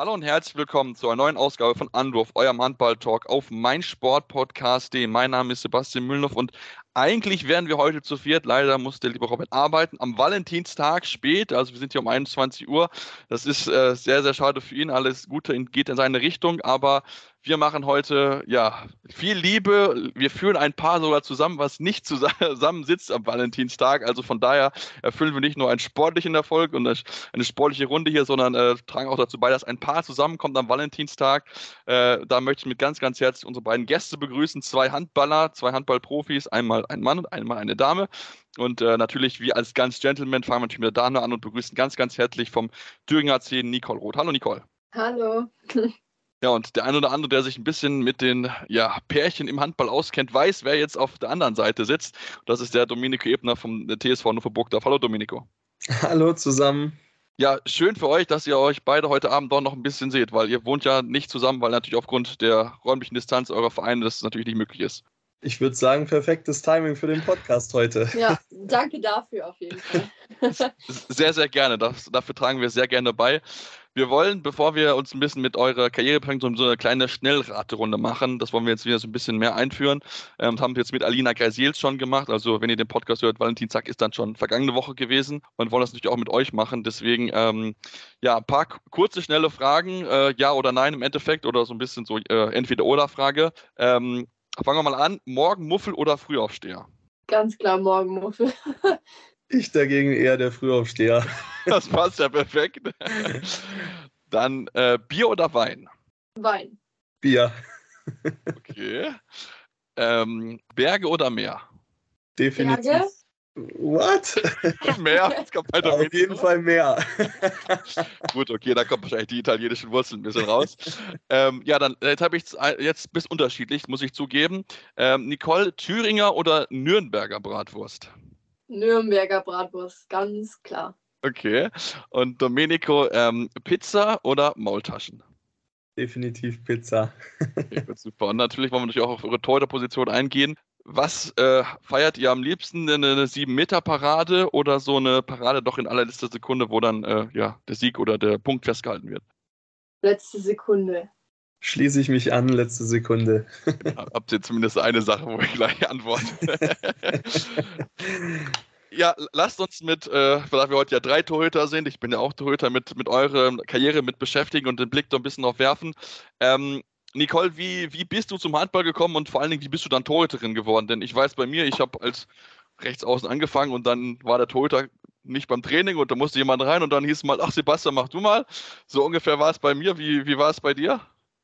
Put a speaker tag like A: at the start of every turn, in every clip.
A: Hallo und herzlich willkommen zu einer neuen Ausgabe von Anwurf, eurem Handball-Talk auf meinsportpodcast.de. Mein Name ist Sebastian Mühlenhoff und eigentlich wären wir heute zu viert. Leider musste lieber Robert arbeiten. Am Valentinstag spät, also wir sind hier um 21 Uhr. Das ist äh, sehr, sehr schade für ihn. Alles Gute geht in seine Richtung, aber wir machen heute ja viel Liebe. Wir führen ein Paar sogar zusammen, was nicht zusammen sitzt am Valentinstag. Also von daher erfüllen wir nicht nur einen sportlichen Erfolg und eine sportliche Runde hier, sondern äh, tragen auch dazu bei, dass ein Paar zusammenkommt am Valentinstag. Äh, da möchte ich mit ganz, ganz herzlich unsere beiden Gäste begrüßen. Zwei Handballer, zwei Handballprofis, einmal ein Mann und einmal eine Dame. Und äh, natürlich, wie als ganz Gentleman, fangen wir natürlich mit der Dame an und begrüßen ganz, ganz herzlich vom Thüringer 10 Nicole Roth. Hallo Nicole.
B: Hallo.
A: Ja, und der eine oder andere, der sich ein bisschen mit den ja, Pärchen im Handball auskennt, weiß, wer jetzt auf der anderen Seite sitzt. Das ist der Domenico Ebner vom TSV Burgdorf. Hallo Domenico.
C: Hallo zusammen.
A: Ja, schön für euch, dass ihr euch beide heute Abend doch noch ein bisschen seht, weil ihr wohnt ja nicht zusammen, weil natürlich aufgrund der räumlichen Distanz eurer Vereine das natürlich nicht möglich ist.
C: Ich würde sagen, perfektes Timing für den Podcast heute.
B: Ja, danke dafür auf jeden Fall.
A: Sehr, sehr gerne. Das, dafür tragen wir sehr gerne bei. Wir wollen, bevor wir uns ein bisschen mit eurer Karriere bringen, so eine kleine Schnellraterunde machen. Das wollen wir jetzt wieder so ein bisschen mehr einführen. Ähm, haben wir jetzt mit Alina Greisels schon gemacht. Also, wenn ihr den Podcast hört, Valentinstag ist dann schon vergangene Woche gewesen und wollen das natürlich auch mit euch machen. Deswegen, ähm, ja, ein paar kurze, schnelle Fragen. Äh, ja oder nein im Endeffekt oder so ein bisschen so äh, Entweder-Oder-Frage. Ähm, fangen wir mal an. Morgen Muffel oder Frühaufsteher?
B: Ganz klar, morgen Muffel.
C: Ich dagegen eher der Frühaufsteher.
A: Das passt ja perfekt. Dann äh, Bier oder Wein?
B: Wein.
C: Bier.
A: Okay. Ähm, Berge oder Meer?
C: Definitiv.
B: Berge?
C: What?
A: Meer? Das kommt weiter
C: Auf jeden Fall mehr.
A: Gut, okay, da kommt wahrscheinlich die italienischen Wurzeln ein bisschen raus. ähm, ja, dann jetzt habe ich jetzt bis unterschiedlich, muss ich zugeben. Ähm, Nicole, Thüringer oder Nürnberger Bratwurst?
B: Nürnberger Bratwurst, ganz klar.
A: Okay. Und Domenico, ähm, Pizza oder Maultaschen?
C: Definitiv Pizza.
A: Okay, super. Und natürlich wollen wir natürlich auch auf eure Torhüterposition eingehen. Was äh, feiert ihr am liebsten? Eine 7-Meter-Parade oder so eine Parade doch in allerletzter Sekunde, wo dann äh, ja, der Sieg oder der Punkt festgehalten wird?
B: Letzte Sekunde.
C: Schließe ich mich an, letzte Sekunde.
A: Habt ihr zumindest eine Sache, wo ich gleich antworte? ja, lasst uns mit, äh, weil wir heute ja drei Torhüter sind, ich bin ja auch Torhüter, mit, mit eurer Karriere mit beschäftigen und den Blick so ein bisschen auf werfen. Ähm, Nicole, wie, wie bist du zum Handball gekommen und vor allen Dingen, wie bist du dann Torhüterin geworden? Denn ich weiß bei mir, ich habe als Rechtsaußen angefangen und dann war der Torhüter nicht beim Training und da musste jemand rein und dann hieß es mal, ach Sebastian, mach du mal. So ungefähr war es bei mir. Wie, wie war es bei dir?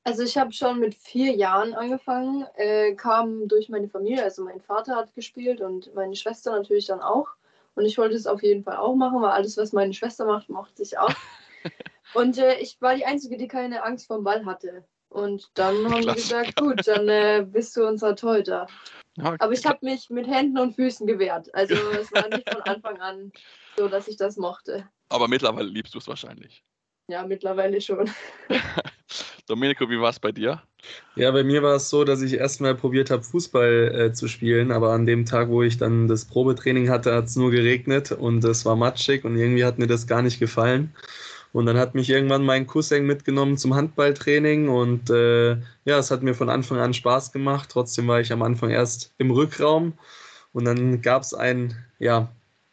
B: Also ich habe schon mit vier Jahren angefangen, äh, kam durch meine Familie, also mein Vater hat gespielt und meine Schwester natürlich dann auch. Und ich wollte es auf jeden Fall auch machen, weil alles, was meine Schwester macht, mochte ich auch. und äh, ich war die Einzige, die keine Angst vor dem Ball hatte. Und dann haben wir gesagt, gut, dann äh, bist du unser Torhüter. Aber ich habe mich mit Händen und Füßen gewehrt. Also es war nicht von Anfang an so, dass ich das mochte.
A: aber mittlerweile liebst du es wahrscheinlich.
B: Ja, mittlerweile schon.
A: Domenico, wie war es bei dir?
C: Ja, bei mir war es so, dass ich erstmal probiert habe, Fußball äh, zu spielen, aber an dem Tag, wo ich dann das Probetraining hatte, hat es nur geregnet und es war matschig und irgendwie hat mir das gar nicht gefallen. Und dann hat mich irgendwann mein Cousin mitgenommen zum Handballtraining und äh, ja, es hat mir von Anfang an Spaß gemacht. Trotzdem war ich am Anfang erst im Rückraum und dann gab es ein ja,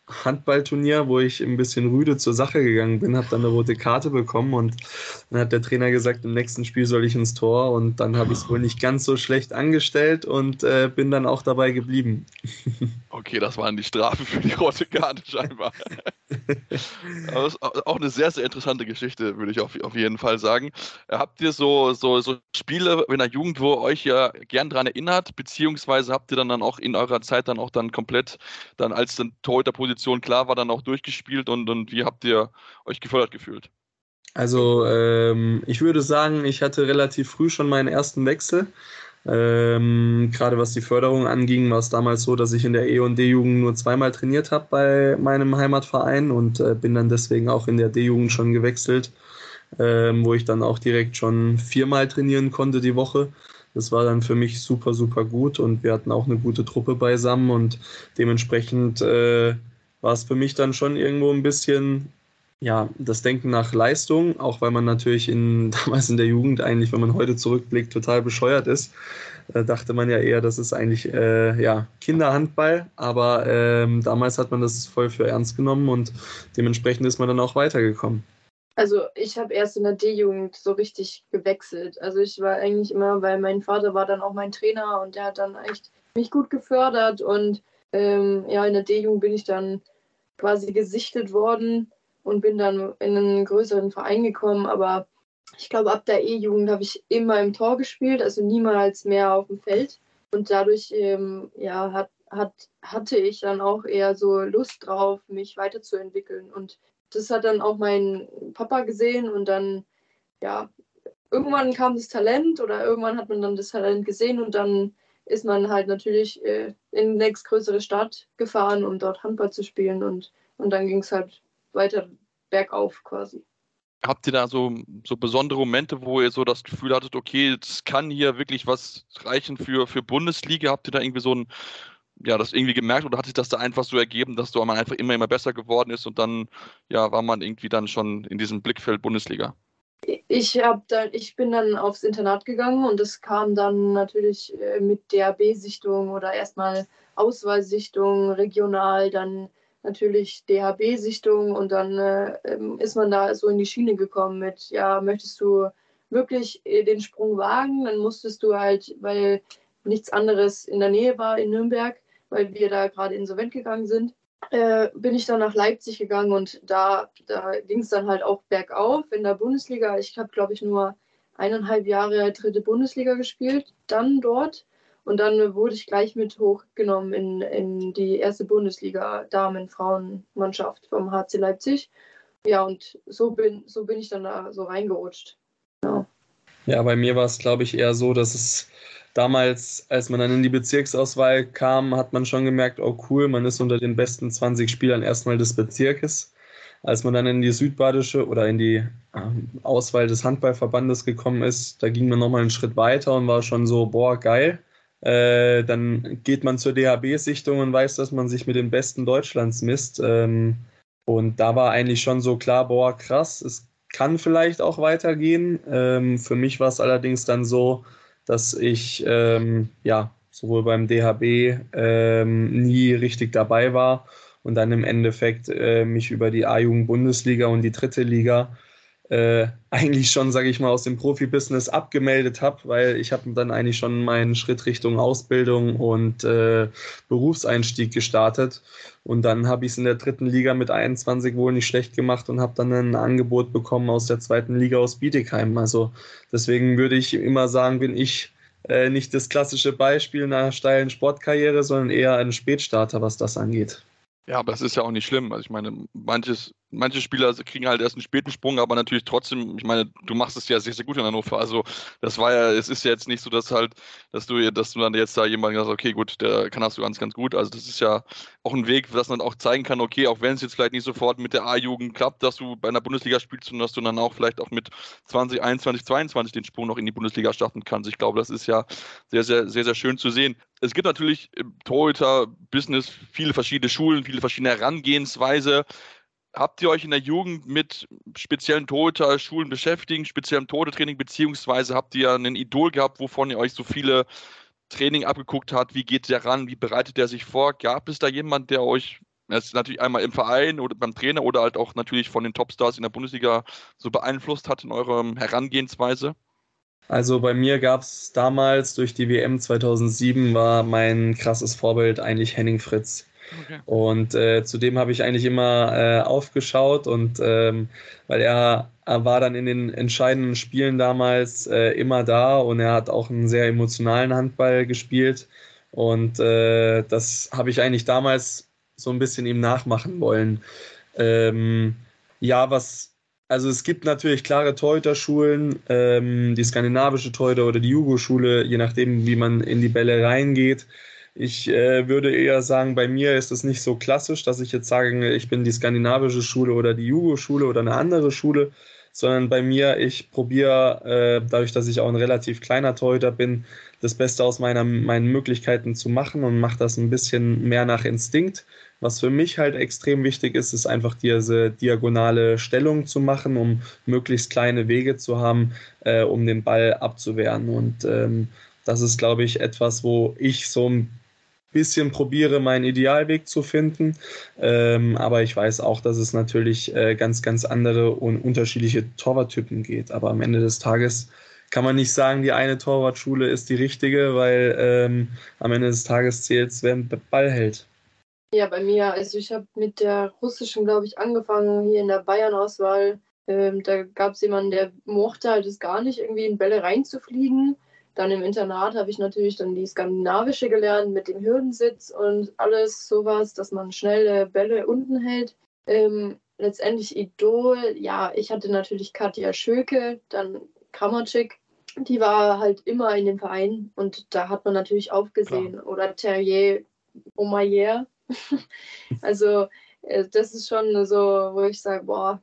C: Handballturnier, wo ich ein bisschen rüde zur Sache gegangen bin, habe dann eine rote Karte bekommen und dann hat der Trainer gesagt, im nächsten Spiel soll ich ins Tor und dann habe ich es wohl nicht ganz so schlecht angestellt und äh, bin dann auch dabei geblieben.
A: Okay, das waren die Strafen für die rote Karte scheinbar. Aber das ist auch eine sehr, sehr interessante Geschichte, würde ich auf, auf jeden Fall sagen. Habt ihr so, so, so Spiele in der Jugend, wo euch ja gern dran erinnert, beziehungsweise habt ihr dann, dann auch in eurer Zeit dann auch dann komplett, dann als dann Torhüterposition klar war, dann auch durchgespielt und, und wie habt ihr euch gefördert gefühlt?
C: Also ähm, ich würde sagen, ich hatte relativ früh schon meinen ersten Wechsel. Ähm, Gerade was die Förderung anging, war es damals so, dass ich in der E- und D-Jugend nur zweimal trainiert habe bei meinem Heimatverein und äh, bin dann deswegen auch in der D-Jugend schon gewechselt, ähm, wo ich dann auch direkt schon viermal trainieren konnte die Woche. Das war dann für mich super, super gut und wir hatten auch eine gute Truppe beisammen und dementsprechend äh, war es für mich dann schon irgendwo ein bisschen ja, das Denken nach Leistung, auch weil man natürlich in, damals in der Jugend eigentlich, wenn man heute zurückblickt, total bescheuert ist. Da dachte man ja eher, das ist eigentlich äh, ja, Kinderhandball, aber ähm, damals hat man das voll für ernst genommen und dementsprechend ist man dann auch weitergekommen.
B: Also ich habe erst in der D-Jugend so richtig gewechselt. Also ich war eigentlich immer, weil mein Vater war dann auch mein Trainer und der hat dann echt mich gut gefördert und ähm, ja, in der D-Jugend bin ich dann quasi gesichtet worden und bin dann in einen größeren Verein gekommen. Aber ich glaube, ab der E-Jugend habe ich immer im Tor gespielt, also niemals mehr auf dem Feld. Und dadurch ähm, ja, hat, hat, hatte ich dann auch eher so Lust drauf, mich weiterzuentwickeln. Und das hat dann auch mein Papa gesehen und dann, ja, irgendwann kam das Talent oder irgendwann hat man dann das Talent gesehen und dann ist man halt natürlich äh, in die nächstgrößere Stadt gefahren, um dort Handball zu spielen und, und dann ging es halt weiter bergauf quasi.
A: Habt ihr da so, so besondere Momente, wo ihr so das Gefühl hattet, okay, das kann hier wirklich was reichen für, für Bundesliga? Habt ihr da irgendwie so ein, ja, das irgendwie gemerkt oder hat sich das da einfach so ergeben, dass man einfach immer, immer besser geworden ist und dann, ja, war man irgendwie dann schon in diesem Blickfeld Bundesliga?
B: Ich, hab dann, ich bin dann aufs Internat gegangen und es kam dann natürlich äh, mit DAB-Sichtung oder erstmal Auswahlsichtung regional, dann natürlich DHB-Sichtung und dann äh, ähm, ist man da so in die Schiene gekommen mit, ja, möchtest du wirklich äh, den Sprung wagen, dann musstest du halt, weil nichts anderes in der Nähe war in Nürnberg, weil wir da gerade insolvent gegangen sind, äh, bin ich dann nach Leipzig gegangen und da, da ging es dann halt auch bergauf in der Bundesliga. Ich habe, glaube ich, nur eineinhalb Jahre dritte Bundesliga gespielt, dann dort. Und dann wurde ich gleich mit hochgenommen in, in die erste Bundesliga Damen-Frauen-Mannschaft vom HC Leipzig. Ja, und so bin, so bin ich dann da so reingerutscht. Ja,
C: ja bei mir war es, glaube ich, eher so, dass es damals, als man dann in die Bezirksauswahl kam, hat man schon gemerkt, oh cool, man ist unter den besten 20 Spielern erstmal des Bezirkes. Als man dann in die südbadische oder in die ähm, Auswahl des Handballverbandes gekommen ist, da ging man nochmal einen Schritt weiter und war schon so, boah, geil äh, dann geht man zur DHB-Sichtung und weiß, dass man sich mit den Besten Deutschlands misst. Ähm, und da war eigentlich schon so klar, boah, krass, es kann vielleicht auch weitergehen. Ähm, für mich war es allerdings dann so, dass ich ähm, ja sowohl beim DHB ähm, nie richtig dabei war und dann im Endeffekt äh, mich über die A-Jugend-Bundesliga und die dritte Liga äh, eigentlich schon, sage ich mal, aus dem Profibusiness abgemeldet habe, weil ich habe dann eigentlich schon meinen Schritt Richtung Ausbildung und äh, Berufseinstieg gestartet. Und dann habe ich es in der dritten Liga mit 21 wohl nicht schlecht gemacht und habe dann ein Angebot bekommen aus der zweiten Liga aus Bietigheim. Also deswegen würde ich immer sagen, bin ich äh, nicht das klassische Beispiel einer steilen Sportkarriere, sondern eher ein Spätstarter, was das angeht.
A: Ja, aber das ist ja auch nicht schlimm. Also ich meine, manches, manche Spieler kriegen halt erst einen späten Sprung, aber natürlich trotzdem, ich meine, du machst es ja sehr, sehr gut in Hannover. Also das war ja, es ist ja jetzt nicht so, dass halt, dass du, dass du dann jetzt da jemanden sagst, okay, gut, der kann das du ganz, ganz gut. Also das ist ja auch ein Weg, dass man auch zeigen kann, okay, auch wenn es jetzt vielleicht nicht sofort mit der A-Jugend klappt, dass du bei einer Bundesliga spielst und dass du dann auch vielleicht auch mit 20, 21, 22 den Sprung noch in die Bundesliga starten kannst. Ich glaube, das ist ja sehr, sehr, sehr, sehr schön zu sehen es gibt natürlich im Torhüter-Business viele verschiedene Schulen, viele verschiedene Herangehensweise. Habt ihr euch in der Jugend mit speziellen Torhüter-Schulen beschäftigt, speziellem Torhüter-Training, beziehungsweise habt ihr ein Idol gehabt, wovon ihr euch so viele Training abgeguckt habt? Wie geht der ran? Wie bereitet der sich vor? Gab es da jemand, der euch das ist natürlich einmal im Verein oder beim Trainer oder halt auch natürlich von den Topstars in der Bundesliga so beeinflusst hat in eurer Herangehensweise?
C: Also bei mir gab es damals durch die WM 2007 war mein krasses Vorbild eigentlich Henning Fritz. Okay. Und äh, zudem habe ich eigentlich immer äh, aufgeschaut und ähm, weil er, er, war dann in den entscheidenden Spielen damals äh, immer da und er hat auch einen sehr emotionalen Handball gespielt und äh, das habe ich eigentlich damals so ein bisschen ihm nachmachen wollen. Ähm, ja, was also es gibt natürlich klare Torhüter-Schulen, ähm, die skandinavische Torhüter oder die Jugo-Schule, je nachdem, wie man in die Bälle reingeht. Ich äh, würde eher sagen, bei mir ist es nicht so klassisch, dass ich jetzt sage, ich bin die skandinavische Schule oder die Jugo-Schule oder eine andere Schule, sondern bei mir, ich probiere, äh, dadurch, dass ich auch ein relativ kleiner Torhüter bin, das Beste aus meiner, meinen Möglichkeiten zu machen und mache das ein bisschen mehr nach Instinkt. Was für mich halt extrem wichtig ist, ist einfach diese diagonale Stellung zu machen, um möglichst kleine Wege zu haben, äh, um den Ball abzuwehren. Und ähm, das ist, glaube ich, etwas, wo ich so ein bisschen probiere, meinen Idealweg zu finden. Ähm, aber ich weiß auch, dass es natürlich äh, ganz, ganz andere und unterschiedliche Torwarttypen geht. Aber am Ende des Tages kann man nicht sagen, die eine Torwartschule ist die richtige, weil ähm, am Ende des Tages zählt es, wer den Ball hält.
B: Ja, bei mir, also ich habe mit der russischen, glaube ich, angefangen hier in der Bayern-Auswahl. Ähm, da gab es jemanden, der mochte halt es gar nicht, irgendwie in Bälle reinzufliegen. Dann im Internat habe ich natürlich dann die skandinavische gelernt mit dem Hürdensitz und alles sowas, dass man schnelle Bälle unten hält. Ähm, letztendlich Idol, ja, ich hatte natürlich Katja Schöke, dann Kramatschik. Die war halt immer in dem Verein und da hat man natürlich aufgesehen. Klar. Oder Terrier Omayer. also äh, das ist schon so, wo ich sage, boah,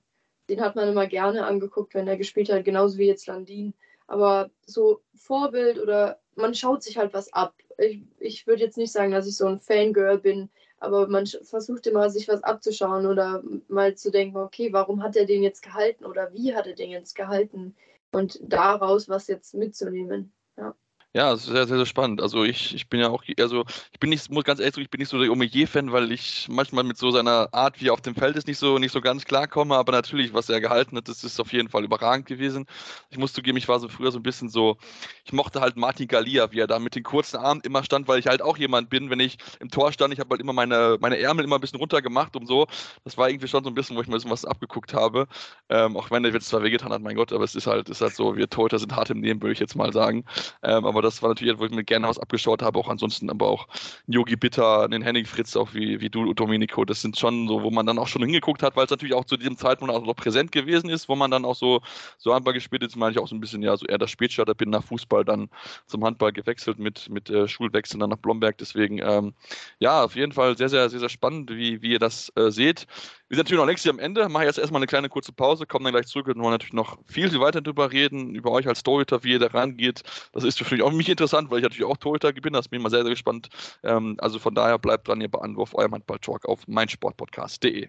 B: den hat man immer gerne angeguckt, wenn er gespielt hat, genauso wie jetzt Landin. Aber so Vorbild oder man schaut sich halt was ab. Ich, ich würde jetzt nicht sagen, dass ich so ein Fangirl bin, aber man versucht immer, sich was abzuschauen oder mal zu denken, okay, warum hat er den jetzt gehalten oder wie hat er den jetzt gehalten und daraus was jetzt mitzunehmen. Ja.
A: Ja, sehr, sehr, sehr spannend. Also ich, ich bin ja auch, also ich bin nicht, muss ganz ehrlich sagen, ich bin nicht so der Omeyer-Fan, weil ich manchmal mit so seiner Art, wie er auf dem Feld ist, nicht so, nicht so ganz klar komme. Aber natürlich, was er gehalten hat, das ist auf jeden Fall überragend gewesen. Ich muss zugeben, ich war so früher so ein bisschen so, ich mochte halt Martin Galia, wie er da mit den kurzen Armen immer stand, weil ich halt auch jemand bin, wenn ich im Tor stand, ich habe halt immer meine, meine Ärmel immer ein bisschen runter gemacht und so. Das war irgendwie schon so ein bisschen, wo ich mir so was abgeguckt habe. Ähm, auch wenn er jetzt zwar wehgetan hat, mein Gott, aber es ist halt, ist halt so, wir Torhüter sind hart im Nehmen, würde ich jetzt mal sagen. Ähm, aber das war natürlich, wo ich mir gerne was abgeschaut habe, auch ansonsten aber auch Yogi Bitter, den Henning Fritz, auch wie, wie du, Domenico, das sind schon so, wo man dann auch schon hingeguckt hat, weil es natürlich auch zu diesem Zeitpunkt auch noch präsent gewesen ist, wo man dann auch so, so Handball gespielt ist, meine ich auch so ein bisschen, ja, so eher das Spätstarter bin nach Fußball dann zum Handball gewechselt mit, mit äh, Schulwechseln dann nach Blomberg, deswegen, ähm, ja, auf jeden Fall sehr, sehr, sehr, sehr spannend, wie, wie ihr das äh, seht. Wir sind natürlich noch längst hier am Ende. Mache jetzt erstmal eine kleine kurze Pause, kommen dann gleich zurück und wollen natürlich noch viel, viel weiter darüber reden, über euch als Torhüter, wie ihr da rangeht. Das ist für mich auch mich interessant, weil ich natürlich auch Torhüter bin. Das bin ich mal sehr, sehr gespannt. Ähm, also von daher bleibt dran, ihr bei Anwurf, eurem Handball-Talk auf meinsportpodcast.de.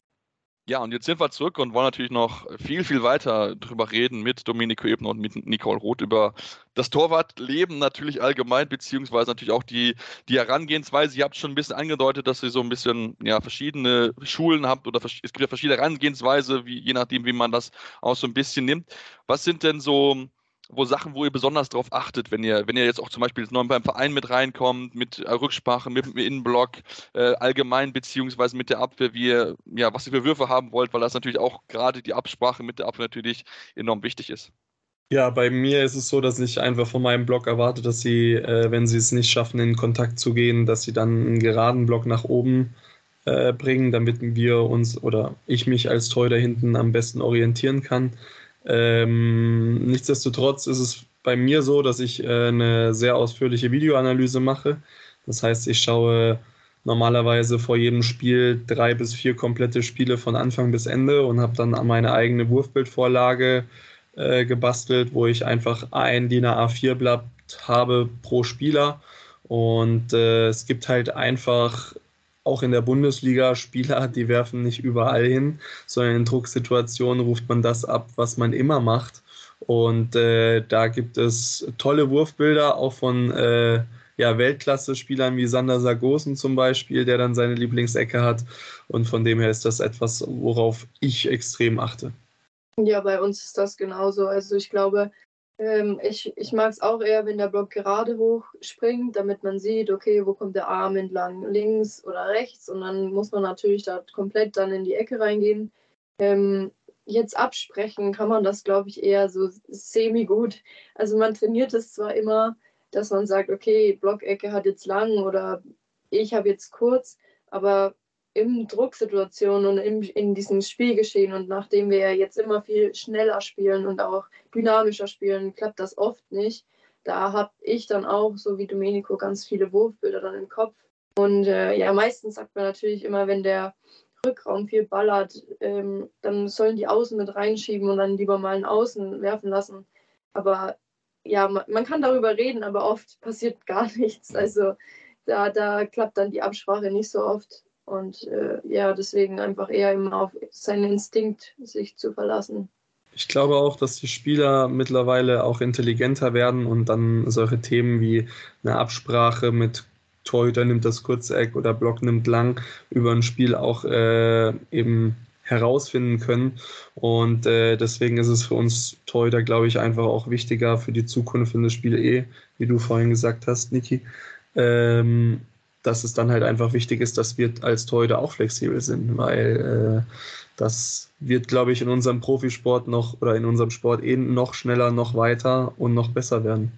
A: Ja, und jetzt sind wir zurück und wollen natürlich noch viel, viel weiter drüber reden mit Domenico Ebner und mit Nicole Roth über das Torwartleben natürlich allgemein, beziehungsweise natürlich auch die, die Herangehensweise. Ihr habt schon ein bisschen angedeutet, dass ihr so ein bisschen ja, verschiedene Schulen habt oder es gibt ja verschiedene Herangehensweise, wie, je nachdem, wie man das auch so ein bisschen nimmt. Was sind denn so wo Sachen, wo ihr besonders darauf achtet, wenn ihr, wenn ihr jetzt auch zum Beispiel neu beim Verein mit reinkommt, mit äh, Rücksprache, mit dem Innenblock, äh, allgemein beziehungsweise mit der Abwehr, wie ihr, ja, was ihr für Würfe haben wollt, weil das natürlich auch gerade die Absprache mit der Abwehr natürlich enorm wichtig ist.
C: Ja, bei mir ist es so, dass ich einfach von meinem Block erwarte, dass sie, äh, wenn sie es nicht schaffen, in Kontakt zu gehen, dass sie dann einen geraden Block nach oben äh, bringen, damit wir uns oder ich mich als Torhüter hinten am besten orientieren kann. Ähm, nichtsdestotrotz ist es bei mir so, dass ich äh, eine sehr ausführliche Videoanalyse mache. Das heißt, ich schaue normalerweise vor jedem Spiel drei bis vier komplette Spiele von Anfang bis Ende und habe dann meine eigene Wurfbildvorlage äh, gebastelt, wo ich einfach ein DIN A4-Blatt habe pro Spieler. Und äh, es gibt halt einfach auch in der Bundesliga Spieler, die werfen nicht überall hin, sondern in Drucksituationen ruft man das ab, was man immer macht. Und äh, da gibt es tolle Wurfbilder, auch von äh, ja, Weltklasse-Spielern wie Sander Sargosen zum Beispiel, der dann seine Lieblingsecke hat. Und von dem her ist das etwas, worauf ich extrem achte.
B: Ja, bei uns ist das genauso. Also ich glaube, Ähm, ich ich mag es auch eher, wenn der Block gerade hoch springt, damit man sieht, okay, wo kommt der Arm entlang, links oder rechts. Und dann muss man natürlich da komplett dann in die Ecke reingehen. Ähm, jetzt absprechen kann man das, glaube ich, eher so semi-gut. Also man trainiert es zwar immer, dass man sagt, okay, Blockecke hat jetzt lang oder ich habe jetzt kurz, aber in Drucksituationen und in, in diesem Spielgeschehen und nachdem wir jetzt immer viel schneller spielen und auch dynamischer spielen, klappt das oft nicht. Da habe ich dann auch, so wie Domenico, ganz viele Wurfbilder dann im Kopf. Und äh, ja, meistens sagt man natürlich immer, wenn der Rückraum viel ballert, ähm, dann sollen die Außen mit reinschieben und dann lieber mal einen Außen werfen lassen. Aber ja, man, man kann darüber reden, aber oft passiert gar nichts. Also da, da klappt dann die Absprache nicht so oft. Und äh, ja, deswegen einfach eher immer auf seinen Instinkt sich zu verlassen.
C: Ich glaube auch, dass die Spieler mittlerweile auch intelligenter werden und dann solche Themen wie eine Absprache mit Torhüter nimmt das Kurzeck oder Block nimmt lang über ein Spiel auch äh, eben herausfinden können. Und äh, deswegen ist es für uns Torhüter, glaube ich, einfach auch wichtiger für die Zukunft in das Spiel eh, wie du vorhin gesagt hast, Niki, ähm, dass es dann halt einfach wichtig ist, dass wir als Torhüter auch flexibel sind, weil äh, das wird, glaube ich, in unserem Profisport noch oder in unserem Sport eh noch schneller, noch weiter und noch besser werden.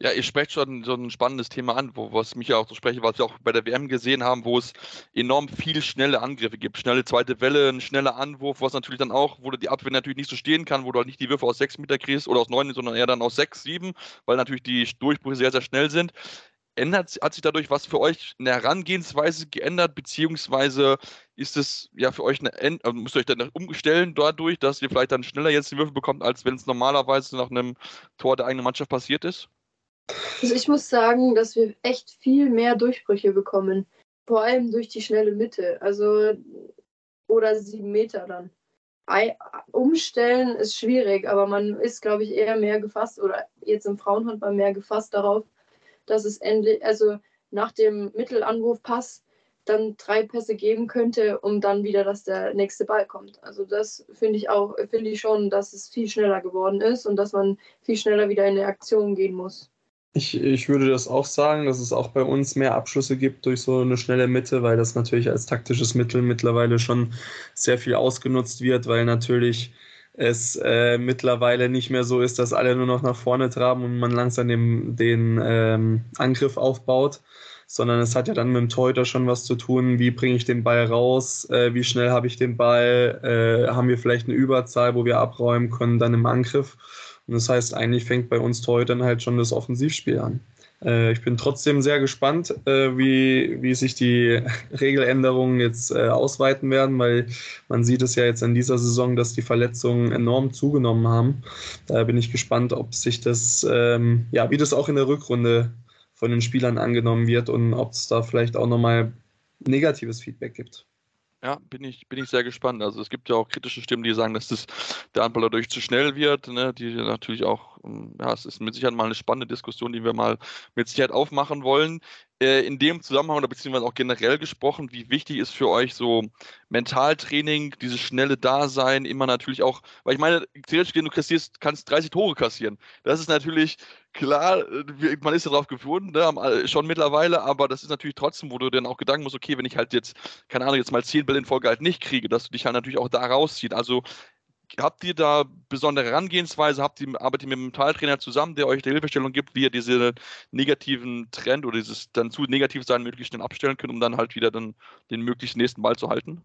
A: Ja, ihr sprecht schon so ein spannendes Thema an, wo, was mich ja auch so spreche, was wir auch bei der WM gesehen haben, wo es enorm viel schnelle Angriffe gibt. Schnelle zweite Welle, ein schneller Anwurf, was natürlich dann auch, wo die Abwehr natürlich nicht so stehen kann, wo du halt nicht die Würfe aus sechs Meter kriegst oder aus neun, sondern eher dann aus sechs, sieben, weil natürlich die Durchbrüche sehr, sehr schnell sind. Ändert, hat sich dadurch was für euch eine Herangehensweise geändert, beziehungsweise ist es ja für euch eine, also müsst ihr euch dann umstellen dadurch, dass ihr vielleicht dann schneller jetzt die Würfe bekommt, als wenn es normalerweise nach einem Tor der eigenen Mannschaft passiert ist?
B: Also ich muss sagen, dass wir echt viel mehr Durchbrüche bekommen. Vor allem durch die schnelle Mitte. Also oder sieben Meter dann. Umstellen ist schwierig, aber man ist, glaube ich, eher mehr gefasst oder jetzt im Frauenhandball mehr gefasst darauf, dass es endlich, also nach dem Mittelanwurfpass dann drei Pässe geben könnte, um dann wieder, dass der nächste Ball kommt. Also das finde ich auch, finde ich schon, dass es viel schneller geworden ist und dass man viel schneller wieder in eine Aktion gehen muss.
C: Ich, ich würde das auch sagen, dass es auch bei uns mehr Abschlüsse gibt durch so eine schnelle Mitte, weil das natürlich als taktisches Mittel mittlerweile schon sehr viel ausgenutzt wird, weil natürlich es äh, mittlerweile nicht mehr so ist, dass alle nur noch nach vorne traben und man langsam den, den ähm, Angriff aufbaut, sondern es hat ja dann mit dem Torhüter schon was zu tun, wie bringe ich den Ball raus, äh, wie schnell habe ich den Ball, äh, haben wir vielleicht eine Überzahl, wo wir abräumen können, dann im Angriff. Und das heißt, eigentlich fängt bei uns dann halt schon das Offensivspiel an. Äh, ich bin trotzdem sehr gespannt, äh, wie, wie sich die Regeländerungen jetzt äh, ausweiten werden, weil man sieht es ja jetzt in dieser Saison, dass die Verletzungen enorm zugenommen haben. Da bin ich gespannt, ob sich das, ähm, ja, wie das auch in der Rückrunde von den Spielern angenommen wird und ob es da vielleicht auch nochmal negatives Feedback gibt.
A: Ja, bin ich, bin ich sehr gespannt. Also es gibt ja auch kritische Stimmen, die sagen, dass das, der Handball dadurch zu schnell wird, ne? die natürlich auch, ja, es ist mit Sicherheit mal eine spannende Diskussion, die wir mal mit Sicherheit aufmachen wollen. Äh, in dem Zusammenhang oder beziehungsweise auch generell gesprochen, wie wichtig ist für euch so Mentaltraining, dieses schnelle Dasein, immer natürlich auch, weil ich meine, theoretisch, wenn du kassierst, kannst 30 Tore kassieren. Das ist natürlich klar, äh, man ist darauf gewohnt, ne, schon mittlerweile, aber das ist natürlich trotzdem, wo du dann auch Gedanken musst, okay, wenn ich halt jetzt, keine Ahnung, jetzt mal 10 Bälle in Folge halt nicht kriege, dass du dich halt natürlich auch da rausziehst. Also habt ihr da besondere Herangehensweise? Habt ihr, arbeitet ihr mit einem Mentaltrainer zusammen, der euch die Hilfestellung gibt, wie ihr diese negativen Trend oder dieses dann zu negativ sein möglichst schnell abstellen könnt, um dann halt wieder dann den möglichst nächsten Ball zu halten?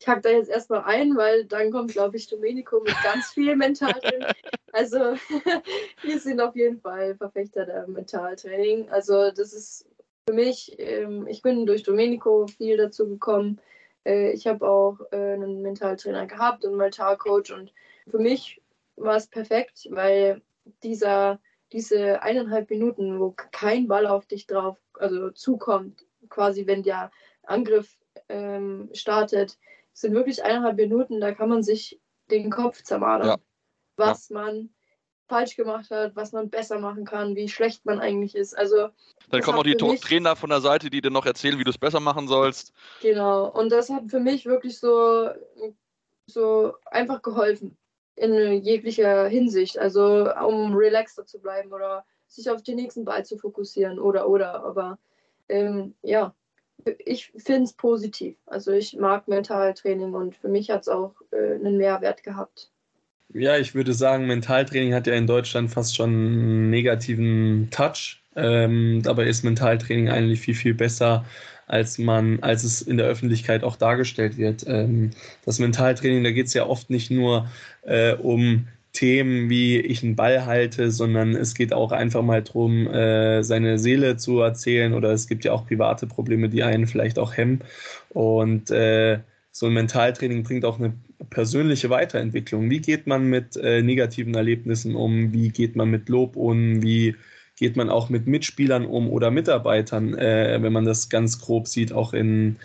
B: Ich hack da jetzt erstmal ein, weil dann kommt, glaube ich, Domenico mit ganz viel Mentaltraining. Also wir sind auf jeden Fall Verfechter der Mentaltraining. Also das ist für mich, ähm, ich bin durch Domenico viel dazu gekommen, äh, ich habe auch äh, einen Mentaltrainer gehabt und einen Mentalcoach und für mich war es perfekt, weil dieser, diese eineinhalb Minuten, wo kein Ball auf dich drauf, also zukommt, quasi wenn der Angriff ähm, startet, sind wirklich eineinhalb Minuten, da kann man sich den Kopf zermadern, ja. was ja. man falsch gemacht hat, was man besser machen kann, wie schlecht man eigentlich ist. Also
A: dann kommen auch die Trainer von der Seite, die dir noch erzählen, wie du es besser machen sollst.
B: Genau. Und das hat für mich wirklich so so einfach geholfen. in jeglicher Hinsicht. Also um relaxter zu bleiben oder sich auf den nächsten Ball zu fokussieren oder oder. Aber ähm, ja, ich finde es positiv. Also ich mag Mentaltraining und für mich hat es auch äh, einen Mehrwert gehabt.
C: Ja, ich würde sagen, Mentaltraining hat ja in Deutschland fast schon einen negativen Touch. Ähm, dabei ist Mentaltraining eigentlich viel, viel besser, als man, als es in der Öffentlichkeit auch dargestellt wird. Ähm, das Mentaltraining, da geht es ja oft nicht nur äh, um Themen wie ich einen Ball halte, sondern es geht auch einfach mal darum, äh, seine Seele zu erzählen oder es gibt ja auch private Probleme, die einen vielleicht auch hemmen. Und äh, so ein Mentaltraining bringt auch eine persönliche Weiterentwicklung. Wie geht man mit äh, negativen Erlebnissen um? Wie geht man mit Lob um? Wie geht man auch mit Mitspielern um oder Mitarbeitern, äh, wenn man das ganz grob sieht, auch in,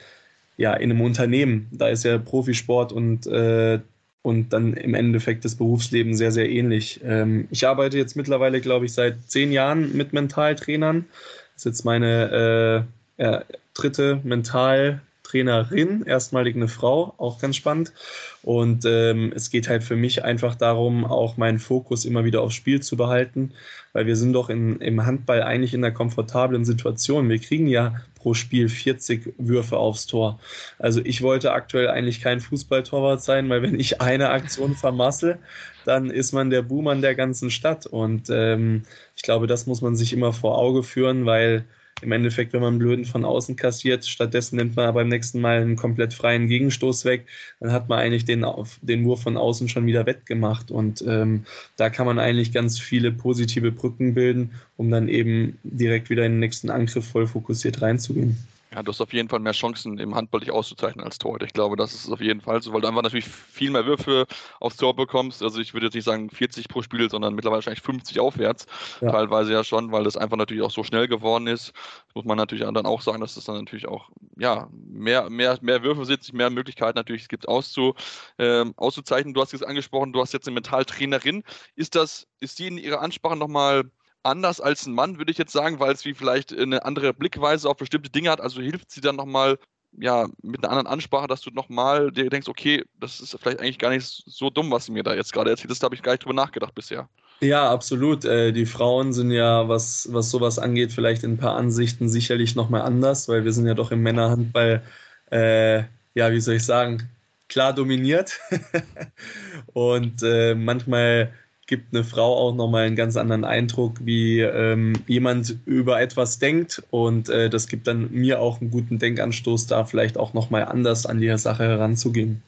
C: ja, in einem Unternehmen? Da ist ja Profisport und, äh, und dann im Endeffekt das Berufsleben sehr, sehr ähnlich. Ähm, ich arbeite jetzt mittlerweile, glaube ich, seit zehn Jahren mit Mentaltrainern. Das ist jetzt meine äh, dritte Mental- Trainerin, erstmalig eine Frau, auch ganz spannend. Und ähm, es geht halt für mich einfach darum, auch meinen Fokus immer wieder aufs Spiel zu behalten, weil wir sind doch in, im Handball eigentlich in einer komfortablen Situation. Wir kriegen ja pro Spiel 40 Würfe aufs Tor. Also ich wollte aktuell eigentlich kein Fußballtorwart sein, weil wenn ich eine Aktion vermassel, dann ist man der Buhmann der ganzen Stadt. Und ähm, ich glaube, das muss man sich immer vor Auge führen, weil im Endeffekt, wenn man einen blöden von außen kassiert, stattdessen nimmt man beim nächsten Mal einen komplett freien Gegenstoß weg, dann hat man eigentlich den, den Wurf von außen schon wieder wettgemacht. Und ähm, da kann man eigentlich ganz viele positive Brücken bilden, um dann eben direkt wieder in den nächsten Angriff voll fokussiert reinzugehen.
A: Ja, du hast auf jeden Fall mehr Chancen, im Handball dich auszuzeichnen als Torhüter. Ich glaube, das ist auf jeden Fall so, weil du einfach natürlich viel mehr Würfe aufs Tor bekommst. Also ich würde jetzt nicht sagen 40 pro Spiel, sondern mittlerweile wahrscheinlich 50 aufwärts. Ja. Teilweise ja schon, weil das einfach natürlich auch so schnell geworden ist. Das muss man natürlich dann auch sagen, dass es das dann natürlich auch ja, mehr, mehr, mehr Würfe sind, mehr Möglichkeiten natürlich gibt auszu, äh, auszuzeichnen. Du hast jetzt angesprochen, du hast jetzt eine Mentaltrainerin. Ist das, ist die in ihrer Ansprache nochmal anders als ein Mann, würde ich jetzt sagen, weil es wie vielleicht eine andere Blickweise auf bestimmte Dinge hat. Also hilft sie dann nochmal ja, mit einer anderen Ansprache, dass du nochmal dir denkst, okay, das ist vielleicht eigentlich gar nicht so dumm, was sie mir da jetzt gerade erzählt. Das habe ich gar nicht drüber nachgedacht bisher.
C: Ja, absolut. Äh, die Frauen sind ja, was, was sowas angeht, vielleicht in ein paar Ansichten sicherlich nochmal anders, weil wir sind ja doch im Männerhandball, äh, ja, wie soll ich sagen, klar dominiert. Und äh, manchmal gibt eine Frau auch nochmal einen ganz anderen Eindruck, wie ähm, jemand über etwas denkt. Und äh, das gibt dann mir auch einen guten Denkanstoß, da vielleicht auch nochmal anders an die Sache heranzugehen.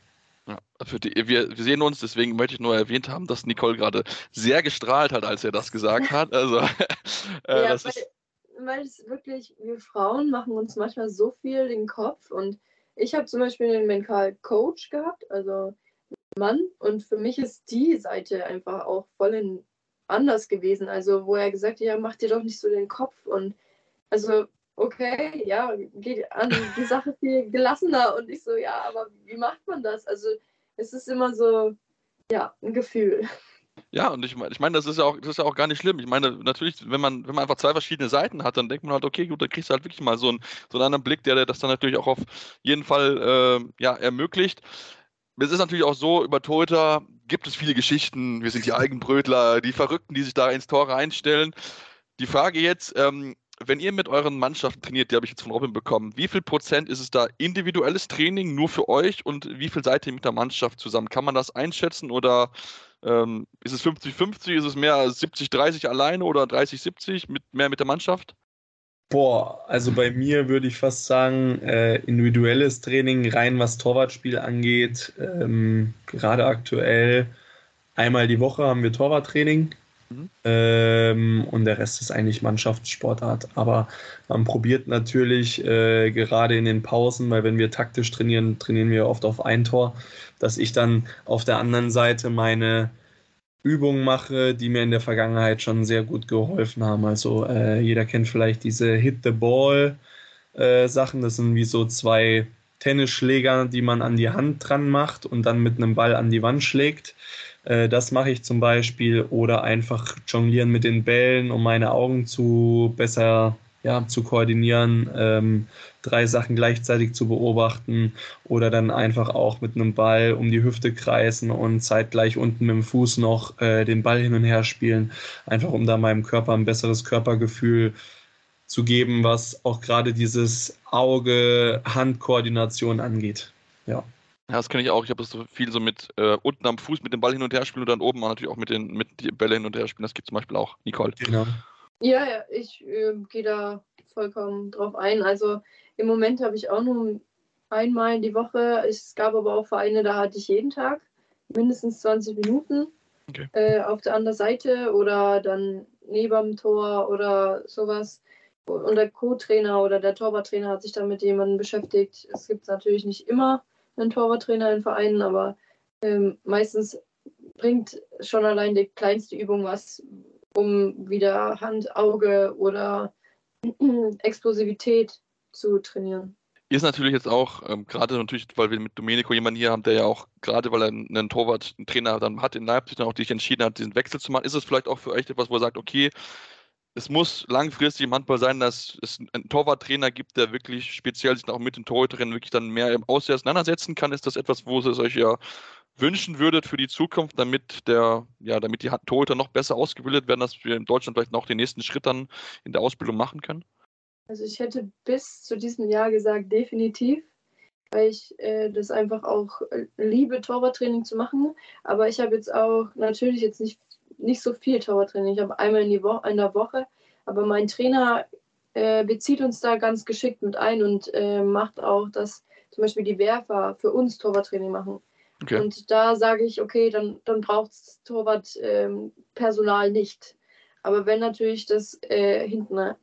A: Ja, für die, wir, wir, sehen uns, deswegen möchte ich nur erwähnt haben, dass Nicole gerade sehr gestrahlt hat, als er das gesagt hat. Also,
B: äh, ja, das weil, ist weil es wirklich, wir Frauen machen uns manchmal so viel den Kopf und ich habe zum Beispiel einen Mental Coach gehabt, also Mann. Und für mich ist die Seite einfach auch voll anders gewesen. Also, wo er gesagt hat, ja, mach dir doch nicht so den Kopf. Und also, okay, ja, geht an die Sache viel gelassener. Und ich so, ja, aber wie macht man das? Also, es ist immer so, ja, ein Gefühl.
A: Ja, und ich meine, ich mein, das ist ja auch, das ist ja auch gar nicht schlimm. Ich meine, natürlich, wenn man, wenn man einfach zwei verschiedene Seiten hat, dann denkt man halt, okay, gut, dann kriegst du halt wirklich mal so einen, so einen anderen Blick, der, der das dann natürlich auch auf jeden Fall äh, ja, ermöglicht. Es ist natürlich auch so, über Torhüter gibt es viele Geschichten. Wir sind die Eigenbrötler, die Verrückten, die sich da ins Tor reinstellen. Die Frage jetzt, ähm, wenn ihr mit euren Mannschaften trainiert, die habe ich jetzt von Robin bekommen, wie viel Prozent ist es da individuelles Training nur für euch und wie viel seid ihr mit der Mannschaft zusammen? Kann man das einschätzen oder ähm, ist es 50-50, ist es mehr 70-30 alleine oder 30-70 mit, mehr mit der Mannschaft?
C: Boah, also bei mir würde ich fast sagen, äh, individuelles Training, rein was Torwartspiel angeht, ähm, gerade aktuell einmal die Woche haben wir Torwarttraining mhm. ähm, und der Rest ist eigentlich Mannschaftssportart. Aber man probiert natürlich äh, gerade in den Pausen, weil wenn wir taktisch trainieren, trainieren wir oft auf ein Tor, dass ich dann auf der anderen Seite meine Übungen mache, die mir in der Vergangenheit schon sehr gut geholfen haben. Also äh, jeder kennt vielleicht diese Hit the Ball äh, Sachen. Das sind wie so zwei Tennisschläger, die man an die Hand dran macht und dann mit einem Ball an die Wand schlägt. Äh, das mache ich zum Beispiel oder einfach jonglieren mit den Bällen, um meine Augen zu besser ja, zu koordinieren, ähm, drei Sachen gleichzeitig zu beobachten oder dann einfach auch mit einem Ball um die Hüfte kreisen und zeitgleich unten mit dem Fuß noch äh, den Ball hin und her spielen, einfach um da meinem Körper ein besseres Körpergefühl zu geben, was auch gerade dieses Auge-Hand-Koordination angeht. Ja.
A: Ja, das kenne ich auch. Ich habe das so viel so mit äh, unten am Fuß mit dem Ball hin und her spielen und dann oben natürlich auch mit den mit die Bälle hin und her spielen. Das gibt zum Beispiel auch Nicole.
C: Genau.
B: Ja, ja, ich äh, gehe da vollkommen drauf ein. Also im Moment habe ich auch nur einmal die Woche. Es gab aber auch Vereine, da hatte ich jeden Tag mindestens 20 Minuten okay. äh, auf der anderen Seite oder dann neben dem Tor oder sowas. Und der Co-Trainer oder der Torwarttrainer hat sich dann mit jemandem beschäftigt. Es gibt natürlich nicht immer einen Torwarttrainer in Vereinen, aber ähm, meistens bringt schon allein die kleinste Übung was, um wieder Hand, Auge oder Explosivität zu trainieren.
A: Ist natürlich jetzt auch, ähm, gerade natürlich, weil wir mit Domenico jemanden hier haben, der ja auch, gerade weil er einen Torwart, einen Trainer dann hat in Leipzig, dann auch sich entschieden hat, diesen Wechsel zu machen, ist es vielleicht auch für euch etwas, wo er sagt, okay, es muss langfristig im Handball sein, dass es einen Torwarttrainer gibt, der wirklich speziell sich auch mit den Torhüterinnen wirklich dann mehr im Aussehen auseinandersetzen kann. Ist das etwas, wo es euch ja wünschen würdet für die Zukunft, damit der, ja, damit die Torhüter noch besser ausgebildet werden, dass wir in Deutschland vielleicht noch den nächsten Schritt dann in der Ausbildung machen können?
B: Also ich hätte bis zu diesem Jahr gesagt, definitiv, weil ich äh, das einfach auch äh, liebe, Torwarttraining zu machen. Aber ich habe jetzt auch natürlich jetzt nicht nicht so viel Torwarttraining. Ich habe einmal in, die Wo in der Woche, aber mein Trainer äh, bezieht uns da ganz geschickt mit ein und äh, macht auch, dass zum Beispiel die Werfer für uns Torwarttraining machen. Okay. Und da sage ich, okay, dann, dann braucht es Torwartpersonal ähm, nicht. Aber wenn natürlich das äh, hinten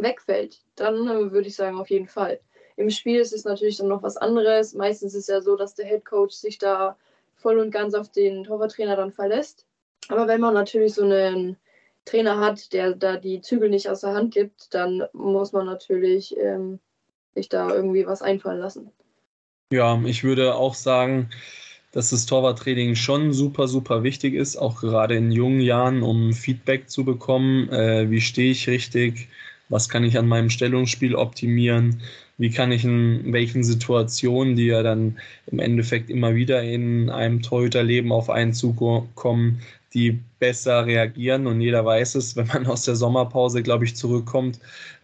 B: wegfällt, dann äh, würde ich sagen, auf jeden Fall. Im Spiel ist es natürlich dann noch was anderes. Meistens ist es ja so, dass der Head Coach sich da voll und ganz auf den Torwarttrainer dann verlässt. Aber wenn man natürlich so einen Trainer hat, der da die Zügel nicht aus der Hand gibt, dann muss man natürlich ähm, sich da irgendwie was einfallen lassen.
C: Ja, ich würde auch sagen, dass das Torwarttraining schon super, super wichtig ist, auch gerade in jungen Jahren, um Feedback zu bekommen. Äh, wie stehe ich richtig? Was kann ich an meinem Stellungsspiel optimieren? Wie kann ich in welchen Situationen, die ja dann im Endeffekt immer wieder in einem Torhüterleben auf einen zukommen, die besser reagieren. Und jeder weiß es, wenn man aus der Sommerpause, glaube ich, zurückkommt,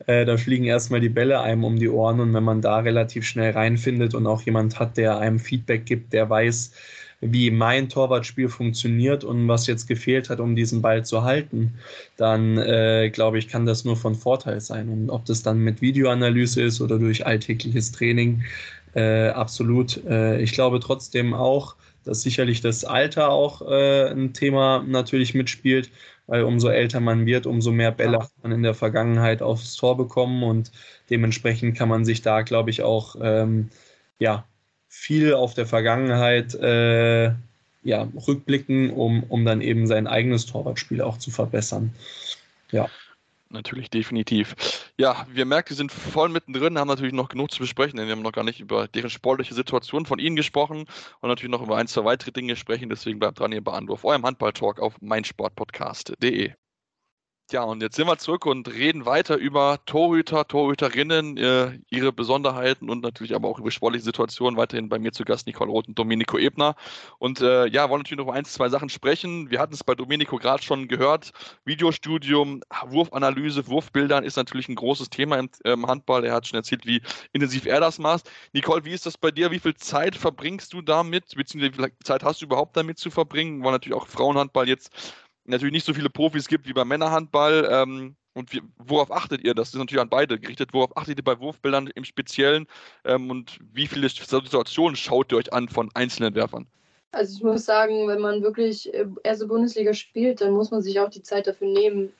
C: äh, da fliegen erstmal die Bälle einem um die Ohren. Und wenn man da relativ schnell reinfindet und auch jemand hat, der einem Feedback gibt, der weiß, wie mein Torwartspiel funktioniert und was jetzt gefehlt hat, um diesen Ball zu halten, dann äh, glaube ich, kann das nur von Vorteil sein. Und ob das dann mit Videoanalyse ist oder durch alltägliches Training, äh, absolut. Äh, ich glaube trotzdem auch, dass sicherlich das Alter auch äh, ein Thema natürlich mitspielt, weil umso älter man wird, umso mehr Bälle hat man in der Vergangenheit aufs Tor bekommen und dementsprechend kann man sich da, glaube ich, auch ähm, ja, viel auf der Vergangenheit äh, ja, rückblicken, um, um dann eben sein eigenes Torwartspiel auch zu verbessern. Ja.
A: Natürlich, definitiv. Ja, wir merken, wir sind voll mittendrin, haben natürlich noch genug zu besprechen, denn wir haben noch gar nicht über deren sportliche Situation von Ihnen gesprochen und natürlich noch über ein, zwei weitere Dinge sprechen. Deswegen bleibt dran, ihr bei Anruf, eurem Handball-Talk auf meinsportpodcast.de. Ja, und jetzt sind wir zurück und reden weiter über Torhüter, Torhüterinnen, äh, ihre Besonderheiten und natürlich aber auch über sportliche Situationen. Weiterhin bei mir zu Gast Nicole Roth und Domenico Ebner. Und äh, ja, wollen natürlich noch ein, zwei Sachen sprechen. Wir hatten es bei Domenico gerade schon gehört. Videostudium, Wurfanalyse, Wurfbildern ist natürlich ein großes Thema im, im Handball. Er hat schon erzählt, wie intensiv er das macht. Nicole, wie ist das bei dir? Wie viel Zeit verbringst du damit? Beziehungsweise wie viel Zeit hast du überhaupt damit zu verbringen? Weil natürlich auch Frauenhandball jetzt natürlich nicht so viele Profis gibt wie beim Männerhandball. Ähm, und wie, worauf achtet ihr? Das ist natürlich an beide gerichtet. Worauf achtet ihr bei Wurfbildern im Speziellen? Ähm, und wie viele Situationen schaut ihr euch an von einzelnen Werfern?
B: Also ich muss sagen, wenn man wirklich äh, erste Bundesliga spielt, dann muss man sich auch die Zeit dafür nehmen.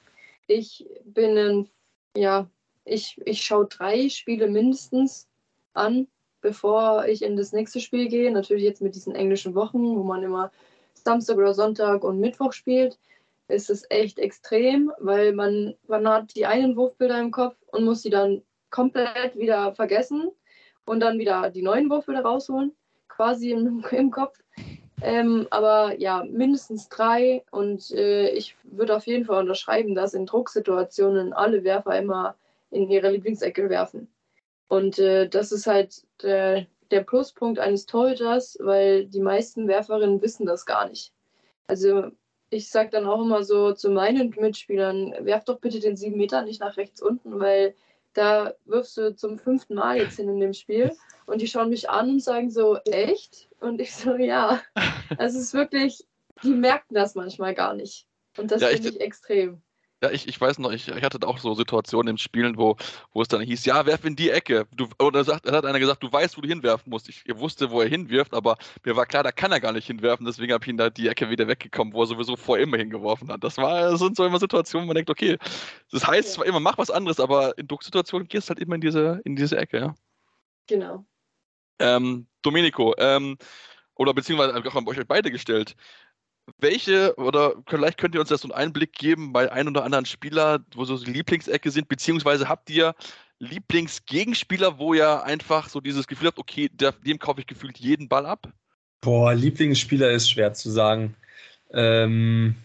B: Ich bin ein, ja, ich, ich schaue drei Spiele mindestens an, bevor ich in das nächste Spiel gehe. Natürlich jetzt mit diesen englischen Wochen, wo man immer Samstag oder Sonntag und Mittwoch spielt ist es echt extrem, weil man, man hat die einen Wurfbilder im Kopf und muss sie dann komplett wieder vergessen und dann wieder die neuen Wurfbilder rausholen, quasi im, im Kopf. Ähm, aber ja, mindestens drei und äh, ich würde auf jeden Fall unterschreiben, dass in Drucksituationen alle Werfer immer in ihre Lieblingsecke werfen. Und äh, das ist halt der, der Pluspunkt eines Torhüters, weil die meisten Werferinnen wissen das gar nicht. Also ich sage dann auch immer so zu meinen Mitspielern, werf doch bitte den sieben Meter nicht nach rechts unten, weil da wirfst du zum fünften Mal jetzt hin in dem Spiel. Und die schauen mich an und sagen so, echt? Und ich so, ja. Also es ist wirklich, die merken das manchmal gar nicht. Und das ja, finde ich extrem.
A: Ja, ich, ich weiß noch, ich, ich hatte auch so Situationen im Spielen, wo, wo es dann hieß, ja, werf in die Ecke. Du, oder sagt, dann hat einer gesagt, du weißt, wo du hinwerfen musst. Ich, ich wusste, wo er hinwirft, aber mir war klar, da kann er gar nicht hinwerfen. Deswegen habe ich ihn da die Ecke wieder weggekommen, wo er sowieso vor immer hingeworfen hat. Das, war, das sind so immer Situationen, wo man denkt, okay, das heißt zwar immer, mach was anderes, aber in Drucksituationen gehst du halt immer in diese, in diese Ecke. Ja?
B: Genau.
A: Ähm, Domenico, ähm, oder beziehungsweise auch an euch beide gestellt welche, oder vielleicht könnt ihr uns das so einen Einblick geben bei ein oder anderen Spieler, wo so die Lieblingsecke sind, beziehungsweise habt ihr Lieblingsgegenspieler, wo ihr einfach so dieses Gefühl habt, okay, dem kaufe ich gefühlt jeden Ball ab?
C: Boah, Lieblingsspieler ist schwer zu sagen. Ähm,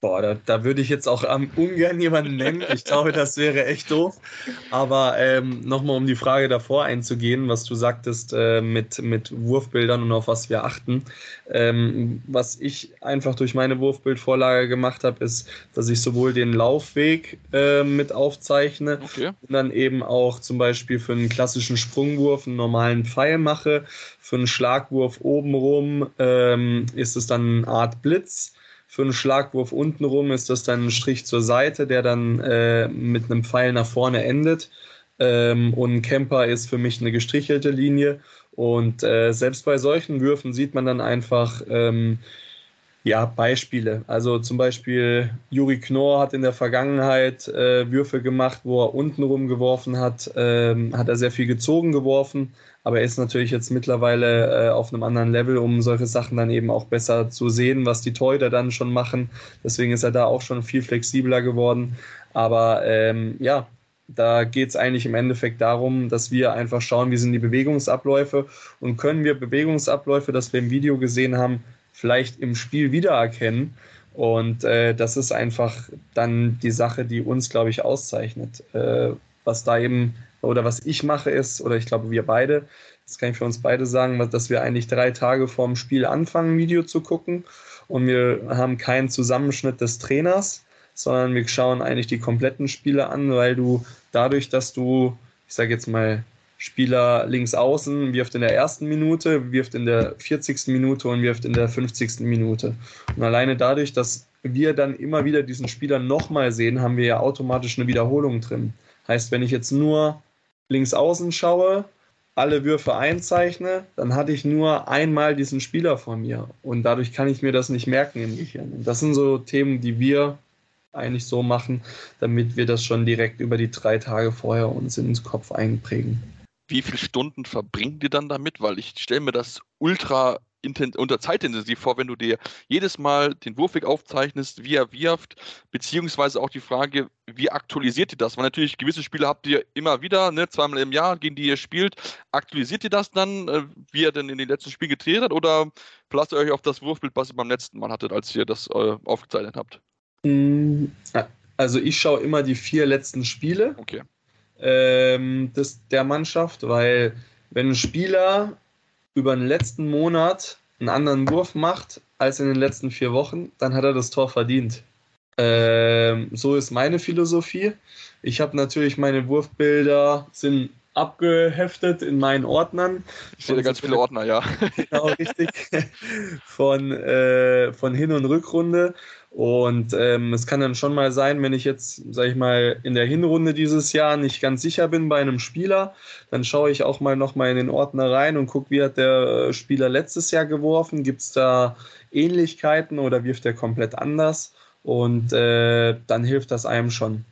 C: Boah, da, da würde ich jetzt auch um, ungern jemanden nennen. Ich glaube, das wäre echt doof. Aber ähm, nochmal, um die Frage davor einzugehen, was du sagtest äh, mit, mit Wurfbildern und auf was wir achten. Ähm, was ich einfach durch meine Wurfbildvorlage gemacht habe, ist, dass ich sowohl den Laufweg äh, mit aufzeichne okay. und dann eben auch zum Beispiel für einen klassischen Sprungwurf einen normalen Pfeil mache. Für einen Schlagwurf obenrum ähm, ist es dann eine Art Blitz für einen Schlagwurf untenrum ist das dann ein Strich zur Seite, der dann äh, mit einem Pfeil nach vorne endet. Ähm, und Camper ist für mich eine gestrichelte Linie. Und äh, selbst bei solchen Würfen sieht man dann einfach ähm, ja, Beispiele. Also zum Beispiel Juri Knorr hat in der Vergangenheit äh, Würfe gemacht, wo er untenrum geworfen hat, ähm, hat er sehr viel gezogen geworfen aber er ist natürlich jetzt mittlerweile äh, auf einem anderen Level, um solche Sachen dann eben auch besser zu sehen, was die Torhüter dann schon machen. Deswegen ist er da auch schon viel flexibler geworden. Aber ähm, ja, da geht es eigentlich im Endeffekt darum, dass wir einfach schauen, wie sind die Bewegungsabläufe und können wir Bewegungsabläufe, das wir im Video gesehen haben, vielleicht im Spiel wiedererkennen. Und äh, das ist einfach dann die Sache, die uns, glaube ich, auszeichnet. Äh, was da eben oder was ich mache ist, oder ich glaube wir beide, das kann ich für uns beide sagen, dass wir eigentlich drei Tage vorm Spiel anfangen, Video zu gucken und wir haben keinen Zusammenschnitt des Trainers, sondern wir schauen eigentlich die kompletten Spiele an, weil du dadurch, dass du, ich sage jetzt mal, Spieler links außen wirft in der ersten Minute, wirft in der 40. Minute und wirft in der 50. Minute. Und alleine dadurch, dass wir dann immer wieder diesen Spieler nochmal sehen, haben wir ja automatisch eine Wiederholung drin. Heißt, wenn ich jetzt nur links außen schaue, alle Würfe einzeichne, dann hatte ich nur einmal diesen Spieler vor mir. Und dadurch kann ich mir das nicht merken im Gehirn. Und das sind so Themen, die wir eigentlich so machen, damit wir das schon direkt über die drei Tage vorher uns ins Kopf einprägen.
A: Wie viele Stunden verbringt ihr dann damit? Weil ich stelle mir das ultra unter zeitintensiv vor, wenn du dir jedes Mal den Wurfweg aufzeichnest, wie er wirft, beziehungsweise auch die Frage, wie aktualisiert ihr das? Weil natürlich gewisse Spiele habt ihr immer wieder, ne, zweimal im Jahr, gegen die ihr spielt. Aktualisiert ihr das dann, äh, wie ihr denn in den letzten Spielen gedreht hat, oder verlasst ihr euch auf das Wurfbild, was ihr beim letzten Mal hattet, als ihr das äh, aufgezeichnet habt?
C: Mm, also ich schaue immer die vier letzten Spiele
A: okay.
C: Ähm, des, der Mannschaft, weil wenn ein Spieler über den letzten Monat einen anderen Wurf macht als in den letzten vier Wochen, dann hat er das Tor verdient. Ähm, so ist meine Philosophie. Ich habe natürlich meine Wurfbilder sind abgeheftet in meinen Ordnern.
A: Ich sehe ganz viele Ordner, ja.
C: Genau, richtig. Von, äh, von Hin- und Rückrunde. Und ähm, es kann dann schon mal sein, wenn ich jetzt, sag ich mal, in der Hinrunde dieses Jahr nicht ganz sicher bin bei einem Spieler, dann schaue ich auch mal nochmal in den Ordner rein und gucke, wie hat der Spieler letztes Jahr geworfen, gibt es da Ähnlichkeiten oder wirft er komplett anders? Und äh, dann hilft das einem schon.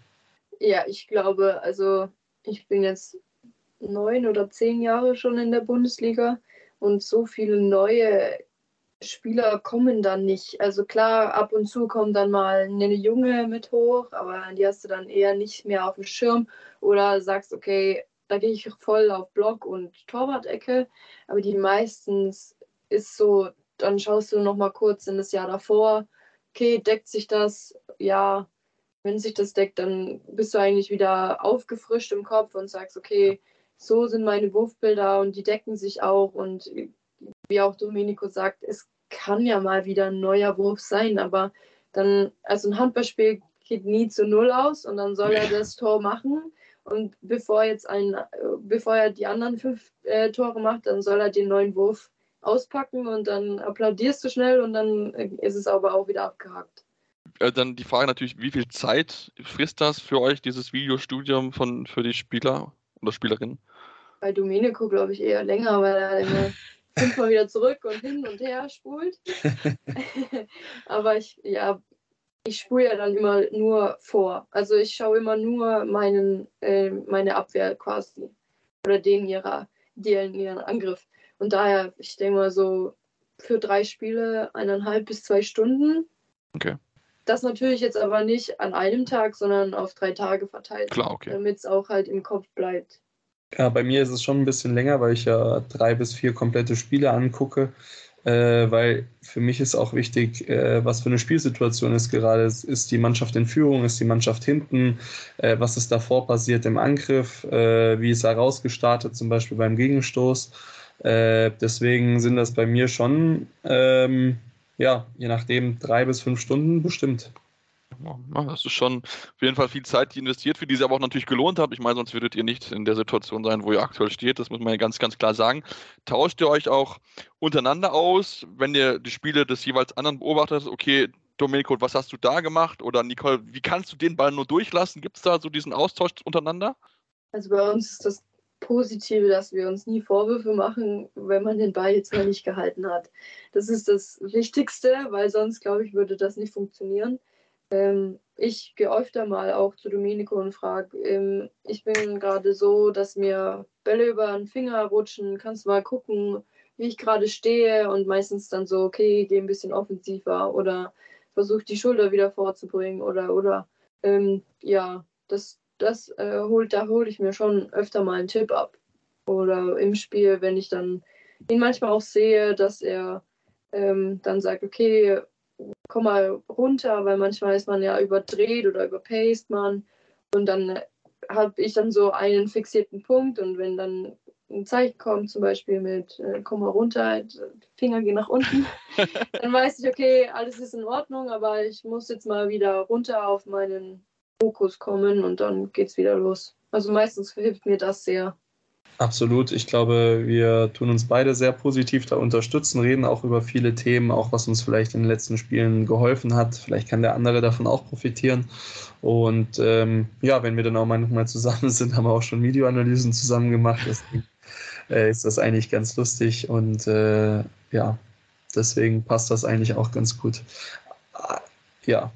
B: Ja, ich glaube, also ich bin jetzt neun oder zehn Jahre schon in der Bundesliga und so viele neue Spieler kommen dann nicht. Also klar, ab und zu kommt dann mal eine Junge mit hoch, aber die hast du dann eher nicht mehr auf dem Schirm oder sagst, okay, da gehe ich voll auf Block und Torwart-Ecke. Aber die meistens ist so, dann schaust du noch mal kurz in das Jahr davor, okay, deckt sich das? Ja. wenn sich das deckt, dann bist du eigentlich wieder aufgefrischt im Kopf und sagst, okay, so sind meine Wurfbilder und die decken sich auch. Und wie auch Domenico sagt, es kann ja mal wieder ein neuer Wurf sein, aber dann, also ein Handballspiel geht nie zu Null aus und dann soll er das Tor machen. Und bevor jetzt ein, bevor er die anderen fünf äh, Tore macht, dann soll er den neuen Wurf auspacken und dann applaudierst du schnell und dann ist es aber auch wieder abgehakt.
A: Äh, dann die Frage natürlich, wie viel Zeit frisst das für euch, dieses Videostudium von, für die Spieler oder Spielerinnen?
B: Bei Domenico glaube ich eher länger, weil er immer fünfmal wieder zurück und hin und her spult. aber ich, ja, ich spule ja dann immer nur vor. Also ich schaue immer nur meinen, äh, meine Abwehr quasi. Oder den ihrer, den ihren Angriff. Und daher, ich denke mal so für drei Spiele eineinhalb bis zwei Stunden.
A: Okay.
B: Das natürlich jetzt aber nicht an einem Tag, sondern auf drei Tage verteilt.
A: Klar, okay.
B: Damit es auch halt im Kopf bleibt.
C: Ja, bei mir ist es schon ein bisschen länger, weil ich ja drei bis vier komplette Spiele angucke äh, weil für mich ist auch wichtig, äh, was für eine Spielsituation ist gerade. Ist die Mannschaft in Führung, ist die Mannschaft hinten, äh, was ist davor passiert im Angriff, äh, wie ist er rausgestartet, zum Beispiel beim Gegenstoß. Äh, deswegen sind das bei mir schon, ähm, ja, je nachdem, drei bis fünf Stunden bestimmt.
A: Das ist schon auf jeden Fall viel Zeit, die investiert wird, die sie aber auch natürlich gelohnt hat. Ich meine, sonst würdet ihr nicht in der Situation sein, wo ihr aktuell steht. Das muss man ja ganz, ganz klar sagen. Tauscht ihr euch auch untereinander aus, wenn ihr die Spiele des jeweils anderen beobachtet? Okay, Domenico, was hast du da gemacht? Oder Nicole, wie kannst du den Ball nur durchlassen? Gibt es da so diesen Austausch untereinander?
B: Also bei uns ist das Positive, dass wir uns nie Vorwürfe machen, wenn man den Ball jetzt mal nicht gehalten hat. Das ist das Wichtigste, weil sonst, glaube ich, würde das nicht funktionieren. Ähm, ich gehe öfter mal auch zu Domenico und frage, ähm, ich bin gerade so, dass mir Bälle über den Finger rutschen, kannst du mal gucken, wie ich gerade stehe? Und meistens dann so, okay, geh ein bisschen offensiver oder versuch die Schulter wieder vorzubringen oder, oder, ähm, ja, das, das äh, holt, da hole ich mir schon öfter mal einen Tipp ab. Oder im Spiel, wenn ich dann ihn manchmal auch sehe, dass er ähm, dann sagt, okay, komm mal runter, weil manchmal ist man ja überdreht oder überpaced man. Und dann habe ich dann so einen fixierten Punkt und wenn dann ein Zeichen kommt, zum Beispiel mit äh, komm mal runter, Finger gehen nach unten, dann weiß ich, okay, alles ist in Ordnung, aber ich muss jetzt mal wieder runter auf meinen Fokus kommen und dann geht's wieder los. Also meistens hilft mir das sehr.
C: Absolut. Ich glaube, wir tun uns beide sehr positiv da unterstützen, reden auch über viele Themen, auch was uns vielleicht in den letzten Spielen geholfen hat. Vielleicht kann der andere davon auch profitieren. Und ähm, ja, wenn wir dann auch manchmal zusammen sind, haben wir auch schon Videoanalysen zusammen gemacht. Deswegen äh, ist das eigentlich ganz lustig und äh, ja, deswegen passt das eigentlich auch ganz gut. Ja,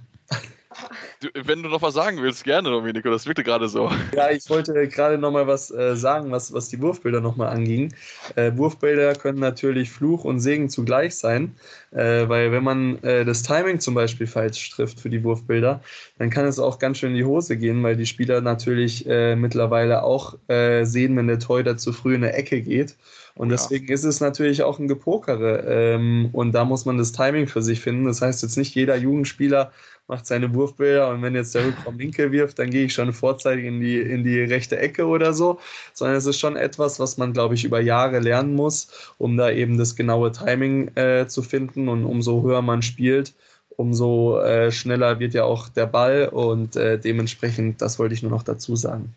A: Du, wenn du noch was sagen willst, gerne, Domenico, das wirkte gerade so.
C: Ja, ich wollte gerade noch mal was äh, sagen, was, was die Wurfbilder noch mal anging. Äh, Wurfbilder können natürlich Fluch und Segen zugleich sein, äh, weil wenn man äh, das Timing zum Beispiel falsch trifft für die Wurfbilder, dann kann es auch ganz schön in die Hose gehen, weil die Spieler natürlich äh, mittlerweile auch äh, sehen, wenn der Torhüter zu früh in eine Ecke geht. Und deswegen ja. ist es natürlich auch ein Gepokere. Ähm, und da muss man das Timing für sich finden. Das heißt jetzt nicht jeder Jugendspieler macht seine Wurfbilder und wenn jetzt der Rückraum linke wirft, dann gehe ich schon vorzeitig in die, in die rechte Ecke oder so, sondern es ist schon etwas, was man, glaube ich, über Jahre lernen muss, um da eben das genaue Timing äh, zu finden. Und umso höher man spielt, umso äh, schneller wird ja auch der Ball. Und äh, dementsprechend, das wollte ich nur noch dazu sagen.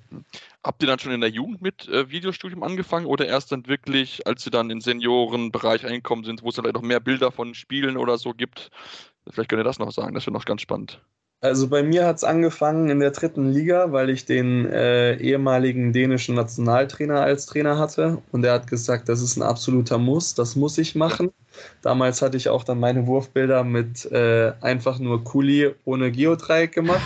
A: Habt ihr dann schon in der Jugend mit äh, Videostudium angefangen oder erst dann wirklich, als ihr dann in Seniorenbereich eingekommen sind, wo es dann vielleicht noch mehr Bilder von Spielen oder so gibt, Vielleicht könnt ihr das noch sagen, das wäre noch ganz spannend.
C: Also bei mir hat es angefangen in der dritten Liga, weil ich den äh, ehemaligen dänischen Nationaltrainer als Trainer hatte und er hat gesagt, das ist ein absoluter Muss, das muss ich machen. Damals hatte ich auch dann meine Wurfbilder mit äh, einfach nur Kuli ohne Geodreieck gemacht.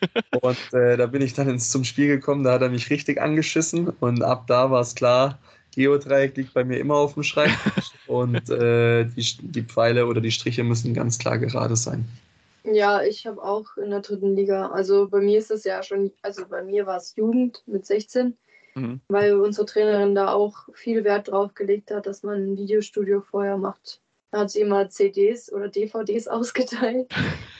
C: und äh, da bin ich dann ins, zum Spiel gekommen, da hat er mich richtig angeschissen und ab da war es klar, Geodreieck liegt bei mir immer auf dem Schreibtisch und äh, die, die Pfeile oder die Striche müssen ganz klar gerade sein.
B: Ja, ich habe auch in der dritten Liga. Also bei mir ist es ja schon, also bei mir war es Jugend mit 16, mhm. weil unsere Trainerin da auch viel Wert drauf gelegt hat, dass man ein Videostudio vorher macht. Da hat sie immer CDs oder DVDs ausgeteilt.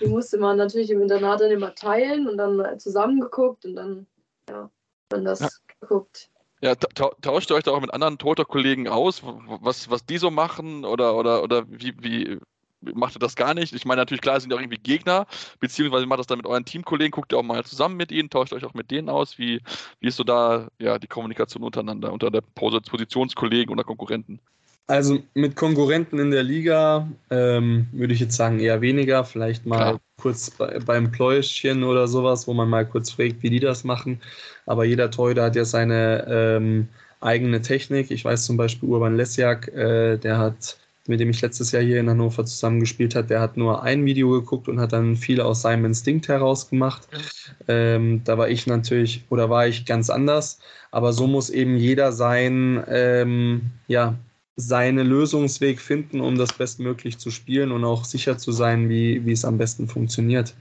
B: Die musste man natürlich im Internat dann immer teilen und dann zusammengeguckt und dann, ja, dann das ja. geguckt.
A: Ja, tauscht ihr euch da auch mit anderen Toter-Kollegen aus, was, was die so machen oder, oder, oder wie, wie macht ihr das gar nicht? Ich meine, natürlich, klar, sind ja auch irgendwie Gegner, beziehungsweise macht das dann mit euren Teamkollegen, guckt ihr auch mal zusammen mit ihnen, tauscht euch auch mit denen aus. Wie, wie ist so da ja, die Kommunikation untereinander, unter der Positionskollegen oder Konkurrenten?
C: Also mit Konkurrenten in der Liga ähm, würde ich jetzt sagen eher weniger. Vielleicht mal Klar. kurz bei, beim Pläuschen oder sowas, wo man mal kurz fragt, wie die das machen. Aber jeder Torhüter hat ja seine ähm, eigene Technik. Ich weiß zum Beispiel Urban Lesjak, äh, der hat, mit dem ich letztes Jahr hier in Hannover zusammengespielt hat, der hat nur ein Video geguckt und hat dann viel aus seinem Instinkt heraus gemacht. Ähm, da war ich natürlich oder war ich ganz anders. Aber so muss eben jeder sein, ähm, ja, seinen Lösungsweg finden, um das bestmöglich zu spielen und auch sicher zu sein, wie, wie es am besten funktioniert.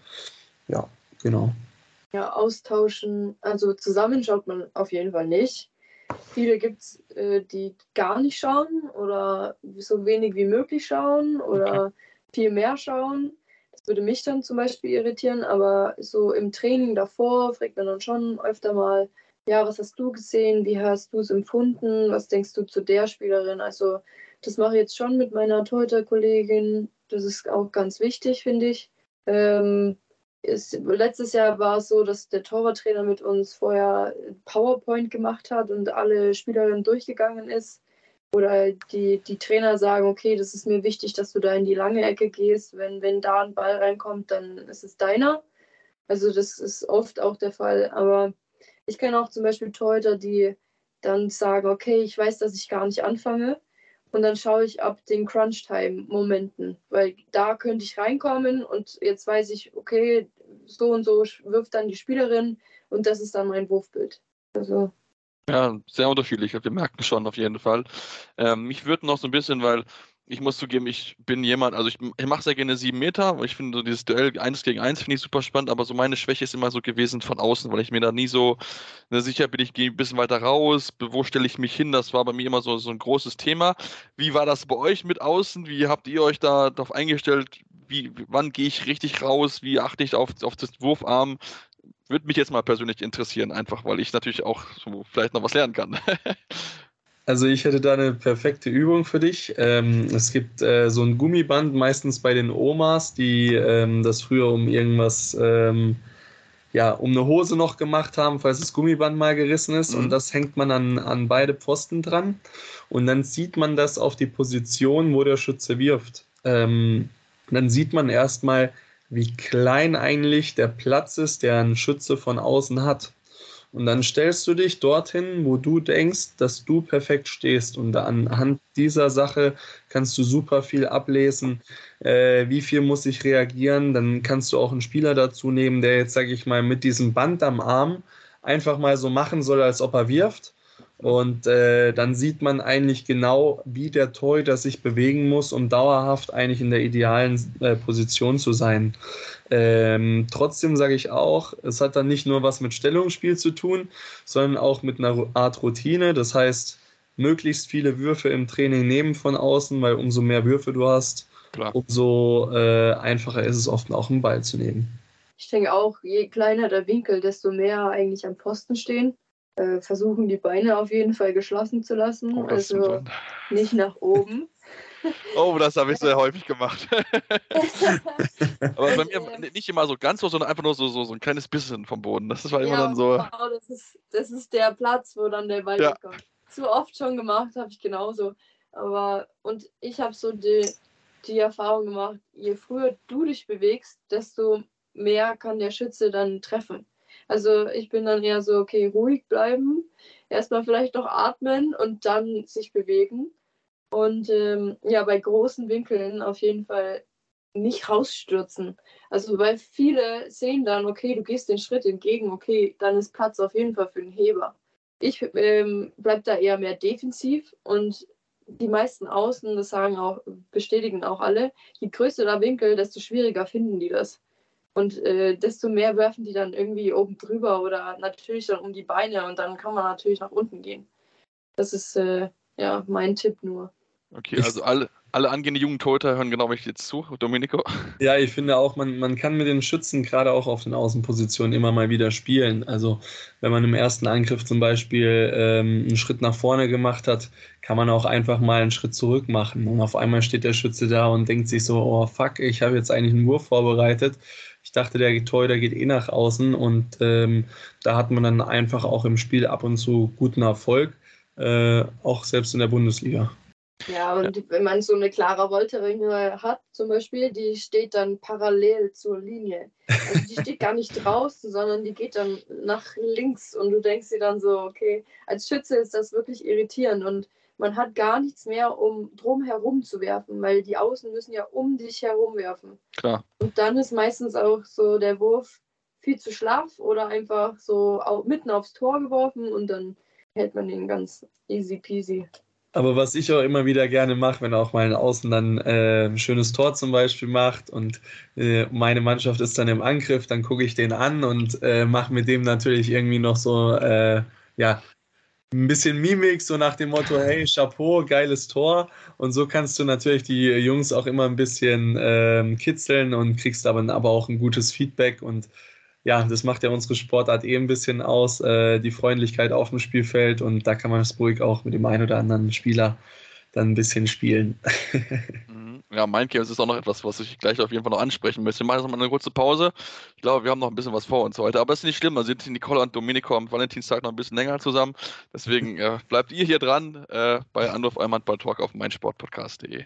C: Ja, genau.
B: Ja, austauschen, also zusammen schaut man auf jeden Fall nicht. Viele gibt es, äh, die gar nicht schauen oder so wenig wie möglich schauen oder okay. viel mehr schauen. Das würde mich dann zum Beispiel irritieren, aber so im Training davor fragt man dann schon öfter mal, ja, was hast du gesehen? Wie hast du es empfunden? Was denkst du zu der Spielerin? Also, das mache ich jetzt schon mit meiner Torhüter-Kollegin. Das ist auch ganz wichtig, finde ich. Ähm, ist, letztes Jahr war es so, dass der Torwarttrainer mit uns vorher PowerPoint gemacht hat und alle Spielerinnen durchgegangen ist. Oder die, die Trainer sagen, okay, das ist mir wichtig, dass du da in die lange Ecke gehst. Wenn, wenn da ein Ball reinkommt, dann ist es deiner. Also das ist oft auch der Fall. Aber ich kenne auch zum Beispiel Torhüter, die dann sagen, okay, ich weiß, dass ich gar nicht anfange. Und dann schaue ich ab den Crunch-Time-Momenten, weil da könnte ich reinkommen und jetzt weiß ich, okay, so und so wirft dann die Spielerin und das ist dann mein Wurfbild. Also.
A: Ja, sehr unterschiedlich. Wir merken schon auf jeden Fall. Ähm, mich würde noch so ein bisschen, weil ich muss zugeben, ich bin jemand, also ich, ich mache sehr gerne sieben Meter, ich finde so dieses Duell eins gegen eins finde ich super spannend, aber so meine Schwäche ist immer so gewesen von außen, weil ich mir da nie so ne, sicher bin, ich gehe ein bisschen weiter raus, wo stelle ich mich hin, das war bei mir immer so, so ein großes Thema. Wie war das bei euch mit außen? Wie habt ihr euch da darauf eingestellt? Wie, wann gehe ich richtig raus? Wie achte ich auf, auf das Wurfarm? Würde mich jetzt mal persönlich interessieren, einfach weil ich natürlich auch so vielleicht noch was lernen kann.
C: Also ich hätte da eine perfekte Übung für dich. Ähm, es gibt äh, so ein Gummiband, meistens bei den Omas, die ähm, das früher um irgendwas, ähm, ja, um eine Hose noch gemacht haben, falls das Gummiband mal gerissen ist. Mhm. Und das hängt man an, an beide Pfosten dran. Und dann sieht man das auf die Position, wo der Schütze wirft. Ähm, dann sieht man erstmal, wie klein eigentlich der Platz ist, der ein Schütze von außen hat. Und dann stellst du dich dorthin, wo du denkst, dass du perfekt stehst. Und anhand dieser Sache kannst du super viel ablesen. Äh, wie viel muss ich reagieren? Dann kannst du auch einen Spieler dazu nehmen, der jetzt, sage ich mal, mit diesem Band am Arm einfach mal so machen soll, als ob er wirft. Und äh, dann sieht man eigentlich genau, wie der Torhüter sich bewegen muss, um dauerhaft eigentlich in der idealen äh, Position zu sein. Ähm, trotzdem sage ich auch, es hat dann nicht nur was mit Stellungsspiel zu tun, sondern auch mit einer Art Routine. Das heißt, möglichst viele Würfe im Training nehmen von außen, weil umso mehr Würfe du hast, Klar. umso äh, einfacher ist es oft auch einen Ball zu nehmen.
B: Ich denke auch, je kleiner der Winkel, desto mehr eigentlich am Pfosten stehen. Äh, versuchen, die Beine auf jeden Fall geschlossen zu lassen. Oh, also nicht nach oben.
A: Oh, das habe ich sehr häufig gemacht. Aber bei mir nicht immer so ganz so, sondern einfach nur so, so, so ein kleines bisschen vom Boden. Das war immer ja, dann so.
B: Genau, das ist, das ist der Platz, wo dann der Ball ja. kommt. Zu oft schon gemacht, habe ich genauso. Aber, und ich habe so die, die Erfahrung gemacht, je früher du dich bewegst, desto mehr kann der Schütze dann treffen. Also ich bin dann eher so, okay, ruhig bleiben, erstmal vielleicht noch atmen und dann sich bewegen. Und ähm, ja, bei großen Winkeln auf jeden Fall nicht rausstürzen. Also weil viele sehen dann, okay, du gehst den Schritt entgegen, okay, dann ist Platz auf jeden Fall für den Heber. Ich ähm, bleibe da eher mehr defensiv und die meisten Außen, das sagen auch, bestätigen auch alle, je größer der Winkel, desto schwieriger finden die das. Und äh, desto mehr werfen die dann irgendwie oben drüber oder natürlich dann um die Beine und dann kann man natürlich nach unten gehen. Das ist äh, ja mein Tipp nur.
A: Okay, also alle, alle angehende jungen Torhüter hören genau mich jetzt zu, Domenico.
C: Ja, ich finde auch, man, man kann mit den Schützen gerade auch auf den Außenpositionen immer mal wieder spielen. Also wenn man im ersten Angriff zum Beispiel ähm, einen Schritt nach vorne gemacht hat, kann man auch einfach mal einen Schritt zurück machen. Und auf einmal steht der Schütze da und denkt sich so, oh fuck, ich habe jetzt eigentlich einen Wurf vorbereitet. Ich dachte, der Torhüter geht eh nach außen und ähm, da hat man dann einfach auch im Spiel ab und zu guten Erfolg, äh, auch selbst in der Bundesliga.
B: Ja, und ja. wenn man so eine Clara Wolteringe hat, zum Beispiel, die steht dann parallel zur Linie. Also die steht gar nicht draußen, sondern die geht dann nach links und du denkst dir dann so, okay, als Schütze ist das wirklich irritierend und man hat gar nichts mehr, um drum herum zu werfen, weil die Außen müssen ja um dich herum werfen.
A: Klar.
B: Und dann ist meistens auch so der Wurf viel zu schlaff oder einfach so mitten aufs Tor geworfen und dann hält man den ganz easy peasy.
C: Aber was ich auch immer wieder gerne mache, wenn auch mal ein Außen dann äh, ein schönes Tor zum Beispiel macht und äh, meine Mannschaft ist dann im Angriff, dann gucke ich den an und äh, mache mit dem natürlich irgendwie noch so, äh, ja, ein bisschen Mimik, so nach dem Motto, hey, Chapeau, geiles Tor. Und so kannst du natürlich die Jungs auch immer ein bisschen ähm, kitzeln und kriegst aber, aber auch ein gutes Feedback und ja, das macht ja unsere Sportart eh ein bisschen aus, äh, die Freundlichkeit auf dem Spielfeld und da kann man es ruhig auch mit dem einen oder anderen Spieler dann ein bisschen spielen.
A: Mhm. ja, Mindgames ist auch noch etwas, was ich gleich auf jeden Fall noch ansprechen möchte. Wir machen jetzt mal eine kurze Pause. Ich glaube, wir haben noch ein bisschen was vor uns heute, aber es ist nicht schlimm. Da sind Nicole und Domenico am Valentinstag noch ein bisschen länger zusammen. Deswegen äh, bleibt ihr hier dran äh, bei Anruf Einwand Talk auf meinsportpodcast.de.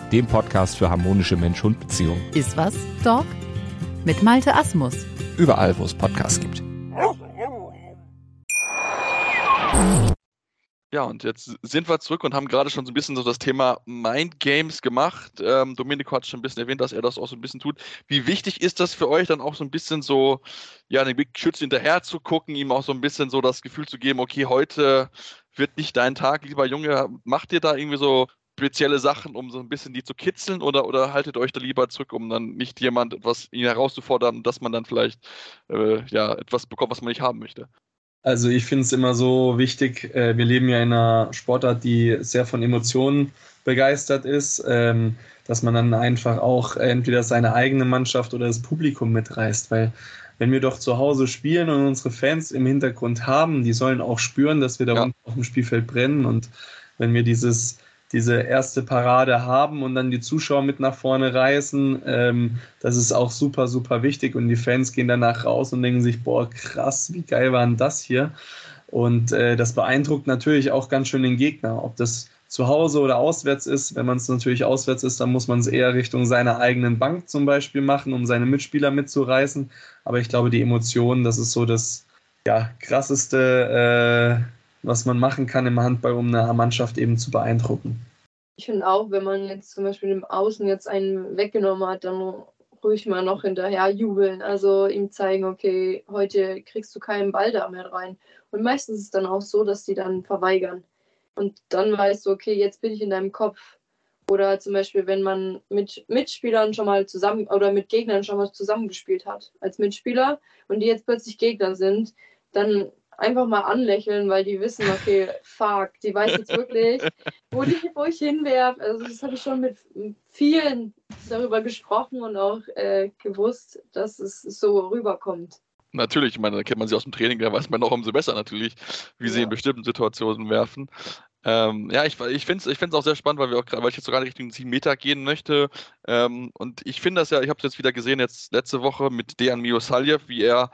D: dem Podcast für harmonische Mensch-Hund-Beziehungen.
E: Iswas Dog mit Malte Asmus.
D: Überall, wo es Podcasts gibt.
A: Ja, und jetzt sind wir zurück und haben gerade schon so ein bisschen so das Thema Mind Games gemacht. Ähm, Domenico hat schon ein bisschen erwähnt, dass er das auch so ein bisschen tut. Wie wichtig ist das für euch dann auch so ein bisschen so, ja, den Big Schütze hinterher zu gucken, ihm auch so ein bisschen so das Gefühl zu geben, okay, heute wird nicht dein Tag, lieber Junge. Macht ihr da irgendwie so spezielle Sachen, um so ein bisschen die zu kitzeln oder, oder haltet euch da lieber zurück, um dann nicht jemand etwas ihn herauszufordern, dass man dann vielleicht äh, ja, etwas bekommt, was man nicht haben möchte?
C: Also ich finde es immer so wichtig, äh, wir leben ja in einer Sportart, die sehr von Emotionen begeistert ist, ähm, dass man dann einfach auch entweder seine eigene Mannschaft oder das Publikum mitreißt, weil wenn wir doch zu Hause spielen und unsere Fans im Hintergrund haben, die sollen auch spüren, dass wir da ja. auf dem Spielfeld brennen. Und wenn wir dieses, diese erste Parade haben und dann die Zuschauer mit nach vorne reißen, ähm, das ist auch super, super wichtig. Und die Fans gehen danach raus und denken sich, boah, krass, wie geil war denn das hier? Und äh, das beeindruckt natürlich auch ganz schön den Gegner, ob das zu Hause oder auswärts ist. Wenn man es natürlich auswärts ist, dann muss man es eher Richtung seiner eigenen Bank zum Beispiel machen, um seine Mitspieler mitzureißen. Aber ich glaube, die Emotionen, das ist so das ja, krasseste, äh, was man machen kann im Handball, um eine Mannschaft eben zu beeindrucken.
B: Ich finde auch, wenn man jetzt zum Beispiel im Außen jetzt einen weggenommen hat, dann ruhig mal noch hinterher jubeln. Also ihm zeigen, okay, heute kriegst du keinen Ball da mehr rein. Und meistens ist es dann auch so, dass die dann verweigern. Und dann weißt du, okay, jetzt bin ich in deinem Kopf. Oder zum Beispiel, wenn man mit Mitspielern schon mal zusammen oder mit Gegnern schon mal zusammengespielt hat als Mitspieler und die jetzt plötzlich Gegner sind, dann einfach mal anlächeln, weil die wissen, okay, fuck, die weiß jetzt wirklich, wo, die, wo ich hinwerfe. Also das habe ich schon mit vielen darüber gesprochen und auch äh, gewusst, dass es so rüberkommt.
A: Natürlich, ich meine, da kennt man sie aus dem Training, da weiß man noch umso besser natürlich, wie ja. sie in bestimmten Situationen werfen. Ähm, ja, ich, ich finde es ich find's auch sehr spannend, weil, wir auch, weil ich jetzt sogar Richtung 7 Meter gehen möchte. Ähm, und ich finde das ja, ich habe es jetzt wieder gesehen, jetzt letzte Woche mit Dejan Miosaljev, wie er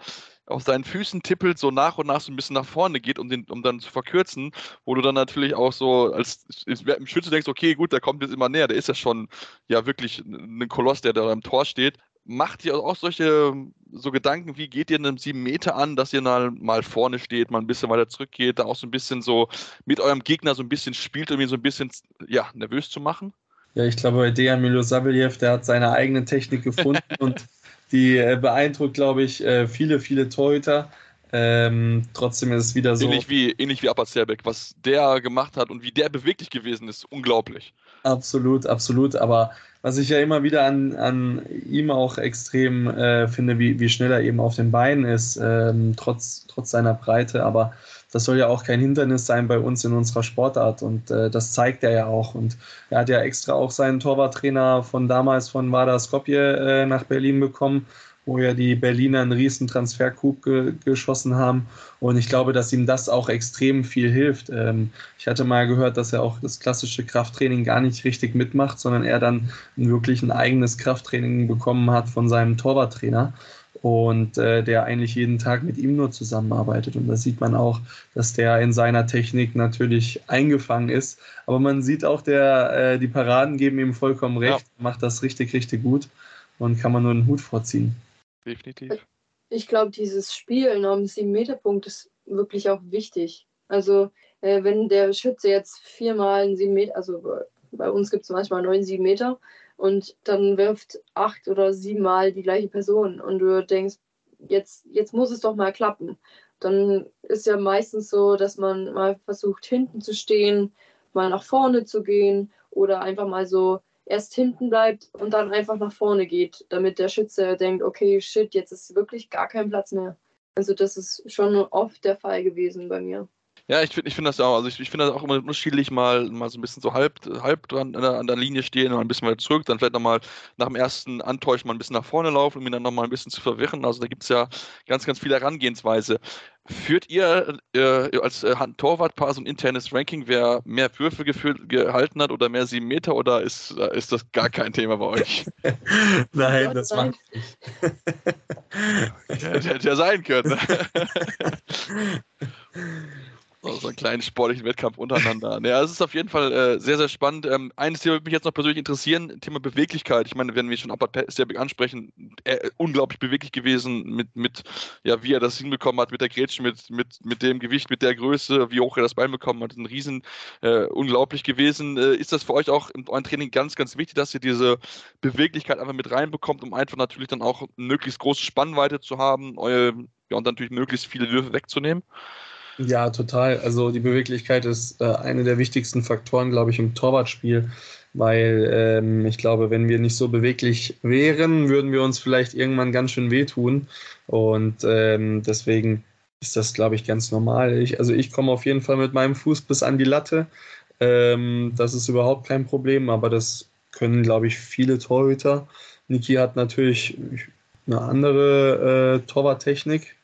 A: auf seinen Füßen tippelt, so nach und nach so ein bisschen nach vorne geht, um, den, um dann zu verkürzen, wo du dann natürlich auch so als im Schütze denkst, okay, gut, der kommt jetzt immer näher, der ist ja schon ja wirklich ein Koloss, der da im Tor steht. Macht ihr auch solche so Gedanken, wie geht ihr einem sieben Meter an, dass ihr mal, mal vorne steht, mal ein bisschen weiter zurückgeht, da auch so ein bisschen so mit eurem Gegner so ein bisschen spielt, um ihn so ein bisschen ja, nervös zu machen?
C: Ja, ich glaube, bei Dejan Milosavljev, der hat seine eigene Technik gefunden und die äh, beeindruckt, glaube ich, äh, viele, viele Torhüter. Ähm, trotzdem ist es wieder so.
A: Ähnlich wie, ähnlich wie Apazerbeck, was der gemacht hat und wie der beweglich gewesen ist, unglaublich.
C: Absolut, absolut. Aber was ich ja immer wieder an, an ihm auch extrem äh, finde, wie, wie schnell er eben auf den Beinen ist, ähm, trotz, trotz seiner Breite. Aber das soll ja auch kein Hindernis sein bei uns in unserer Sportart und äh, das zeigt er ja auch. Und er hat ja extra auch seinen Torwarttrainer von damals von Vardar Skopje äh, nach Berlin bekommen wo ja die Berliner einen riesen Transfercoup ge geschossen haben. Und ich glaube, dass ihm das auch extrem viel hilft. Ähm, ich hatte mal gehört, dass er auch das klassische Krafttraining gar nicht richtig mitmacht, sondern er dann wirklich ein eigenes Krafttraining bekommen hat von seinem Torwarttrainer und äh, der eigentlich jeden Tag mit ihm nur zusammenarbeitet. Und da sieht man auch, dass der in seiner Technik natürlich eingefangen ist. Aber man sieht auch, der, äh, die Paraden geben ihm vollkommen recht, ja. macht das richtig, richtig gut und kann man nur einen Hut vorziehen
A: definitiv.
B: Ich glaube, dieses Spielen am 7-Meter-Punkt ist wirklich auch wichtig. Also, äh, wenn der Schütze jetzt viermal einen 7 Meter, also bei uns gibt es manchmal neun 7 Meter, und dann wirft acht oder siebenmal die gleiche Person und du denkst, jetzt, jetzt muss es doch mal klappen. Dann ist ja meistens so, dass man mal versucht, hinten zu stehen, mal nach vorne zu gehen oder einfach mal so erst hinten bleibt und dann einfach nach vorne geht, damit der Schütze denkt, okay, shit, jetzt ist wirklich gar kein Platz mehr. Also das ist schon oft der Fall gewesen bei mir.
A: Ja, ich finde ich find das auch. Also ich, ich finde das auch immer unterschiedlich, mal, mal so ein bisschen so halb, halb dran an der, an der Linie stehen, mal ein bisschen weiter zurück, dann vielleicht nochmal nach dem ersten Antäuschen mal ein bisschen nach vorne laufen, um ihn dann nochmal ein bisschen zu verwirren. Also da gibt es ja ganz, ganz viele Herangehensweise. Führt ihr äh, als äh, Torwartpaar so ein internes Ranking, wer mehr Würfe geführt, gehalten hat oder mehr sieben Meter oder ist, äh, ist das gar kein Thema bei euch?
C: Nein, das macht nicht.
A: Hätte ja sein können. so einen kleinen sportlichen Wettkampf untereinander. Ja, es ist auf jeden Fall äh, sehr, sehr spannend. Ähm, eines Thema würde mich jetzt noch persönlich interessieren, Thema Beweglichkeit. Ich meine, wenn wir schon Abbott Sterbig ansprechen, äh, unglaublich beweglich gewesen mit, mit, ja, wie er das hinbekommen hat mit der Grätsche, mit, mit, mit dem Gewicht, mit der Größe, wie hoch er das Bein bekommen hat. Ein Riesen, äh, unglaublich gewesen. Äh, ist das für euch auch in eurem Training ganz, ganz wichtig, dass ihr diese Beweglichkeit einfach mit reinbekommt, um einfach natürlich dann auch möglichst große Spannweite zu haben, eure, ja, und natürlich möglichst viele Würfe wegzunehmen?
C: Ja, total. Also die Beweglichkeit ist äh, einer der wichtigsten Faktoren, glaube ich, im Torwartspiel, weil ähm, ich glaube, wenn wir nicht so beweglich wären, würden wir uns vielleicht irgendwann ganz schön wehtun. Und ähm, deswegen ist das, glaube ich, ganz normal. Ich, also ich komme auf jeden Fall mit meinem Fuß bis an die Latte. Ähm, das ist überhaupt kein Problem, aber das können, glaube ich, viele Torhüter. Niki hat natürlich eine andere äh, Torwarttechnik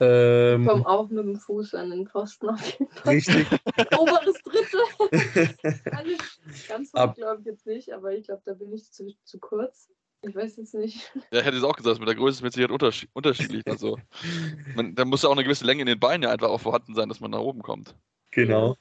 B: ähm, ich komme auch mit dem Fuß an den Pfosten auf jeden Fall.
C: Richtig.
B: Oberes Dritte. ganz hoch glaube ich jetzt nicht, aber ich glaube, da bin ich zu, zu kurz. Ich weiß jetzt nicht.
A: Ja, hätte es auch gesagt, mit der Größe ist mit Sicherheit unterschied unterschiedlich. Also, man, da muss ja auch eine gewisse Länge in den Beinen ja einfach auch vorhanden sein, dass man nach oben kommt.
C: Genau.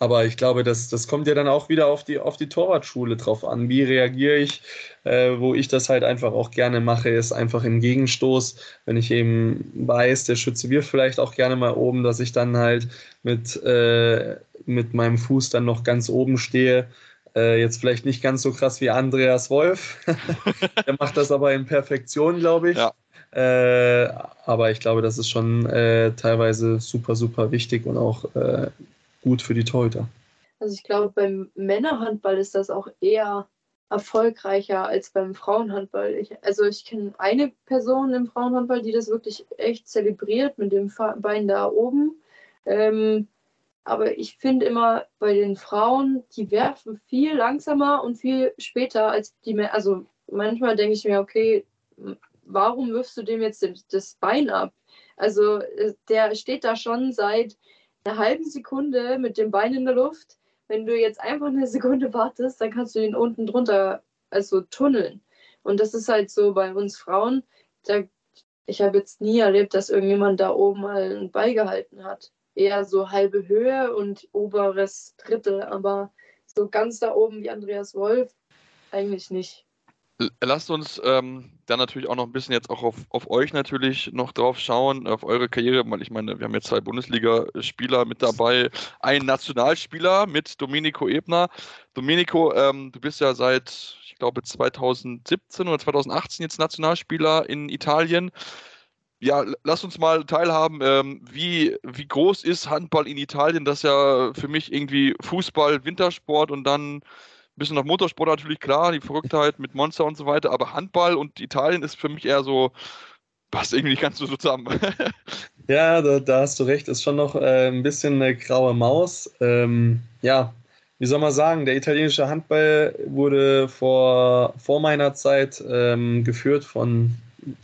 C: Aber ich glaube, das, das kommt ja dann auch wieder auf die, auf die Torwartschule drauf an. Wie reagiere ich? Äh, wo ich das halt einfach auch gerne mache, ist einfach im Gegenstoß, wenn ich eben weiß, der Schütze wirft vielleicht auch gerne mal oben, dass ich dann halt mit, äh, mit meinem Fuß dann noch ganz oben stehe. Äh, jetzt vielleicht nicht ganz so krass wie Andreas Wolf. der macht das aber in Perfektion, glaube ich. Ja. Äh, aber ich glaube, das ist schon äh, teilweise super, super wichtig und auch äh, gut für die Torhüter.
B: Also ich glaube, beim Männerhandball ist das auch eher erfolgreicher als beim Frauenhandball. Ich, also ich kenne eine Person im Frauenhandball, die das wirklich echt zelebriert mit dem Bein da oben. Ähm, aber ich finde immer bei den Frauen, die werfen viel langsamer und viel später als die Männer. Also manchmal denke ich mir, okay, warum wirfst du dem jetzt das Bein ab? Also äh, der steht da schon seit einer halben Sekunde mit dem Bein in der Luft. Wenn du jetzt einfach eine Sekunde wartest, dann kannst du ihn unten drunter also tunneln. Und das ist halt so bei uns Frauen. Da, ich habe jetzt nie erlebt, dass irgendjemand da oben mal einen Ball gehalten hat. Eher so halbe Höhe und oberes Drittel, aber so ganz da oben wie Andreas Wolf eigentlich nicht.
A: Lasst uns ähm, dann natürlich auch noch ein bisschen jetzt auch auf, auf euch natürlich noch drauf schauen, auf eure Karriere, weil ich meine, wir haben jetzt zwei Bundesligaspieler mit dabei, einen Nationalspieler mit Domenico Ebner. Domenico, ähm, du bist ja seit, ich glaube, 2017 oder 2018 jetzt Nationalspieler in Italien. Ja, lass uns mal teilhaben, ähm, wie, wie groß ist Handball in Italien? Das ist ja für mich irgendwie Fußball, Wintersport und dann bisschen auf Motorsport natürlich klar, die Verrücktheit mit Monster und so weiter, aber Handball und Italien ist für mich eher so, passt irgendwie nicht ganz so zusammen.
C: ja, da, da, hast du recht, ist schon noch äh, ein bisschen eine graue Maus. Ähm, ja, wie soll man sagen, der italienische Handball wurde vor, vor meiner Zeit ähm, geführt von,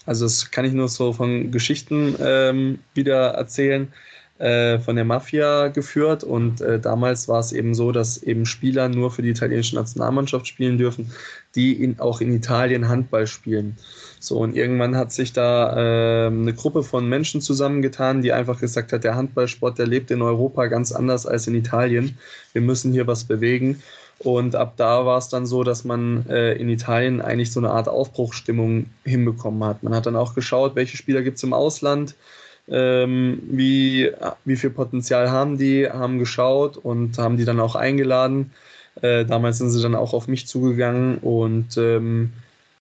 C: also das kann ich nur so von Geschichten ähm, wieder erzählen äh, von der Mafia geführt und äh, damals war es eben so, dass eben Spieler nur für die italienische Nationalmannschaft spielen dürfen, die in, auch in Italien Handball spielen. So, und irgendwann hat sich da äh, eine Gruppe von Menschen zusammengetan, die einfach gesagt hat, der Handballsport, der lebt in Europa ganz anders als in Italien. Wir müssen hier was bewegen. Und ab da war es dann so, dass man äh, in Italien eigentlich so eine Art Aufbruchsstimmung hinbekommen hat. Man hat dann auch geschaut, welche Spieler gibt es im Ausland, ähm, wie, wie viel Potenzial haben die, haben geschaut und haben die dann auch eingeladen. Äh, damals sind sie dann auch auf mich zugegangen und ähm,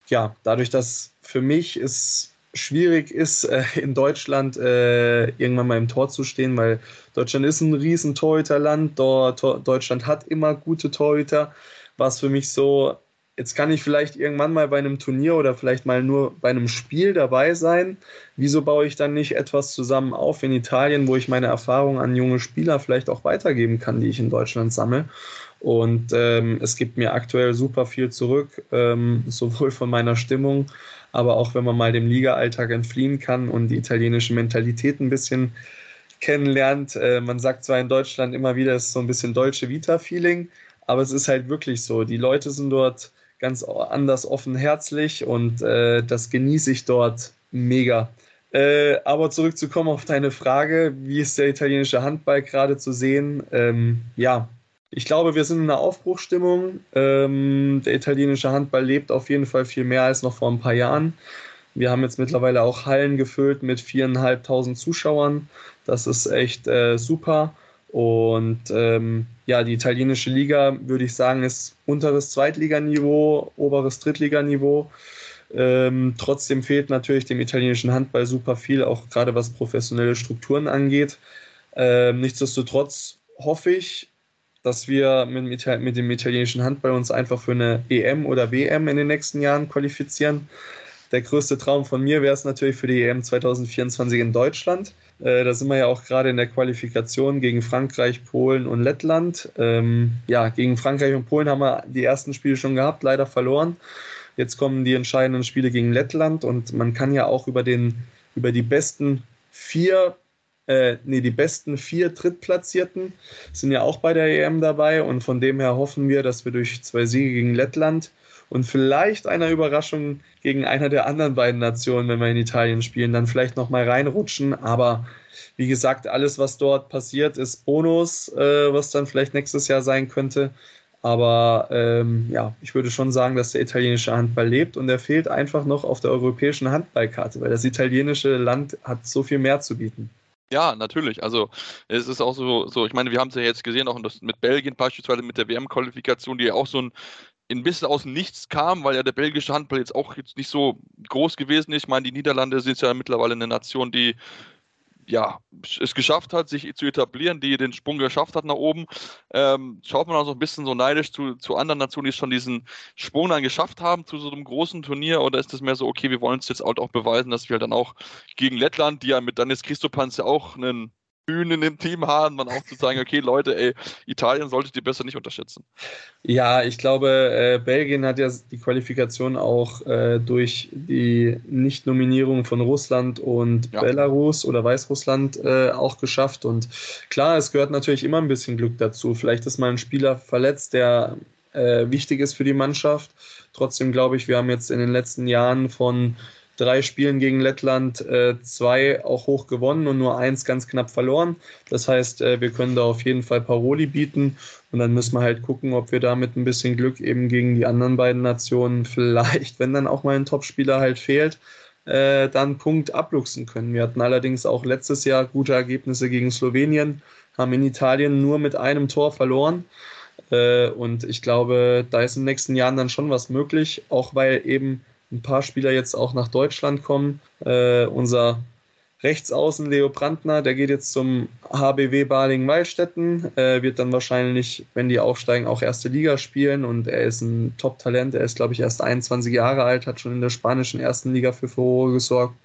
C: ja, dadurch, dass für mich es schwierig ist, äh, in Deutschland äh, irgendwann mal im Tor zu stehen, weil Deutschland ist ein riesen Torhüterland, Deutschland hat immer gute Torhüter, war es für mich so, jetzt kann ich vielleicht irgendwann mal bei einem Turnier oder vielleicht mal nur bei einem Spiel dabei sein. Wieso baue ich dann nicht etwas zusammen auf in Italien, wo ich meine Erfahrungen an junge Spieler vielleicht auch weitergeben kann, die ich in Deutschland sammle? Und ähm, es gibt mir aktuell super viel zurück, ähm, sowohl von meiner Stimmung, aber auch wenn man mal dem Liga-Alltag entfliehen kann und die italienische Mentalität ein bisschen kennenlernt. Äh, man sagt zwar in Deutschland immer wieder, es ist so ein bisschen deutsche Vita-Feeling, aber es ist halt wirklich so. Die Leute sind dort ganz anders offenherzig und äh, das genieße ich dort mega. Äh, aber zurückzukommen auf deine Frage, wie ist der italienische Handball gerade zu sehen? Ähm, ja, ich glaube, wir sind in einer Aufbruchstimmung. Ähm, der italienische Handball lebt auf jeden Fall viel mehr als noch vor ein paar Jahren. Wir haben jetzt mittlerweile auch Hallen gefüllt mit viereinhalbtausend Zuschauern. Das ist echt äh, super. Und ähm, ja, die italienische Liga, würde ich sagen, ist unteres Zweitliganiveau, oberes Drittliganiveau. Ähm, trotzdem fehlt natürlich dem italienischen Handball super viel, auch gerade was professionelle Strukturen angeht. Ähm, nichtsdestotrotz hoffe ich, dass wir mit, mit, dem italienischen Handball uns einfach für eine EM oder WM in den nächsten Jahren qualifizieren. Der größte Traum von mir wäre es natürlich für die EM 2024 in Deutschland. Äh, da sind wir ja auch gerade in der Qualifikation gegen Frankreich, Polen und Lettland. Ähm, ja, gegen Frankreich und Polen haben wir die ersten Spiele schon gehabt, leider verloren. Jetzt kommen die entscheidenden Spiele gegen Lettland und man kann ja auch über, den, über die besten vier äh, nee, die besten vier Drittplatzierten sind ja auch bei der EM dabei und von dem her hoffen wir, dass wir durch zwei Siege gegen Lettland und vielleicht einer Überraschung gegen einer der anderen beiden Nationen, wenn wir in Italien spielen, dann vielleicht nochmal reinrutschen. Aber wie gesagt, alles, was dort passiert, ist Bonus, äh, was dann vielleicht nächstes Jahr sein könnte. Aber ähm, ja, ich würde schon sagen, dass der italienische Handball lebt und er fehlt einfach noch auf der europäischen Handballkarte, weil das italienische Land hat so viel mehr zu bieten.
A: Ja, natürlich. Also es ist auch so, so ich meine, wir haben es ja jetzt gesehen, auch mit Belgien beispielsweise mit der WM-Qualifikation, die ja auch so ein ein bisschen aus dem Nichts kam, weil ja der belgische Handball jetzt auch jetzt nicht so groß gewesen ist. Ich meine, die Niederlande sind ja mittlerweile eine Nation, die ja, es geschafft hat, sich zu etablieren, die den Sprung geschafft hat nach oben. Ähm, schaut man auch so ein bisschen so neidisch zu, zu anderen Nationen, die schon diesen Sprung dann geschafft haben zu so einem großen Turnier? Oder ist es mehr so, okay, wir wollen uns jetzt halt auch beweisen, dass wir dann auch gegen Lettland, die ja mit Dennis Christopans ja auch einen Bühnen im Team haben, dann auch zu sagen, okay, Leute, ey, Italien solltet ihr besser nicht unterschätzen.
C: Ja, ich glaube, äh, Belgien hat ja die Qualifikation auch äh, durch die Nichtnominierung von Russland und ja. Belarus oder Weißrussland äh, auch geschafft. Und klar, es gehört natürlich immer ein bisschen Glück dazu. Vielleicht ist mal ein Spieler verletzt, der äh, wichtig ist für die Mannschaft. Trotzdem glaube ich, wir haben jetzt in den letzten Jahren von drei Spielen gegen Lettland äh, zwei auch hoch gewonnen und nur eins ganz knapp verloren. Das heißt, äh, wir können da auf jeden Fall Paroli bieten und dann müssen wir halt gucken, ob wir da mit ein bisschen Glück eben gegen die anderen beiden Nationen vielleicht, wenn dann auch mal ein Topspieler halt fehlt, äh, dann Punkt abluchsen können. Wir hatten allerdings auch letztes Jahr gute Ergebnisse gegen Slowenien, haben in Italien nur mit einem Tor verloren. Äh, und ich glaube, da ist in den nächsten Jahren dann schon was möglich, auch weil eben ein paar Spieler jetzt auch nach Deutschland kommen. Äh, unser Rechtsaußen Leo Brandner, der geht jetzt zum HBW Balingen-Weilstätten, äh, wird dann wahrscheinlich, wenn die aufsteigen, auch erste Liga spielen und er ist ein Top-Talent. Er ist, glaube ich, erst 21 Jahre alt, hat schon in der spanischen ersten Liga für Furore gesorgt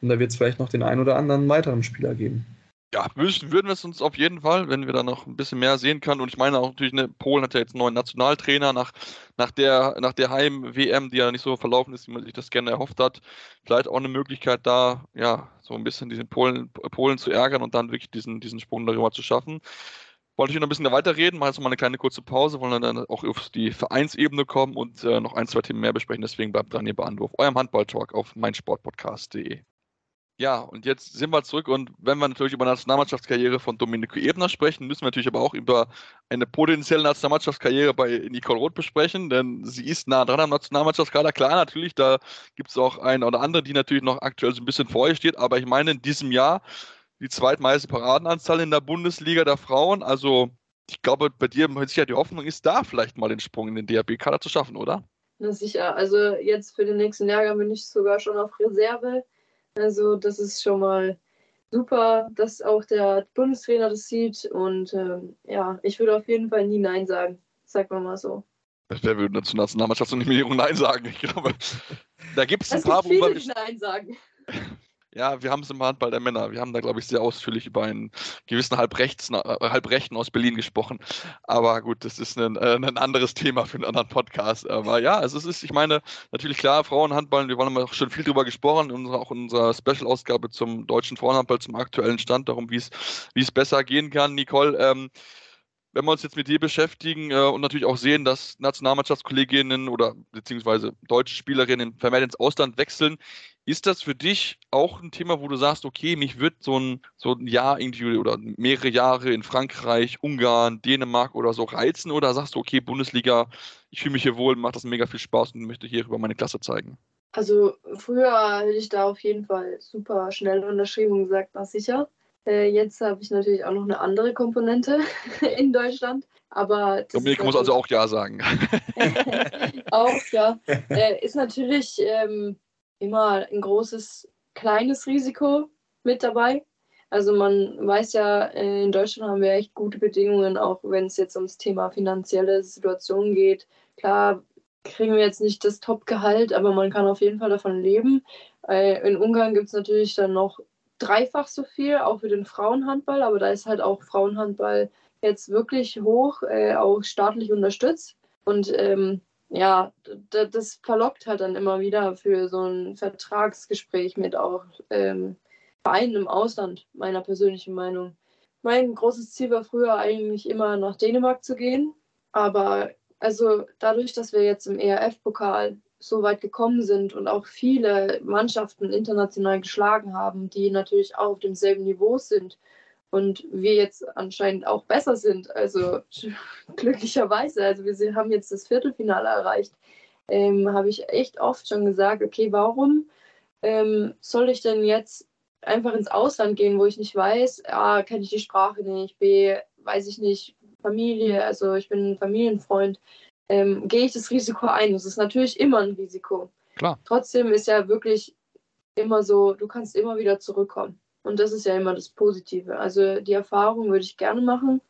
C: und da wird es vielleicht noch den einen oder anderen weiteren Spieler geben.
A: Ja, würden wir es uns auf jeden Fall, wenn wir da noch ein bisschen mehr sehen können. Und ich meine auch natürlich, ne, Polen hat ja jetzt einen neuen Nationaltrainer nach, nach der, nach der Heim-WM, die ja nicht so verlaufen ist, wie man sich das gerne erhofft hat. Vielleicht auch eine Möglichkeit da, ja, so ein bisschen diesen Polen, Polen zu ärgern und dann wirklich diesen, diesen Sprung darüber zu schaffen. Wollte ich noch ein bisschen weiterreden, machen jetzt noch mal eine kleine kurze Pause, wollen dann auch auf die Vereinsebene kommen und äh, noch ein, zwei Themen mehr besprechen. Deswegen bleibt dran hier bei Anwurf, eurem Handball-Talk auf meinsportpodcast.de. Ja, und jetzt sind wir zurück und wenn wir natürlich über Nationalmannschaftskarriere von Domenico Ebner sprechen, müssen wir natürlich aber auch über eine potenzielle Nationalmannschaftskarriere bei Nicole Roth besprechen, denn sie ist nah dran am Nationalmannschaftskader. Klar, natürlich, da gibt es auch eine oder andere, die natürlich noch aktuell so ein bisschen vor ihr steht, aber ich meine, in diesem Jahr die zweitmeiste Paradenanzahl in der Bundesliga der Frauen, also ich glaube, bei dir mit Sicherheit die Hoffnung ist, da vielleicht mal den Sprung in den DRB-Kader zu schaffen, oder?
B: Na sicher, also jetzt für den nächsten Jahrgang bin ich sogar schon auf Reserve also das ist schon mal super, dass auch der Bundestrainer das sieht. Und ähm, ja, ich würde auf jeden Fall nie Nein sagen. Sag mal mal so.
A: Wer würde zur Nationalmannschaftsnominierung Nein sagen? Ich glaube, da gibt es ein paar,
B: gibt viele, die Nein sagen.
A: Ja, wir haben es im Handball der Männer. Wir haben da, glaube ich, sehr ausführlich über einen gewissen Halbrechts, äh, Halbrechten aus Berlin gesprochen. Aber gut, das ist ein, äh, ein anderes Thema für einen anderen Podcast. Aber ja, also es ist, ich meine, natürlich klar, Frauenhandball, wir haben auch schon viel drüber gesprochen, in unserer, auch in unserer Special-Ausgabe zum deutschen Frauenhandball, zum aktuellen Stand, darum, wie es, besser gehen kann. Nicole, ähm, wenn wir uns jetzt mit dir beschäftigen äh, und natürlich auch sehen, dass Nationalmannschaftskolleginnen oder beziehungsweise deutsche Spielerinnen vermehrt ins Ausland wechseln, ist das für dich auch ein Thema, wo du sagst, okay, mich wird so ein, so ein Jahr irgendwie oder mehrere Jahre in Frankreich, Ungarn, Dänemark oder so reizen? Oder sagst du, okay, Bundesliga, ich fühle mich hier wohl, macht das mega viel Spaß und möchte hier über meine Klasse zeigen?
B: Also früher hätte ich da auf jeden Fall super schnell unterschrieben und gesagt, na sicher. Äh, jetzt habe ich natürlich auch noch eine andere Komponente in Deutschland. Aber
A: Dominik muss also auch Ja sagen.
B: auch, ja. Äh, ist natürlich ähm, immer ein großes, kleines Risiko mit dabei. Also man weiß ja, in Deutschland haben wir echt gute Bedingungen, auch wenn es jetzt ums Thema finanzielle Situation geht. Klar kriegen wir jetzt nicht das Top-Gehalt, aber man kann auf jeden Fall davon leben. Äh, in Ungarn gibt es natürlich dann noch dreifach so viel, auch für den Frauenhandball, aber da ist halt auch Frauenhandball jetzt wirklich hoch, äh, auch staatlich unterstützt. Und ähm, ja, das verlockt halt dann immer wieder für so ein Vertragsgespräch mit auch ähm, Vereinen im Ausland, meiner persönlichen Meinung. Mein großes Ziel war früher eigentlich immer nach Dänemark zu gehen, aber also dadurch, dass wir jetzt im ERF-Pokal so weit gekommen sind und auch viele Mannschaften international geschlagen haben, die natürlich auch auf demselben Niveau sind, und wir jetzt anscheinend auch besser sind. Also glücklicherweise, also wir haben jetzt das Viertelfinale erreicht, ähm, habe ich echt oft schon gesagt, okay, warum ähm, soll ich denn jetzt einfach ins Ausland gehen, wo ich nicht weiß, A, kenne ich die Sprache nicht, B, weiß ich nicht, Familie, also ich bin ein Familienfreund, ähm, gehe ich das Risiko ein. Das ist natürlich immer ein Risiko.
A: Klar.
B: Trotzdem ist ja wirklich immer so, du kannst immer wieder zurückkommen. Und das ist ja immer das Positive. Also die Erfahrung würde ich gerne machen.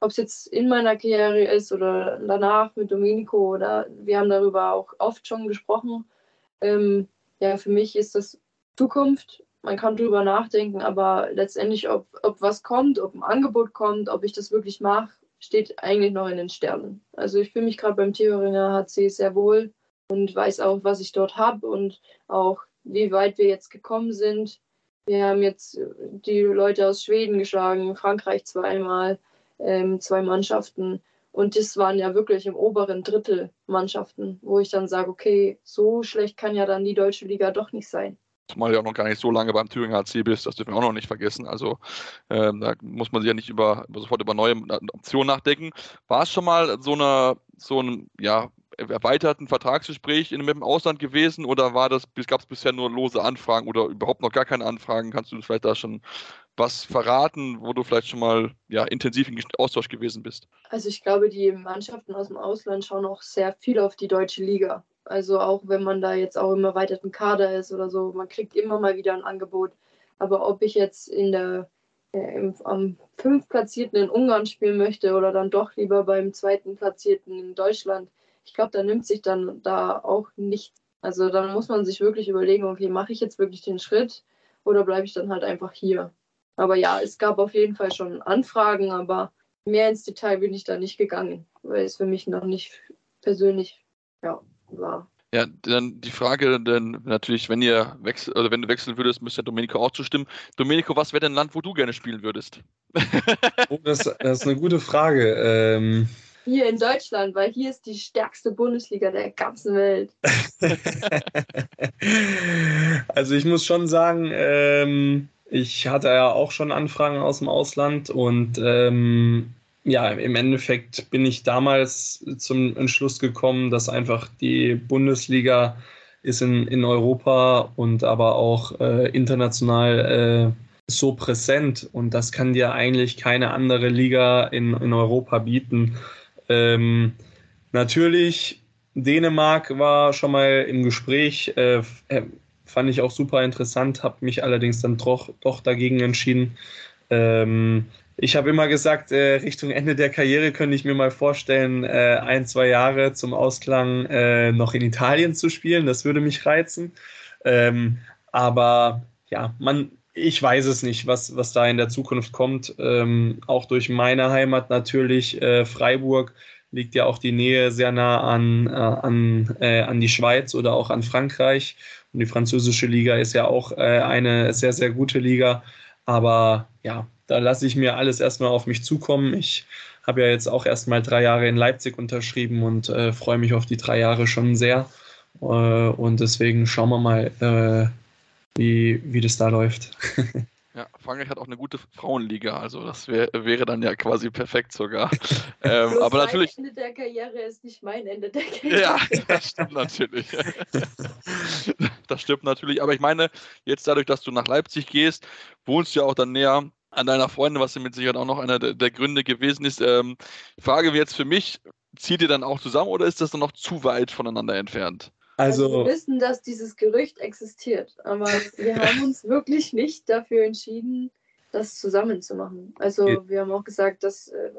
B: Ob es jetzt in meiner Karriere ist oder danach mit Domenico oder wir haben darüber auch oft schon gesprochen. Ähm, ja, für mich ist das Zukunft. Man kann darüber nachdenken, aber letztendlich, ob, ob was kommt, ob ein Angebot kommt, ob ich das wirklich mache, steht eigentlich noch in den Sternen. Also ich fühle mich gerade beim Thüringer HC sehr wohl und weiß auch, was ich dort habe und auch, wie weit wir jetzt gekommen sind. Wir haben jetzt die Leute aus Schweden geschlagen, Frankreich zweimal, ähm, zwei Mannschaften. Und das waren ja wirklich im oberen Drittel Mannschaften, wo ich dann sage, okay, so schlecht kann ja dann die deutsche Liga doch nicht sein.
A: Zumal du auch noch gar nicht so lange beim Thüringer HC bist, das dürfen wir auch noch nicht vergessen. Also ähm, da muss man sich ja nicht über, sofort über neue Optionen nachdenken. War es schon mal so eine, so ein, ja, erweiterten Vertragsgespräch in, mit dem Ausland gewesen oder war das, gab es bisher nur lose Anfragen oder überhaupt noch gar keine Anfragen? Kannst du vielleicht da schon was verraten, wo du vielleicht schon mal ja, intensiv im Austausch gewesen bist?
B: Also ich glaube, die Mannschaften aus dem Ausland schauen auch sehr viel auf die deutsche Liga. Also auch wenn man da jetzt auch im erweiterten Kader ist oder so, man kriegt immer mal wieder ein Angebot. Aber ob ich jetzt in der äh, im, am fünf Platzierten in Ungarn spielen möchte oder dann doch lieber beim zweiten Platzierten in Deutschland, ich glaube, da nimmt sich dann da auch nichts. Also dann muss man sich wirklich überlegen, okay, mache ich jetzt wirklich den Schritt oder bleibe ich dann halt einfach hier? Aber ja, es gab auf jeden Fall schon Anfragen, aber mehr ins Detail bin ich da nicht gegangen, weil es für mich noch nicht persönlich ja, war.
A: Ja, dann die Frage, denn natürlich, wenn ihr wechsel, oder wenn du wechseln würdest, müsste Domenico auch zustimmen. Domenico, was wäre denn ein Land, wo du gerne spielen würdest?
C: oh, das, das, ist eine gute Frage. Ähm,
B: hier in Deutschland, weil hier ist die stärkste Bundesliga der ganzen Welt.
C: also ich muss schon sagen, ähm, ich hatte ja auch schon Anfragen aus dem Ausland und ähm, ja, im Endeffekt bin ich damals zum Entschluss gekommen, dass einfach die Bundesliga ist in, in Europa und aber auch äh, international äh, so präsent und das kann dir eigentlich keine andere Liga in, in Europa bieten. Ähm, natürlich, Dänemark war schon mal im Gespräch, äh, äh fand ich auch super interessant, habe mich allerdings dann doch, doch dagegen entschieden. Ähm, ich habe immer gesagt, äh, Richtung Ende der Karriere könnte ich mir mal vorstellen, äh, ein, zwei Jahre zum Ausklang äh, noch in Italien zu spielen. Das würde mich reizen. Ähm, aber ja, man, ich weiß es nicht, was, was da in der Zukunft kommt. Ähm, auch durch meine Heimat natürlich, äh, Freiburg, liegt ja auch die Nähe sehr nah an, äh, an, äh, an die Schweiz oder auch an Frankreich. Und die französische Liga ist ja auch äh, eine sehr, sehr gute Liga. Aber ja, da lasse ich mir alles erstmal auf mich zukommen. Ich habe ja jetzt auch erstmal drei Jahre in Leipzig unterschrieben und äh, freue mich auf die drei Jahre schon sehr. Äh, und deswegen schauen wir mal, wie, wie das da läuft.
A: Ja, Frankreich hat auch eine gute Frauenliga, also das wär, wäre dann ja quasi perfekt sogar. ähm, aber natürlich.
B: Ende der Karriere ist nicht mein Ende der Karriere.
A: Ja, das stimmt natürlich. das stimmt natürlich. Aber ich meine, jetzt dadurch, dass du nach Leipzig gehst, wohnst du ja auch dann näher an deiner Freundin, was ja mit Sicherheit auch noch einer der, der Gründe gewesen ist. Ähm, Frage jetzt für mich, zieht ihr dann auch zusammen oder ist das dann noch zu weit voneinander entfernt?
B: Also, also, wir wissen, dass dieses Gerücht existiert, aber wir haben uns wirklich nicht dafür entschieden, das zusammen zu machen. Also wir haben auch gesagt, das äh,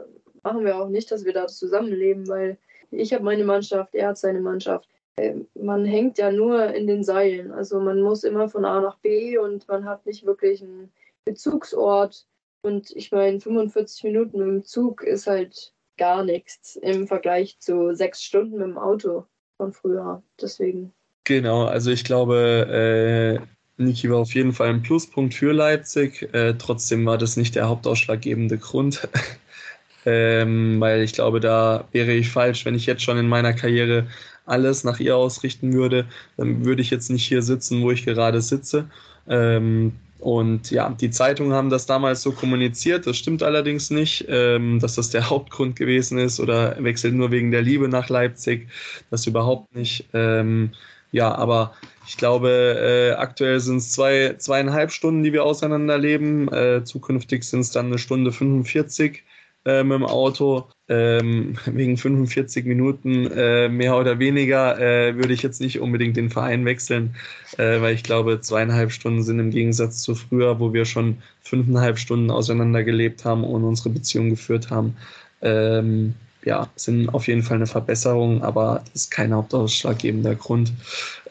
B: machen wir auch nicht, dass wir da zusammenleben, weil ich habe meine Mannschaft, er hat seine Mannschaft. Äh, man hängt ja nur in den Seilen. Also man muss immer von A nach B und man hat nicht wirklich einen Bezugsort. Und ich meine, 45 Minuten mit dem Zug ist halt gar nichts im Vergleich zu sechs Stunden mit dem Auto von früher. Deswegen.
C: Genau, also ich glaube, äh, Niki war auf jeden Fall ein Pluspunkt für Leipzig. Äh, trotzdem war das nicht der hauptausschlaggebende Grund. ähm, weil ich glaube, da wäre ich falsch, wenn ich jetzt schon in meiner Karriere alles nach ihr ausrichten würde, dann würde ich jetzt nicht hier sitzen, wo ich gerade sitze. Ähm, und ja, die Zeitungen haben das damals so kommuniziert. Das stimmt allerdings nicht, ähm, dass das der Hauptgrund gewesen ist oder wechselt nur wegen der Liebe nach Leipzig. Das überhaupt nicht. Ähm, ja, aber ich glaube, äh, aktuell sind es zwei, zweieinhalb Stunden, die wir auseinanderleben. Äh, zukünftig sind es dann eine Stunde 45 äh, mit dem Auto. Ähm, wegen 45 Minuten äh, mehr oder weniger äh, würde ich jetzt nicht unbedingt den Verein wechseln, äh, weil ich glaube, zweieinhalb Stunden sind im Gegensatz zu früher, wo wir schon fünfeinhalb Stunden auseinander gelebt haben und unsere Beziehung geführt haben. Ähm, ja, sind auf jeden Fall eine Verbesserung, aber das ist kein hauptausschlaggebender Grund.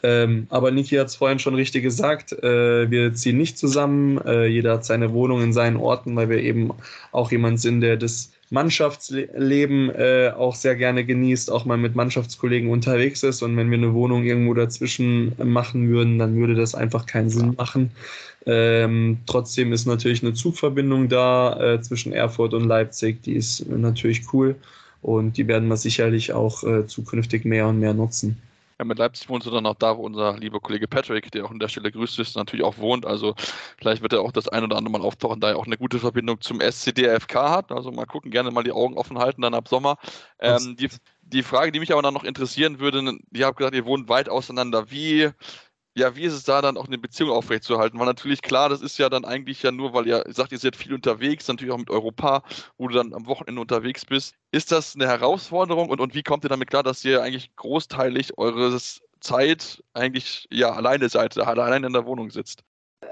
C: Ähm, aber Niki hat es vorhin schon richtig gesagt, äh, wir ziehen nicht zusammen, äh, jeder hat seine Wohnung in seinen Orten, weil wir eben auch jemand sind, der das Mannschaftsleben äh, auch sehr gerne genießt, auch mal mit Mannschaftskollegen unterwegs ist. Und wenn wir eine Wohnung irgendwo dazwischen machen würden, dann würde das einfach keinen Sinn machen. Ähm, trotzdem ist natürlich eine Zugverbindung da äh, zwischen Erfurt und Leipzig, die ist natürlich cool. Und die werden wir sicherlich auch äh, zukünftig mehr und mehr nutzen.
A: Ja, mit Leipzig wohnst du dann auch da, wo unser lieber Kollege Patrick, der auch an der Stelle grüßt ist, natürlich auch wohnt. Also vielleicht wird er auch das ein oder andere Mal auftauchen, da er auch eine gute Verbindung zum SCDFK hat. Also mal gucken, gerne mal die Augen offen halten dann ab Sommer. Ähm, die, die Frage, die mich aber dann noch interessieren würde, ihr habt gesagt, ihr wohnt weit auseinander. Wie ja, wie ist es da dann auch eine Beziehung aufrechtzuerhalten? Weil natürlich klar, das ist ja dann eigentlich ja nur, weil ihr sagt, ihr seid viel unterwegs, natürlich auch mit Europa, wo du dann am Wochenende unterwegs bist. Ist das eine Herausforderung und, und wie kommt ihr damit klar, dass ihr eigentlich großteilig eures Zeit eigentlich ja alleine seid, alleine in der Wohnung sitzt?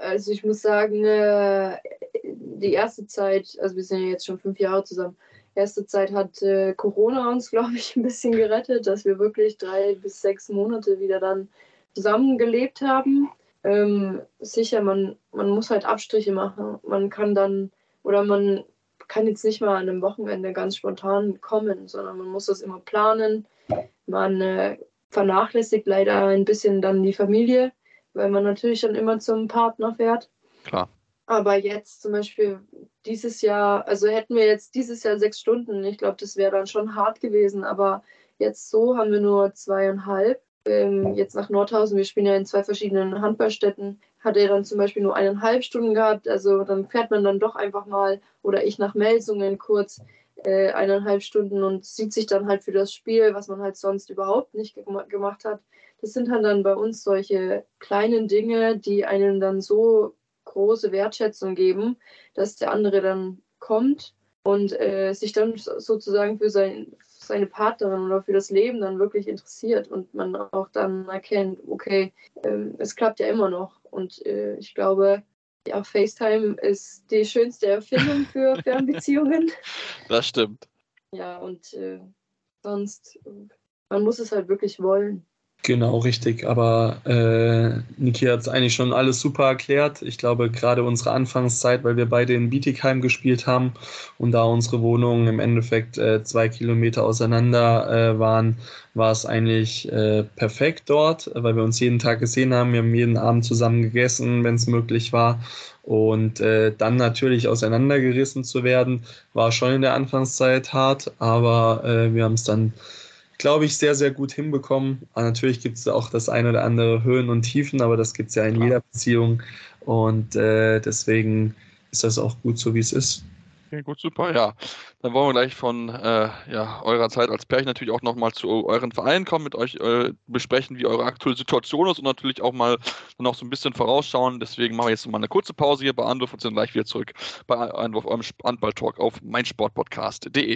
B: Also ich muss sagen, äh, die erste Zeit, also wir sind ja jetzt schon fünf Jahre zusammen, erste Zeit hat äh, Corona uns, glaube ich, ein bisschen gerettet, dass wir wirklich drei bis sechs Monate wieder dann zusammengelebt haben. Ähm, sicher, man, man muss halt Abstriche machen. Man kann dann, oder man kann jetzt nicht mal an einem Wochenende ganz spontan kommen, sondern man muss das immer planen. Man äh, vernachlässigt leider ein bisschen dann die Familie, weil man natürlich dann immer zum Partner fährt.
A: Klar.
B: Aber jetzt zum Beispiel dieses Jahr, also hätten wir jetzt dieses Jahr sechs Stunden, ich glaube, das wäre dann schon hart gewesen, aber jetzt so haben wir nur zweieinhalb ähm, jetzt nach Nordhausen, wir spielen ja in zwei verschiedenen Handballstätten, hat er dann zum Beispiel nur eineinhalb Stunden gehabt. Also dann fährt man dann doch einfach mal oder ich nach Melsungen kurz äh, eineinhalb Stunden und sieht sich dann halt für das Spiel, was man halt sonst überhaupt nicht ge gemacht hat. Das sind halt dann bei uns solche kleinen Dinge, die einem dann so große Wertschätzung geben, dass der andere dann kommt und äh, sich dann sozusagen für sein, seine Partnerin oder für das Leben dann wirklich interessiert und man auch dann erkennt, okay, ähm, es klappt ja immer noch. Und äh, ich glaube, ja, FaceTime ist die schönste Erfindung für Fernbeziehungen.
A: Das stimmt.
B: Ja, und äh, sonst, man muss es halt wirklich wollen.
C: Genau, richtig. Aber äh, Niki hat es eigentlich schon alles super erklärt. Ich glaube, gerade unsere Anfangszeit, weil wir beide in Bietigheim gespielt haben und da unsere Wohnungen im Endeffekt äh, zwei Kilometer auseinander äh, waren, war es eigentlich äh, perfekt dort, weil wir uns jeden Tag gesehen haben. Wir haben jeden Abend zusammen gegessen, wenn es möglich war. Und äh, dann natürlich auseinandergerissen zu werden, war schon in der Anfangszeit hart, aber äh, wir haben es dann glaube ich, sehr, sehr gut hinbekommen. Aber natürlich gibt es auch das eine oder andere Höhen und Tiefen, aber das gibt es ja in jeder Beziehung. Und äh, deswegen ist das auch gut so, wie es ist.
A: Okay, gut, super, ja. Dann wollen wir gleich von äh, ja, eurer Zeit als Pärchen natürlich auch nochmal zu euren Vereinen kommen, mit euch äh, besprechen, wie eure aktuelle Situation ist und natürlich auch mal noch so ein bisschen vorausschauen. Deswegen machen wir jetzt mal eine kurze Pause hier bei Anwurf und sind gleich wieder zurück bei Anwurf, eurem Handball-Talk auf meinsportpodcast.de.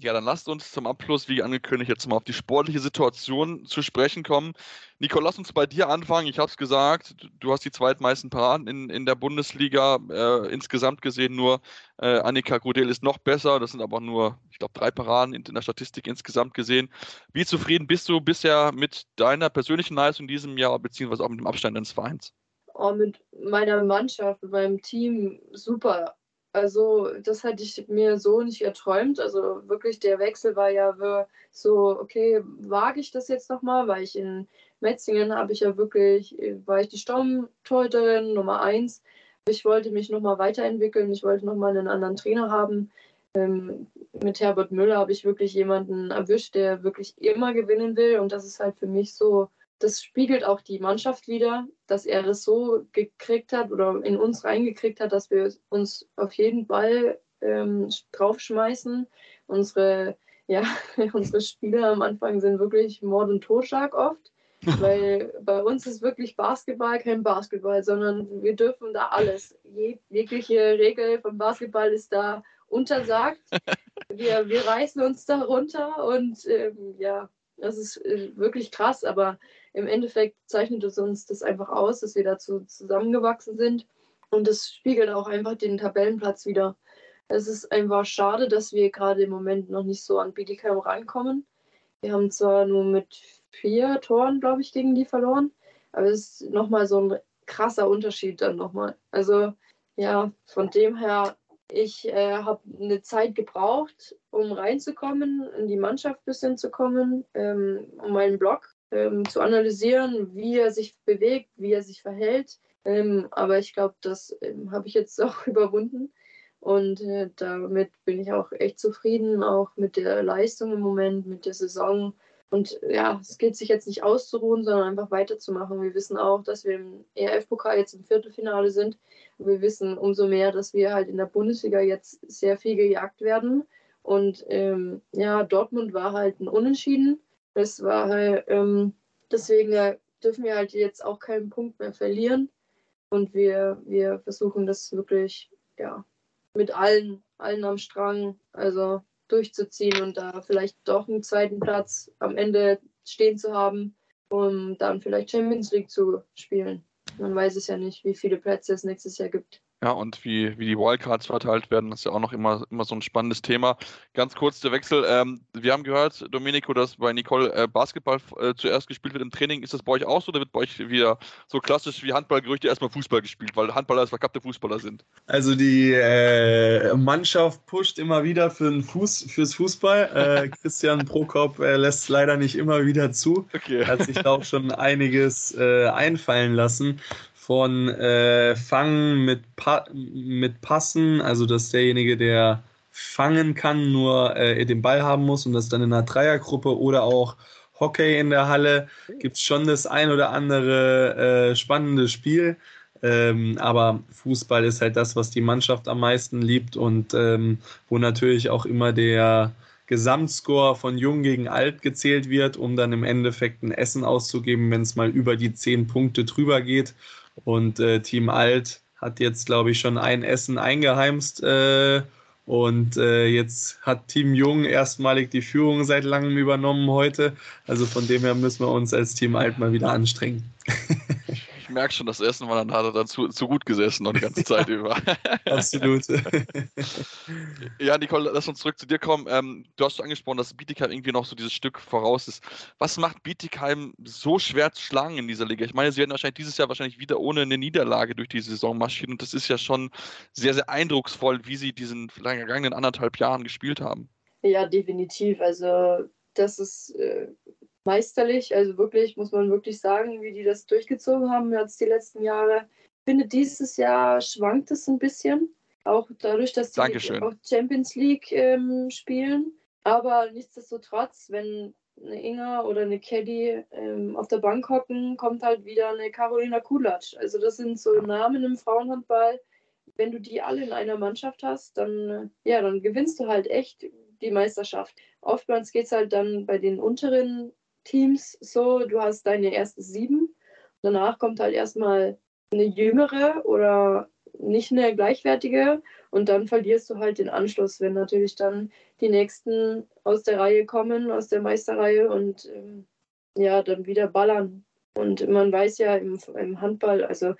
A: Ja, dann lasst uns zum Abschluss, wie angekündigt, jetzt mal auf die sportliche Situation zu sprechen kommen. Nico, lass uns bei dir anfangen. Ich habe es gesagt, du hast die zweitmeisten Paraden in, in der Bundesliga. Äh, insgesamt gesehen nur äh, Annika Grudel ist noch besser. Das sind aber nur, ich glaube, drei Paraden in, in, der Statistik insgesamt gesehen. Wie zufrieden bist du bisher mit deiner persönlichen Leistung in diesem Jahr, beziehungsweise auch mit dem Abstand deines Vereins?
B: Oh, mit meiner Mannschaft, mit meinem Team super. Also das hatte ich mir so nicht erträumt. Also wirklich, der Wechsel war ja so, okay, wage ich das jetzt nochmal, weil ich in Metzingen habe ich ja wirklich, war ich die Stammtorhüterin Nummer eins. Ich wollte mich nochmal weiterentwickeln, ich wollte nochmal einen anderen Trainer haben. Ähm, mit Herbert Müller habe ich wirklich jemanden erwischt, der wirklich immer gewinnen will. Und das ist halt für mich so das spiegelt auch die Mannschaft wieder, dass er das so gekriegt hat oder in uns reingekriegt hat, dass wir uns auf jeden Ball ähm, draufschmeißen. Unsere, ja, unsere Spieler am Anfang sind wirklich Mord und Totschlag oft, weil bei uns ist wirklich Basketball kein Basketball, sondern wir dürfen da alles. Je, jegliche Regel vom Basketball ist da untersagt. Wir, wir reißen uns da runter und ähm, ja, das ist äh, wirklich krass, aber im Endeffekt zeichnet es uns das einfach aus, dass wir dazu zusammengewachsen sind. Und das spiegelt auch einfach den Tabellenplatz wieder. Es ist einfach schade, dass wir gerade im Moment noch nicht so an Bietigheim rankommen. Wir haben zwar nur mit vier Toren, glaube ich, gegen die verloren, Aber es ist nochmal so ein krasser Unterschied dann nochmal. Also ja, von dem her, ich äh, habe eine Zeit gebraucht, um reinzukommen, in die Mannschaft ein bisschen zu kommen, ähm, um meinen Blog ähm, zu analysieren, wie er sich bewegt, wie er sich verhält. Ähm, aber ich glaube, das ähm, habe ich jetzt auch überwunden. Und äh, damit bin ich auch echt zufrieden, auch mit der Leistung im Moment, mit der Saison. Und ja, es geht sich jetzt nicht auszuruhen, sondern einfach weiterzumachen. Wir wissen auch, dass wir im ERF-Pokal jetzt im Viertelfinale sind. Wir wissen umso mehr, dass wir halt in der Bundesliga jetzt sehr viel gejagt werden. Und ähm, ja, Dortmund war halt ein Unentschieden. Das war halt, ähm, deswegen äh, dürfen wir halt jetzt auch keinen Punkt mehr verlieren. Und wir, wir versuchen das wirklich, ja, mit allen, allen am Strang, also durchzuziehen und da vielleicht doch einen zweiten Platz am Ende stehen zu haben, um dann vielleicht Champions League zu spielen. Man weiß es ja nicht, wie viele Plätze es nächstes Jahr gibt.
A: Ja, und wie, wie die Wildcards verteilt werden, ist ja auch noch immer, immer so ein spannendes Thema. Ganz kurz der Wechsel. Ähm, wir haben gehört, Domenico, dass bei Nicole äh, Basketball äh, zuerst gespielt wird im Training. Ist das bei euch auch so oder wird bei euch wieder so klassisch wie Handballgerüchte erstmal Fußball gespielt, weil Handballer als verkappte Fußballer sind?
C: Also die äh, Mannschaft pusht immer wieder für den Fuß, fürs Fußball. Äh, Christian Prokop äh, lässt leider nicht immer wieder zu. Okay. Hat sich da auch schon einiges äh, einfallen lassen von äh, Fangen mit, pa mit Passen, also dass derjenige, der fangen kann, nur äh, den Ball haben muss und das dann in einer Dreiergruppe oder auch Hockey in der Halle, gibt es schon das ein oder andere äh, spannende Spiel. Ähm, aber Fußball ist halt das, was die Mannschaft am meisten liebt und ähm, wo natürlich auch immer der Gesamtscore von Jung gegen Alt gezählt wird, um dann im Endeffekt ein Essen auszugeben, wenn es mal über die zehn Punkte drüber geht. Und äh, Team Alt hat jetzt, glaube ich, schon ein Essen eingeheimst. Äh, und äh, jetzt hat Team Jung erstmalig die Führung seit langem übernommen heute. Also von dem her müssen wir uns als Team Alt mal wieder anstrengen.
A: ich merke schon, das erste Mal dann hat er dann zu, zu gut gesessen noch die ganze Zeit über.
C: Absolut.
A: ja, Nicole, lass uns zurück zu dir kommen. Ähm, du hast angesprochen, dass Bietigheim irgendwie noch so dieses Stück voraus ist. Was macht Bietigheim so schwer zu schlagen in dieser Liga? Ich meine, sie werden wahrscheinlich dieses Jahr wahrscheinlich wieder ohne eine Niederlage durch die Saison marschieren und das ist ja schon sehr, sehr eindrucksvoll, wie sie diesen vergangenen anderthalb Jahren gespielt haben.
B: Ja, definitiv. Also das ist äh, meisterlich. Also wirklich, muss man wirklich sagen, wie die das durchgezogen haben jetzt die letzten Jahre. Ich finde, dieses Jahr schwankt es ein bisschen. Auch dadurch, dass die
A: Dankeschön.
B: auch Champions League ähm, spielen. Aber nichtsdestotrotz, wenn eine Inga oder eine Caddy ähm, auf der Bank hocken, kommt halt wieder eine Carolina Kulatsch. Also das sind so Namen im Frauenhandball. Wenn du die alle in einer Mannschaft hast, dann, ja, dann gewinnst du halt echt die Meisterschaft. Oftmals geht es halt dann bei den unteren Teams so, du hast deine erste sieben. Danach kommt halt erstmal eine jüngere oder nicht eine gleichwertige und dann verlierst du halt den Anschluss, wenn natürlich dann die nächsten aus der Reihe kommen, aus der Meisterreihe und ähm, ja, dann wieder ballern. Und man weiß ja im, im Handball, also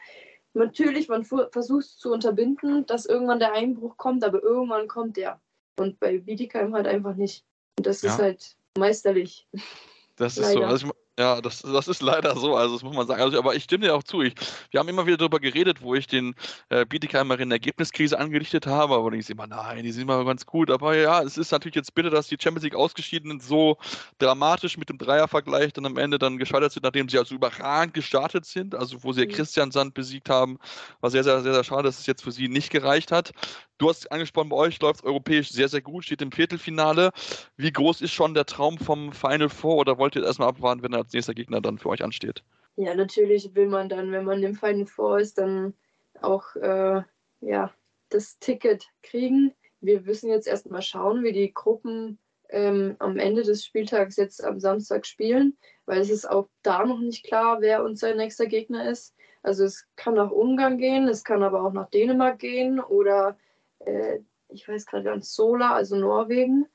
B: natürlich, man versucht zu unterbinden, dass irgendwann der Einbruch kommt, aber irgendwann kommt der. Und bei Bietigheim halt einfach nicht. Und das ja. ist halt meisterlich.
A: Das ist Leider. so. Also ich, ja, das, das ist leider so, also das muss man sagen. Also, aber ich stimme dir auch zu. Ich, wir haben immer wieder darüber geredet, wo ich den äh, der Ergebniskrise angerichtet habe, aber ich sehe immer, nein, die sind immer ganz gut. Aber ja, es ist natürlich jetzt bitter, dass die Champions League ausgeschiedenen so dramatisch mit dem Dreiervergleich dann am Ende dann gescheitert sind, nachdem sie also überragend gestartet sind, also wo sie mhm. Christian Sand besiegt haben. War sehr, sehr, sehr, sehr schade, dass es jetzt für sie nicht gereicht hat. Du hast angesprochen, bei euch läuft es europäisch sehr, sehr gut, steht im Viertelfinale. Wie groß ist schon der Traum vom Final Four oder wollt ihr erstmal abwarten, wenn er als nächster Gegner dann für euch ansteht?
B: Ja, natürlich will man dann, wenn man im Final Four ist, dann auch äh, ja, das Ticket kriegen. Wir müssen jetzt erstmal schauen, wie die Gruppen ähm, am Ende des Spieltags jetzt am Samstag spielen, weil es ist auch da noch nicht klar, wer unser nächster Gegner ist. Also es kann nach Ungarn gehen, es kann aber auch nach Dänemark gehen oder äh, ich weiß gerade ganz Sola, also Norwegen.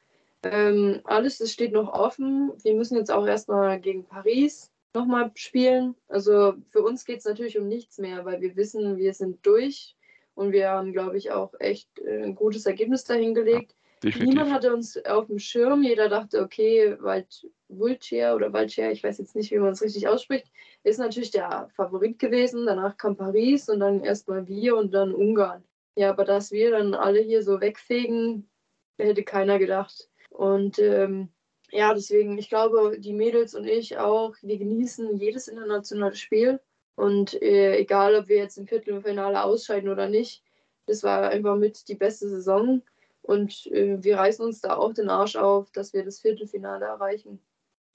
B: Ähm, alles, das steht noch offen. Wir müssen jetzt auch erstmal gegen Paris nochmal spielen. Also für uns geht es natürlich um nichts mehr, weil wir wissen, wir sind durch und wir haben, glaube ich, auch echt äh, ein gutes Ergebnis dahingelegt.
A: Definitiv.
B: Niemand hatte uns auf dem Schirm. Jeder dachte, okay, Wald, Vulcier oder Valcier, ich weiß jetzt nicht, wie man es richtig ausspricht, ist natürlich der Favorit gewesen. Danach kam Paris und dann erstmal wir und dann Ungarn. Ja, aber dass wir dann alle hier so wegfegen, hätte keiner gedacht. Und ähm, ja, deswegen, ich glaube, die Mädels und ich auch, wir genießen jedes internationale Spiel. Und äh, egal, ob wir jetzt im Viertelfinale ausscheiden oder nicht, das war einfach mit die beste Saison. Und äh, wir reißen uns da auch den Arsch auf, dass wir das Viertelfinale erreichen.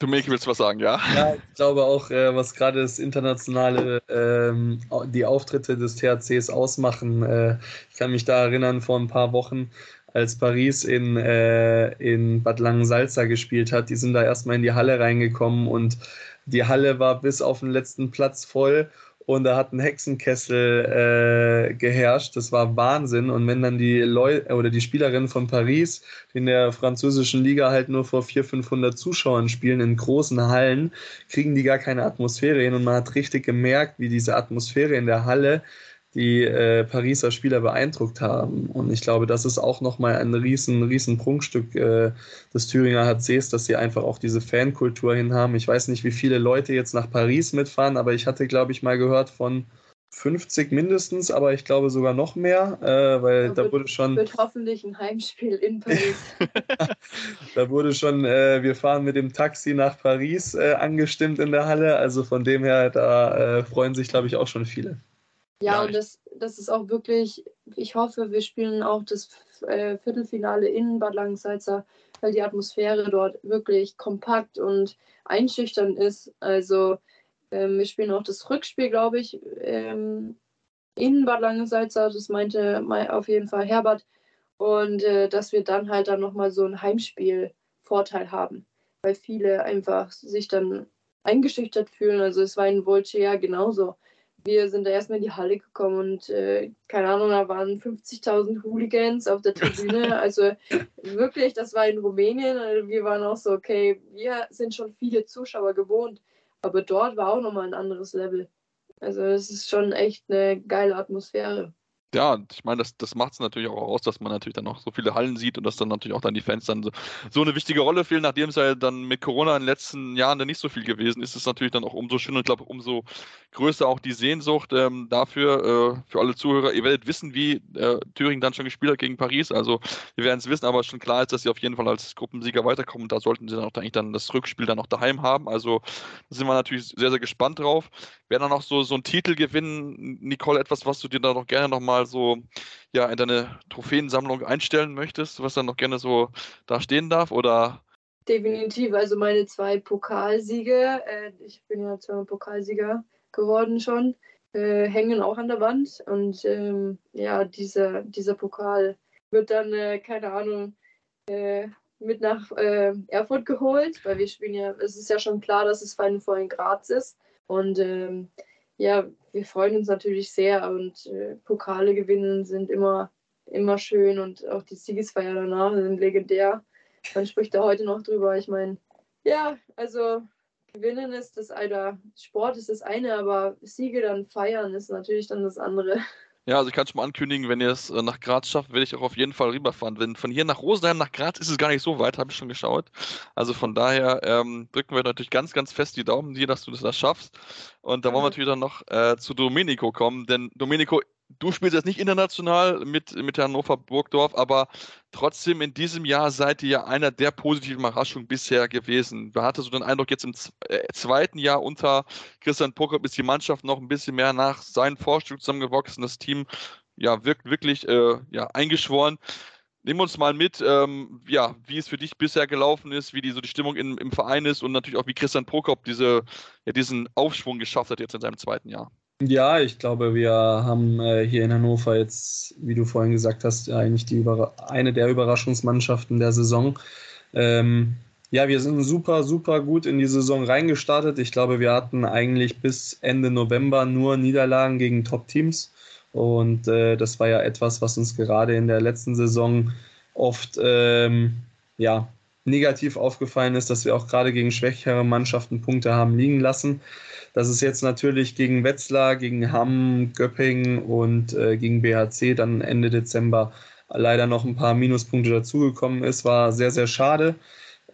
A: Du Miki, willst du was sagen, ja?
C: Ja, ich glaube auch, äh, was gerade das internationale, ähm, die Auftritte des THCs ausmachen. Äh, ich kann mich da erinnern, vor ein paar Wochen, als Paris in, äh, in Bad Langensalza gespielt hat, die sind da erstmal in die Halle reingekommen und die Halle war bis auf den letzten Platz voll und da hat ein Hexenkessel äh, geherrscht. Das war Wahnsinn. Und wenn dann die Leute oder die Spielerinnen von Paris die in der französischen Liga halt nur vor 400, 500 Zuschauern spielen in großen Hallen, kriegen die gar keine Atmosphäre hin. Und man hat richtig gemerkt, wie diese Atmosphäre in der Halle die äh, Pariser Spieler beeindruckt haben. Und ich glaube, das ist auch nochmal ein riesen, riesen Prunkstück äh, des Thüringer HCs, dass sie einfach auch diese Fankultur hin haben. Ich weiß nicht, wie viele Leute jetzt nach Paris mitfahren, aber ich hatte, glaube ich, mal gehört von 50 mindestens, aber ich glaube sogar noch mehr, äh, weil da, da wurde schon.
B: Wird hoffentlich ein Heimspiel in Paris.
C: da wurde schon, äh, wir fahren mit dem Taxi nach Paris äh, angestimmt in der Halle. Also von dem her, da äh, freuen sich, glaube ich, auch schon viele.
B: Ja, ja und das, das ist auch wirklich, ich hoffe, wir spielen auch das äh, Viertelfinale in Bad Langensalza, weil die Atmosphäre dort wirklich kompakt und einschüchternd ist. Also ähm, wir spielen auch das Rückspiel, glaube ich, ähm, in Bad Langensalza, das meinte auf jeden Fall Herbert. Und äh, dass wir dann halt dann nochmal so einen Heimspiel-Vorteil haben, weil viele einfach sich dann eingeschüchtert fühlen. Also es war in Volce genauso wir sind da erstmal in die Halle gekommen und äh, keine Ahnung, da waren 50.000 Hooligans auf der Tribüne. Also wirklich, das war in Rumänien. Also wir waren auch so, okay, wir sind schon viele Zuschauer gewohnt, aber dort war auch nochmal ein anderes Level. Also es ist schon echt eine geile Atmosphäre
A: ja, ich meine, das, das macht es natürlich auch aus, dass man natürlich dann noch so viele Hallen sieht und dass dann natürlich auch dann die Fans dann so, so eine wichtige Rolle fehlen, nachdem es ja dann mit Corona in den letzten Jahren dann nicht so viel gewesen ist, ist es natürlich dann auch umso schöner und ich glaube, umso größer auch die Sehnsucht ähm, dafür, äh, für alle Zuhörer. Ihr werdet wissen, wie äh, Thüringen dann schon gespielt hat gegen Paris, also wir werden es wissen, aber schon klar ist, dass sie auf jeden Fall als Gruppensieger weiterkommen und da sollten sie dann auch eigentlich dann das Rückspiel dann auch daheim haben, also da sind wir natürlich sehr, sehr gespannt drauf. Wer dann noch so, so einen Titel gewinnen, Nicole, etwas, was du dir da noch gerne nochmal so ja, in deine Trophäensammlung einstellen möchtest, was dann noch gerne so da stehen darf? Oder
B: Definitiv, also meine zwei Pokalsiege, äh, ich bin ja zweimal Pokalsieger geworden schon, äh, hängen auch an der Wand. Und ähm, ja, dieser, dieser Pokal wird dann, äh, keine Ahnung, äh, mit nach äh, Erfurt geholt, weil wir spielen ja, es ist ja schon klar, dass es Final Four in Graz ist. Und ähm, ja, wir freuen uns natürlich sehr und äh, Pokale gewinnen sind immer, immer schön und auch die Siegesfeier danach sind legendär. Man spricht da heute noch drüber. Ich meine, ja, also gewinnen ist das eine, Sport ist das eine, aber Siege dann feiern ist natürlich dann das andere.
A: Ja, also ich kann schon mal ankündigen, wenn ihr es äh, nach Graz schafft, werde ich auch auf jeden Fall rüberfahren. Wenn von hier nach Rosenheim nach Graz ist es gar nicht so weit, habe ich schon geschaut. Also von daher ähm, drücken wir natürlich ganz, ganz fest die Daumen dir, dass du das schaffst. Und da wollen wir natürlich dann noch äh, zu Domenico kommen, denn Domenico du spielst jetzt nicht international mit, mit Hannover Burgdorf, aber trotzdem in diesem Jahr seid ihr ja einer der positiven Überraschungen bisher gewesen. Wer hatte so den Eindruck, jetzt im äh, zweiten Jahr unter Christian Prokop ist die Mannschaft noch ein bisschen mehr nach seinen Vorstellungen zusammengewachsen, das Team ja wirkt wirklich äh, ja, eingeschworen. Nimm uns mal mit, ähm, ja, wie es für dich bisher gelaufen ist, wie die, so die Stimmung in, im Verein ist und natürlich auch, wie Christian Prokop diese, ja, diesen Aufschwung geschafft hat jetzt in seinem zweiten Jahr.
C: Ja, ich glaube, wir haben äh, hier in Hannover jetzt, wie du vorhin gesagt hast, eigentlich die eine der Überraschungsmannschaften der Saison. Ähm, ja, wir sind super, super gut in die Saison reingestartet. Ich glaube, wir hatten eigentlich bis Ende November nur Niederlagen gegen Top-Teams. Und äh, das war ja etwas, was uns gerade in der letzten Saison oft ähm, ja, negativ aufgefallen ist, dass wir auch gerade gegen schwächere Mannschaften Punkte haben liegen lassen. Das ist jetzt natürlich gegen Wetzlar, gegen Hamm, Göppingen und äh, gegen BHC dann Ende Dezember leider noch ein paar Minuspunkte dazugekommen ist, war sehr, sehr schade.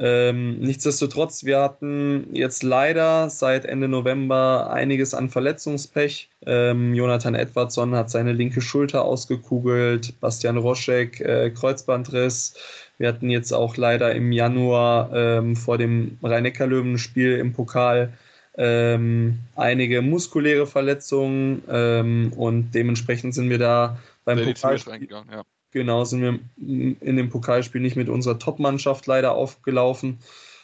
C: Ähm, nichtsdestotrotz, wir hatten jetzt leider seit Ende November einiges an Verletzungspech. Ähm, Jonathan Edwardson hat seine linke Schulter ausgekugelt, Bastian Roschek äh, Kreuzbandriss. Wir hatten jetzt auch leider im Januar ähm, vor dem Rhein-Neckar-Löwen-Spiel im Pokal ähm, einige muskuläre Verletzungen ähm, und dementsprechend sind wir da beim Pokalspiel, ja. genau, sind wir in dem Pokalspiel nicht mit unserer Top-Mannschaft leider aufgelaufen.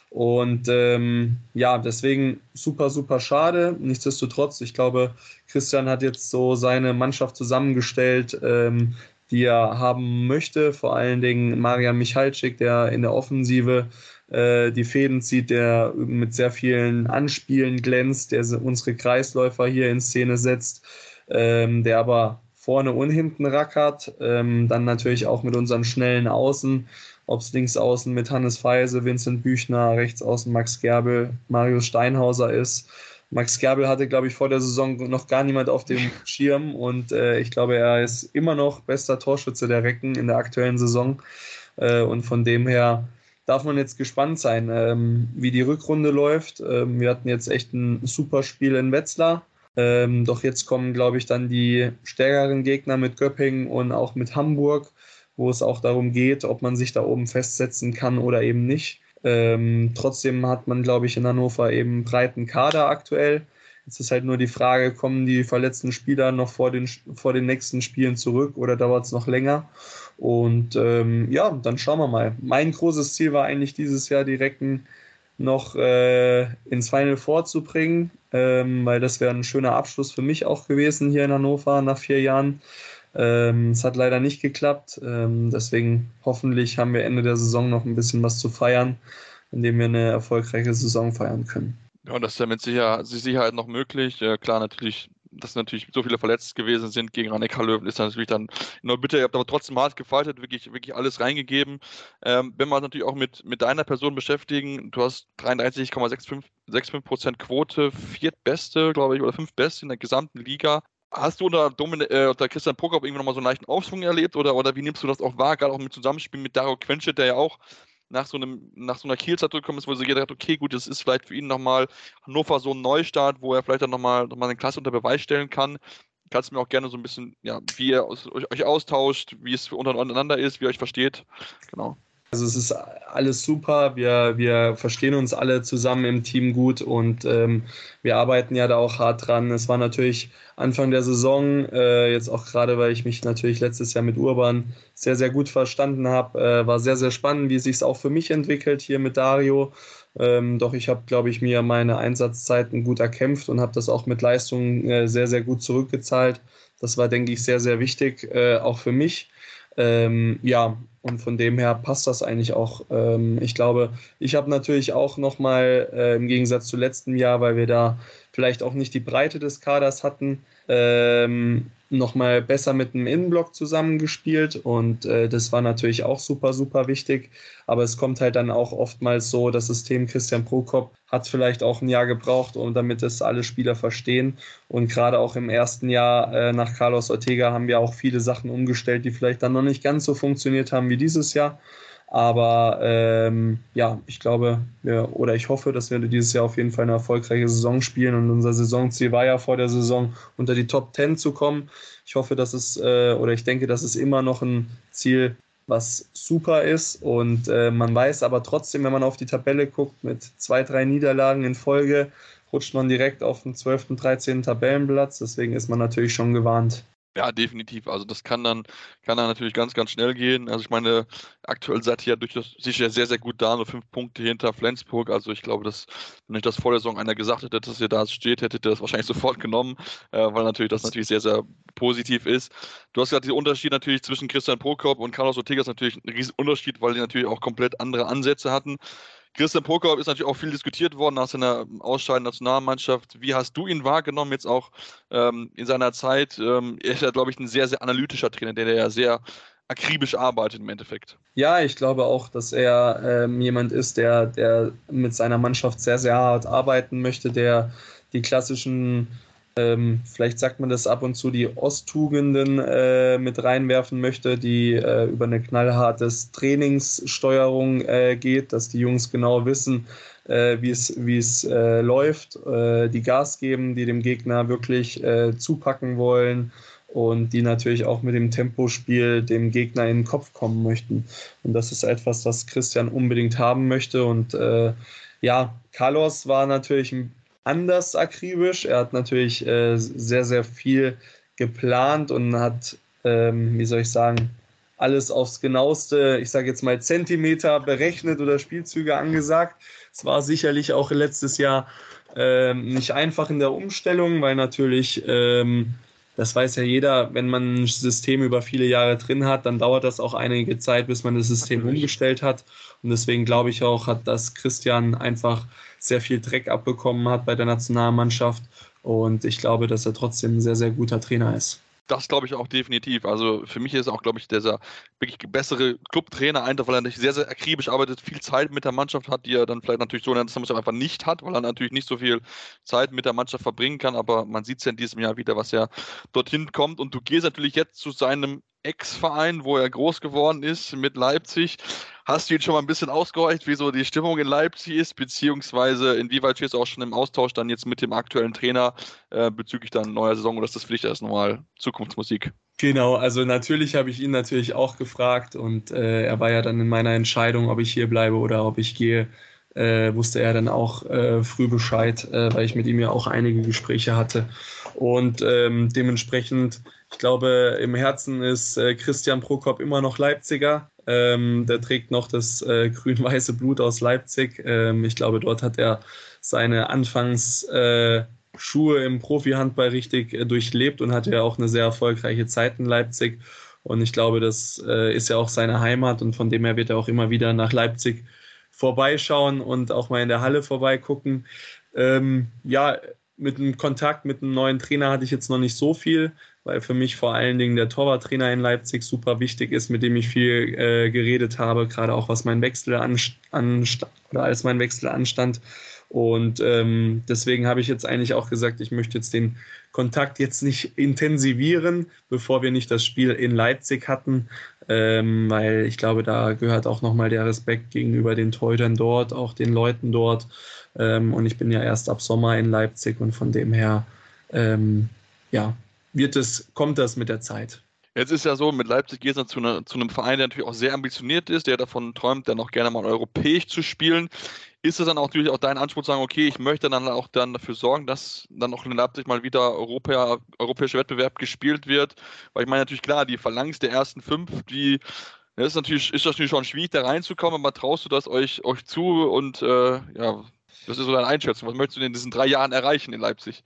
C: Und ähm, ja, deswegen super, super schade. Nichtsdestotrotz, ich glaube, Christian hat jetzt so seine Mannschaft zusammengestellt, ähm, die er haben möchte. Vor allen Dingen Marian Michalczyk, der in der Offensive äh, die Fäden zieht, der mit sehr vielen Anspielen glänzt, der unsere Kreisläufer hier in Szene setzt, ähm, der aber vorne und hinten rackert. Ähm, dann natürlich auch mit unseren schnellen Außen, ob es links außen mit Hannes Feise, Vincent Büchner, rechts außen Max Gerbel, Marius Steinhauser ist. Max Gerbel hatte, glaube ich, vor der Saison noch gar niemand auf dem Schirm und äh, ich glaube, er ist immer noch bester Torschütze der Recken in der aktuellen Saison. Äh, und von dem her darf man jetzt gespannt sein, ähm, wie die Rückrunde läuft. Ähm, wir hatten jetzt echt ein super Spiel in Wetzlar. Ähm, doch jetzt kommen, glaube ich, dann die stärkeren Gegner mit Göppingen und auch mit Hamburg, wo es auch darum geht, ob man sich da oben festsetzen kann oder eben nicht. Ähm, trotzdem hat man, glaube ich, in Hannover eben einen breiten Kader aktuell. Jetzt ist halt nur die Frage, kommen die verletzten Spieler noch vor den, vor den nächsten Spielen zurück oder dauert es noch länger? Und ähm, ja, dann schauen wir mal. Mein großes Ziel war eigentlich dieses Jahr die Recken noch äh, ins Final vorzubringen, ähm, weil das wäre ein schöner Abschluss für mich auch gewesen hier in Hannover nach vier Jahren. Ähm, es hat leider nicht geklappt. Ähm, deswegen hoffentlich haben wir Ende der Saison noch ein bisschen was zu feiern, indem wir eine erfolgreiche Saison feiern können.
A: Ja, das ist ja mit Sicherheit noch möglich. Äh, klar, natürlich dass natürlich so viele verletzt gewesen sind gegen Ranek Löwen, ist natürlich dann nur bitte, ihr habt aber trotzdem hart gefaltet, wirklich, wirklich alles reingegeben. Ähm, wenn wir uns natürlich auch mit, mit deiner Person beschäftigen, du hast 33,65% Quote, viertbeste, glaube ich, oder fünftbeste in der gesamten Liga. Hast du unter, Domin äh, unter Christian Prokop irgendwie nochmal so einen leichten Aufschwung erlebt oder, oder wie nimmst du das auch wahr, gerade auch mit Zusammenspiel mit Dario Quenschet, der ja auch nach so, einem, nach so einer Kielzeit zurückgekommen ist, wo sie gedacht hat, okay, gut, das ist vielleicht für ihn nochmal Hannover so ein Neustart, wo er vielleicht dann nochmal noch mal eine Klasse unter Beweis stellen kann. Kannst du mir auch gerne so ein bisschen, ja, wie ihr euch austauscht, wie es untereinander ist, wie ihr euch versteht. Genau.
C: Also es ist alles super, wir, wir verstehen uns alle zusammen im Team gut und ähm, wir arbeiten ja da auch hart dran. Es war natürlich Anfang der Saison, äh, jetzt auch gerade, weil ich mich natürlich letztes Jahr mit Urban sehr, sehr gut verstanden habe, äh, war sehr, sehr spannend, wie es sich auch für mich entwickelt hier mit Dario. Ähm, doch ich habe, glaube ich, mir meine Einsatzzeiten gut erkämpft und habe das auch mit Leistung äh, sehr, sehr gut zurückgezahlt. Das war, denke ich, sehr, sehr wichtig, äh, auch für mich. Ähm, ja, und von dem her passt das eigentlich auch. Ähm, ich glaube, ich habe natürlich auch nochmal äh, im Gegensatz zu letztem Jahr, weil wir da vielleicht auch nicht die Breite des Kaders hatten, ähm, nochmal besser mit dem Innenblock zusammengespielt und äh, das war natürlich auch super, super wichtig. Aber es kommt halt dann auch oftmals so, das System Christian Prokop hat vielleicht auch ein Jahr gebraucht, um damit es alle Spieler verstehen. Und gerade auch im ersten Jahr äh, nach Carlos Ortega haben wir auch viele Sachen umgestellt, die vielleicht dann noch nicht ganz so funktioniert haben wie dieses Jahr. Aber ähm, ja, ich glaube wir, oder ich hoffe, dass wir dieses Jahr auf jeden Fall eine erfolgreiche Saison spielen. Und unser Saisonziel war ja vor der Saison unter die Top 10 zu kommen. Ich hoffe, dass es äh, oder ich denke, das ist immer noch ein Ziel, was super ist. Und äh, man weiß aber trotzdem, wenn man auf die Tabelle guckt, mit zwei, drei Niederlagen in Folge, rutscht man direkt auf den 12., 13. Tabellenplatz. Deswegen ist man natürlich schon gewarnt.
A: Ja, definitiv. Also das kann dann, kann dann natürlich ganz, ganz schnell gehen. Also ich meine, aktuell seid ihr ja durchaus sicher sehr, sehr gut da, nur fünf Punkte hinter Flensburg. Also ich glaube, dass, wenn euch das vor der Saison einer gesagt hätte, dass ihr da steht, hättet ihr das wahrscheinlich sofort genommen, äh, weil natürlich das natürlich sehr, sehr positiv ist. Du hast gesagt, der Unterschied natürlich zwischen Christian Prokop und Carlos Ortega ist natürlich ein riesen Unterschied, weil die natürlich auch komplett andere Ansätze hatten. Christian Prokop ist natürlich auch viel diskutiert worden nach seiner Ausscheidung Nationalmannschaft. Wie hast du ihn wahrgenommen jetzt auch ähm, in seiner Zeit? Ähm, er ist ja, glaube ich, ein sehr, sehr analytischer Trainer, der ja sehr akribisch arbeitet im Endeffekt.
C: Ja, ich glaube auch, dass er ähm, jemand ist, der, der mit seiner Mannschaft sehr, sehr hart arbeiten möchte, der die klassischen ähm, vielleicht sagt man das ab und zu, die Osttugenden äh, mit reinwerfen möchte, die äh, über eine knallharte Trainingssteuerung äh, geht, dass die Jungs genau wissen, äh, wie es wie es äh, läuft, äh, die Gas geben, die dem Gegner wirklich zupacken wollen und die natürlich auch mit dem Tempospiel dem Gegner in den Kopf kommen möchten. Und das ist etwas, das Christian unbedingt haben möchte. Und ja, Carlos war natürlich ein anders akribisch. Er hat natürlich äh, sehr, sehr viel geplant und hat, ähm, wie soll ich sagen, alles aufs genaueste, ich sage jetzt mal Zentimeter berechnet oder Spielzüge angesagt. Es war sicherlich auch letztes Jahr ähm, nicht einfach in der Umstellung, weil natürlich, ähm, das weiß ja jeder, wenn man ein System über viele Jahre drin hat, dann dauert das auch einige Zeit, bis man das System umgestellt hat. Und deswegen glaube ich auch, hat das Christian einfach sehr viel Dreck abbekommen hat bei der Nationalmannschaft. Und ich glaube, dass er trotzdem ein sehr, sehr guter Trainer ist.
A: Das glaube ich auch definitiv. Also für mich ist auch, glaube ich, dieser wirklich bessere Clubtrainer einfach, weil er nicht sehr, sehr akribisch arbeitet, viel Zeit mit der Mannschaft hat, die er dann vielleicht natürlich so in der Nationalmannschaft einfach nicht hat, weil er natürlich nicht so viel Zeit mit der Mannschaft verbringen kann. Aber man sieht es ja in diesem Jahr wieder, was er dorthin kommt. Und du gehst natürlich jetzt zu seinem Ex-Verein, wo er groß geworden ist, mit Leipzig. Hast du ihn schon mal ein bisschen ausgehorcht, wie so die Stimmung in Leipzig ist, beziehungsweise inwieweit stehst du auch schon im Austausch dann jetzt mit dem aktuellen Trainer äh, bezüglich dann neuer Saison oder ist das für erst nochmal Zukunftsmusik?
C: Genau, also natürlich habe ich ihn natürlich auch gefragt und äh, er war ja dann in meiner Entscheidung, ob ich hier bleibe oder ob ich gehe, äh, wusste er dann auch äh, früh Bescheid, äh, weil ich mit ihm ja auch einige Gespräche hatte. Und ähm, dementsprechend, ich glaube, im Herzen ist äh, Christian Prokop immer noch Leipziger. Ähm, der trägt noch das äh, grün-weiße Blut aus Leipzig. Ähm, ich glaube, dort hat er seine Anfangsschuhe äh, im Profihandball richtig äh, durchlebt und hatte ja auch eine sehr erfolgreiche Zeit in Leipzig. Und ich glaube, das äh, ist ja auch seine Heimat und von dem her wird er auch immer wieder nach Leipzig vorbeischauen und auch mal in der Halle vorbeigucken. Ähm, ja, mit dem Kontakt mit einem neuen Trainer hatte ich jetzt noch nicht so viel, weil für mich vor allen Dingen der Torwarttrainer in Leipzig super wichtig ist, mit dem ich viel äh, geredet habe, gerade auch was mein Wechsel anstand oder als mein Wechsel anstand. Und ähm, deswegen habe ich jetzt eigentlich auch gesagt, ich möchte jetzt den Kontakt jetzt nicht intensivieren, bevor wir nicht das Spiel in Leipzig hatten, ähm, weil ich glaube, da gehört auch nochmal der Respekt gegenüber den Teutern dort, auch den Leuten dort. Ähm, und ich bin ja erst ab Sommer in Leipzig und von dem her, ähm, ja, wird es, kommt das mit der Zeit.
A: Jetzt ist ja so, mit Leipzig geht es zu, ne, zu, einem Verein, der natürlich auch sehr ambitioniert ist, der davon träumt, dann auch gerne mal europäisch zu spielen. Ist es dann auch natürlich auch dein Anspruch zu sagen, okay, ich möchte dann auch dann dafür sorgen, dass dann auch in Leipzig mal wieder Europa, europäischer Wettbewerb gespielt wird? Weil ich meine natürlich klar, die Phalanx der ersten fünf, die das ist natürlich, ist natürlich schon schwierig, da reinzukommen, aber traust du das euch, euch zu und äh, ja, das ist so deine Einschätzung. Was möchtest du in diesen drei Jahren erreichen in Leipzig?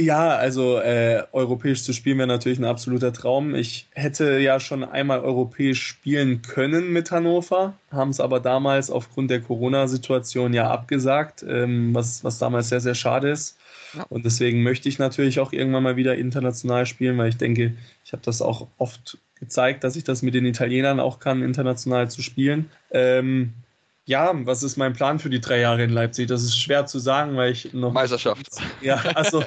C: Ja, also äh, europäisch zu spielen wäre natürlich ein absoluter Traum. Ich hätte ja schon einmal europäisch spielen können mit Hannover, haben es aber damals aufgrund der Corona-Situation ja abgesagt, ähm, was, was damals sehr, sehr schade ist. Ja. Und deswegen möchte ich natürlich auch irgendwann mal wieder international spielen, weil ich denke, ich habe das auch oft gezeigt, dass ich das mit den Italienern auch kann, international zu spielen. Ähm, ja, was ist mein Plan für die drei Jahre in Leipzig? Das ist schwer zu sagen, weil ich noch.
A: Meisterschaft.
C: Ja, also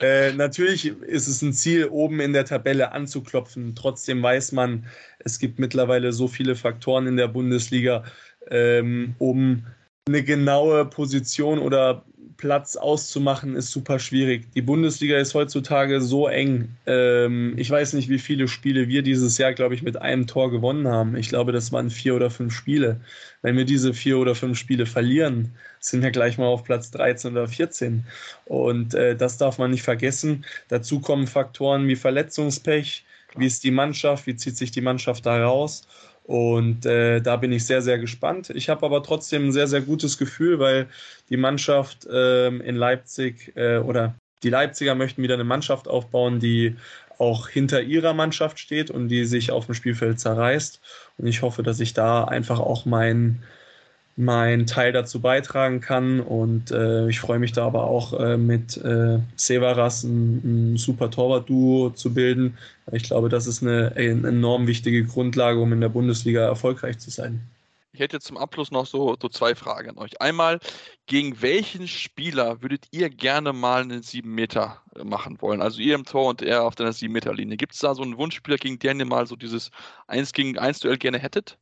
C: äh, natürlich ist es ein Ziel, oben in der Tabelle anzuklopfen. Trotzdem weiß man, es gibt mittlerweile so viele Faktoren in der Bundesliga, ähm, um eine genaue Position oder Platz auszumachen, ist super schwierig. Die Bundesliga ist heutzutage so eng. Ähm, ich weiß nicht, wie viele Spiele wir dieses Jahr, glaube ich, mit einem Tor gewonnen haben. Ich glaube, das waren vier oder fünf Spiele. Wenn wir diese vier oder fünf Spiele verlieren, sind wir gleich mal auf Platz 13 oder 14. Und äh, das darf man nicht vergessen. Dazu kommen Faktoren wie Verletzungspech. Wie ist die Mannschaft? Wie zieht sich die Mannschaft da raus? Und äh, da bin ich sehr, sehr gespannt. Ich habe aber trotzdem ein sehr, sehr gutes Gefühl, weil die Mannschaft äh, in Leipzig äh, oder die Leipziger möchten wieder eine Mannschaft aufbauen, die auch hinter ihrer Mannschaft steht und die sich auf dem Spielfeld zerreißt. Und ich hoffe, dass ich da einfach auch mein, mein Teil dazu beitragen kann. Und äh, ich freue mich da aber auch äh, mit äh, Severas ein, ein super Torwart-Duo zu bilden. Ich glaube, das ist eine, eine, enorm wichtige Grundlage, um in der Bundesliga erfolgreich zu sein.
A: Ich hätte zum Abschluss noch so, so zwei Fragen an euch. Einmal, gegen welchen Spieler würdet ihr gerne mal einen 7 Meter machen wollen? Also ihr im Tor und er auf der 7 Meter Linie. Gibt es da so einen Wunschspieler, gegen den ihr mal so dieses 1 gegen 1 Duell gerne hättet?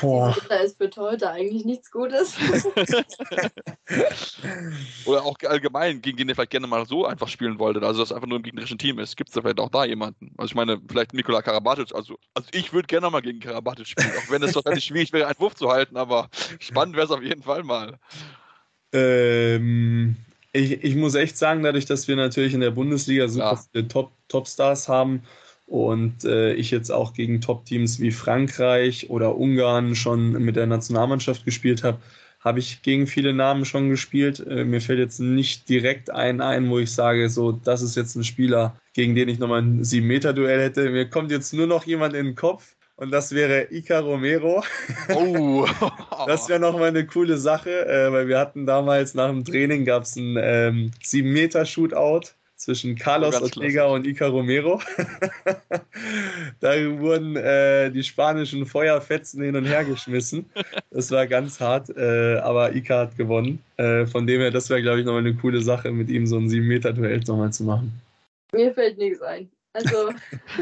B: Boah. Da ist für Torhüter eigentlich nichts Gutes.
A: Oder auch allgemein, gegen den ihr vielleicht gerne mal so einfach spielen wolltet, also das einfach nur im gegnerischen Team ist. Gibt es da vielleicht auch da jemanden? Also ich meine, vielleicht Nikola Karabatic, also, also ich würde gerne mal gegen Karabatic spielen, auch wenn es wahrscheinlich schwierig wäre, einen Wurf zu halten, aber spannend wäre es auf jeden Fall mal.
C: Ähm, ich, ich muss echt sagen, dadurch, dass wir natürlich in der Bundesliga super ja. viele Top, Topstars haben, und äh, ich jetzt auch gegen Top-Teams wie Frankreich oder Ungarn schon mit der Nationalmannschaft gespielt habe, habe ich gegen viele Namen schon gespielt. Äh, mir fällt jetzt nicht direkt ein ein, wo ich sage, so, das ist jetzt ein Spieler, gegen den ich nochmal ein 7-Meter-Duell hätte. Mir kommt jetzt nur noch jemand in den Kopf und das wäre Ica Romero. Oh. das wäre nochmal eine coole Sache, äh, weil wir hatten damals nach dem Training gab es ein ähm, 7-Meter-Shootout zwischen Carlos Ortega klasse. und Ica Romero. da wurden äh, die spanischen Feuerfetzen hin und her geschmissen. Das war ganz hart, äh, aber Ica hat gewonnen. Äh, von dem her, das wäre, glaube ich, nochmal eine coole Sache, mit ihm so ein 7-Meter-Duell nochmal zu machen.
B: Mir fällt nichts ein. Also,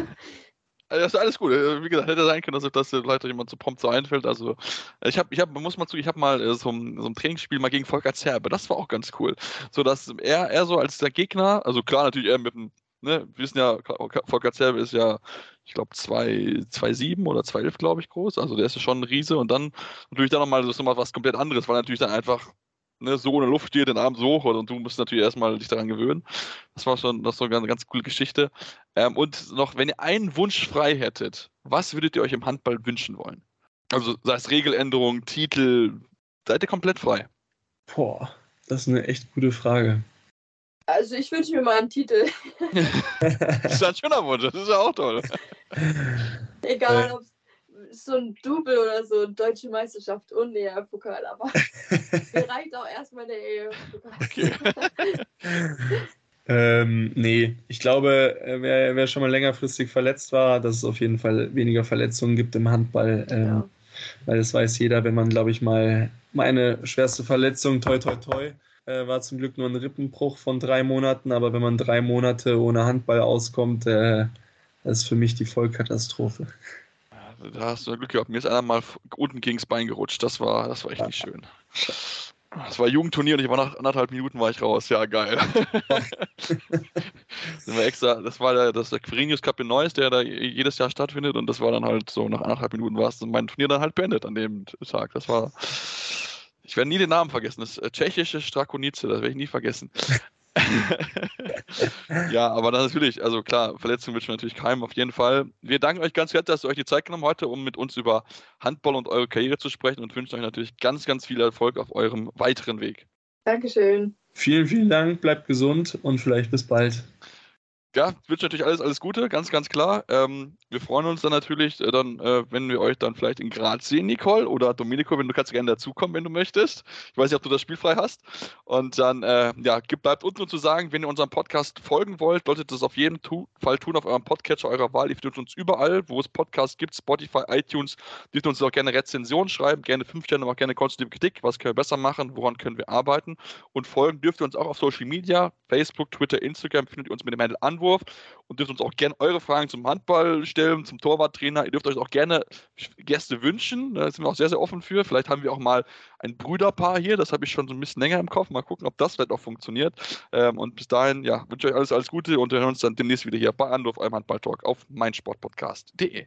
A: Also das ist alles gut. Äh, wie gesagt, hätte sein können, dass das vielleicht jemand so prompt so einfällt. Also ich habe, ich habe, muss mal zu, ich habe mal äh, so ein, so ein Trainingsspiel mal gegen Volker Zerbe. Das war auch ganz cool. So dass er, er so als der Gegner, also klar natürlich er mit dem, ne, wir wissen ja, Volker Zerbe ist ja, ich glaube 2,7 oder 2,11 glaube ich groß. Also der ist ja schon ein Riese und dann natürlich dann nochmal, nochmal was komplett anderes, weil natürlich dann einfach ne, so in der Luft steht, den Arm so hoch und du musst natürlich erstmal dich daran gewöhnen. Das war schon das war eine ganz coole Geschichte. Ähm, und noch, wenn ihr einen Wunsch frei hättet, was würdet ihr euch im Handball wünschen wollen? Also sei es Regeländerung, Titel, seid ihr komplett frei?
C: Boah, das ist eine echt gute Frage.
B: Also ich wünsche mir mal einen Titel.
A: das ist ein schöner Wunsch, das ist ja auch toll.
B: Egal, ob es so ein Double oder so, deutsche Meisterschaft und ER-Pokal, aber mir reicht auch erstmal der ER-Pokal. Okay.
C: ähm, nee, ich glaube, äh, wer, wer, schon mal längerfristig verletzt war, dass es auf jeden Fall weniger Verletzungen gibt im Handball. Ähm, ja. Weil das weiß jeder, wenn man, glaube ich, mal meine schwerste Verletzung, toi, toi, toi, äh, war zum Glück nur ein Rippenbruch von drei Monaten, aber wenn man drei Monate ohne Handball auskommt, äh, das ist für mich die Vollkatastrophe
A: da hast du Glück gehabt. Mir ist einer mal unten gegen das Bein gerutscht. Das war, das war echt nicht schön. Das war ein Jugendturnier und ich war nach anderthalb Minuten war ich raus. Ja, geil. das war extra, das war der, das der Quirinius Cup in Neuss, der da jedes Jahr stattfindet und das war dann halt so, nach anderthalb Minuten war es mein Turnier dann halt beendet an dem Tag. Das war, ich werde nie den Namen vergessen, das äh, tschechische Strakonice, das werde ich nie vergessen. ja, aber dann natürlich, also klar, Verletzungen wünschen wir natürlich keinem auf jeden Fall. Wir danken euch ganz herzlich, dass ihr euch die Zeit genommen heute, um mit uns über Handball und eure Karriere zu sprechen und wünschen euch natürlich ganz, ganz viel Erfolg auf eurem weiteren Weg.
B: Dankeschön.
C: Vielen, vielen Dank, bleibt gesund und vielleicht bis bald
A: ja, wünsche natürlich alles, alles Gute, ganz, ganz klar. Ähm, wir freuen uns dann natürlich, äh, dann, äh, wenn wir euch dann vielleicht in Graz sehen, Nicole oder Domenico, wenn du kannst gerne dazukommen, wenn du möchtest. Ich weiß nicht, ob du das Spiel frei hast. Und dann, äh, ja, bleibt uns nur zu sagen, wenn ihr unserem Podcast folgen wollt, solltet ihr das auf jeden tu Fall tun auf eurem Podcatcher eurer Wahl. Ihr findet uns überall, wo es Podcasts gibt, Spotify, iTunes. Dürft uns auch gerne Rezensionen schreiben, gerne fünf Sterne, aber auch gerne konstruktive Kritik. Was können wir besser machen? Woran können wir arbeiten? Und folgen dürft ihr uns auch auf Social Media, Facebook, Twitter, Instagram, findet ihr uns mit dem Handel Anwurf Einwurf und dürft uns auch gerne eure Fragen zum Handball stellen, zum Torwarttrainer. Ihr dürft euch auch gerne Gäste wünschen. Da sind wir auch sehr, sehr offen für. Vielleicht haben wir auch mal ein Brüderpaar hier. Das habe ich schon so ein bisschen länger im Kopf. Mal gucken, ob das vielleicht auch funktioniert. Ähm, und bis dahin, ja, wünsche ich euch alles, alles Gute und wir hören uns dann demnächst wieder hier bei Anruf, eurem Handball-Talk auf meinsportpodcast.de.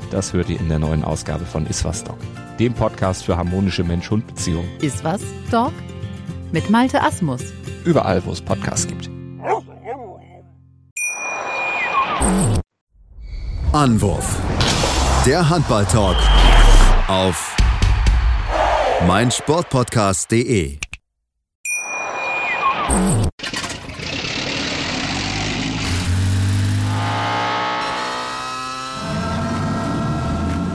D: das hört ihr in der neuen Ausgabe von Iswas Dog, dem Podcast für harmonische Mensch-Hund-Beziehungen.
E: Iswas Dog mit Malte Asmus.
D: Überall, wo es Podcasts gibt.
F: Anwurf. Der Handball-Talk auf meinsportpodcast.de.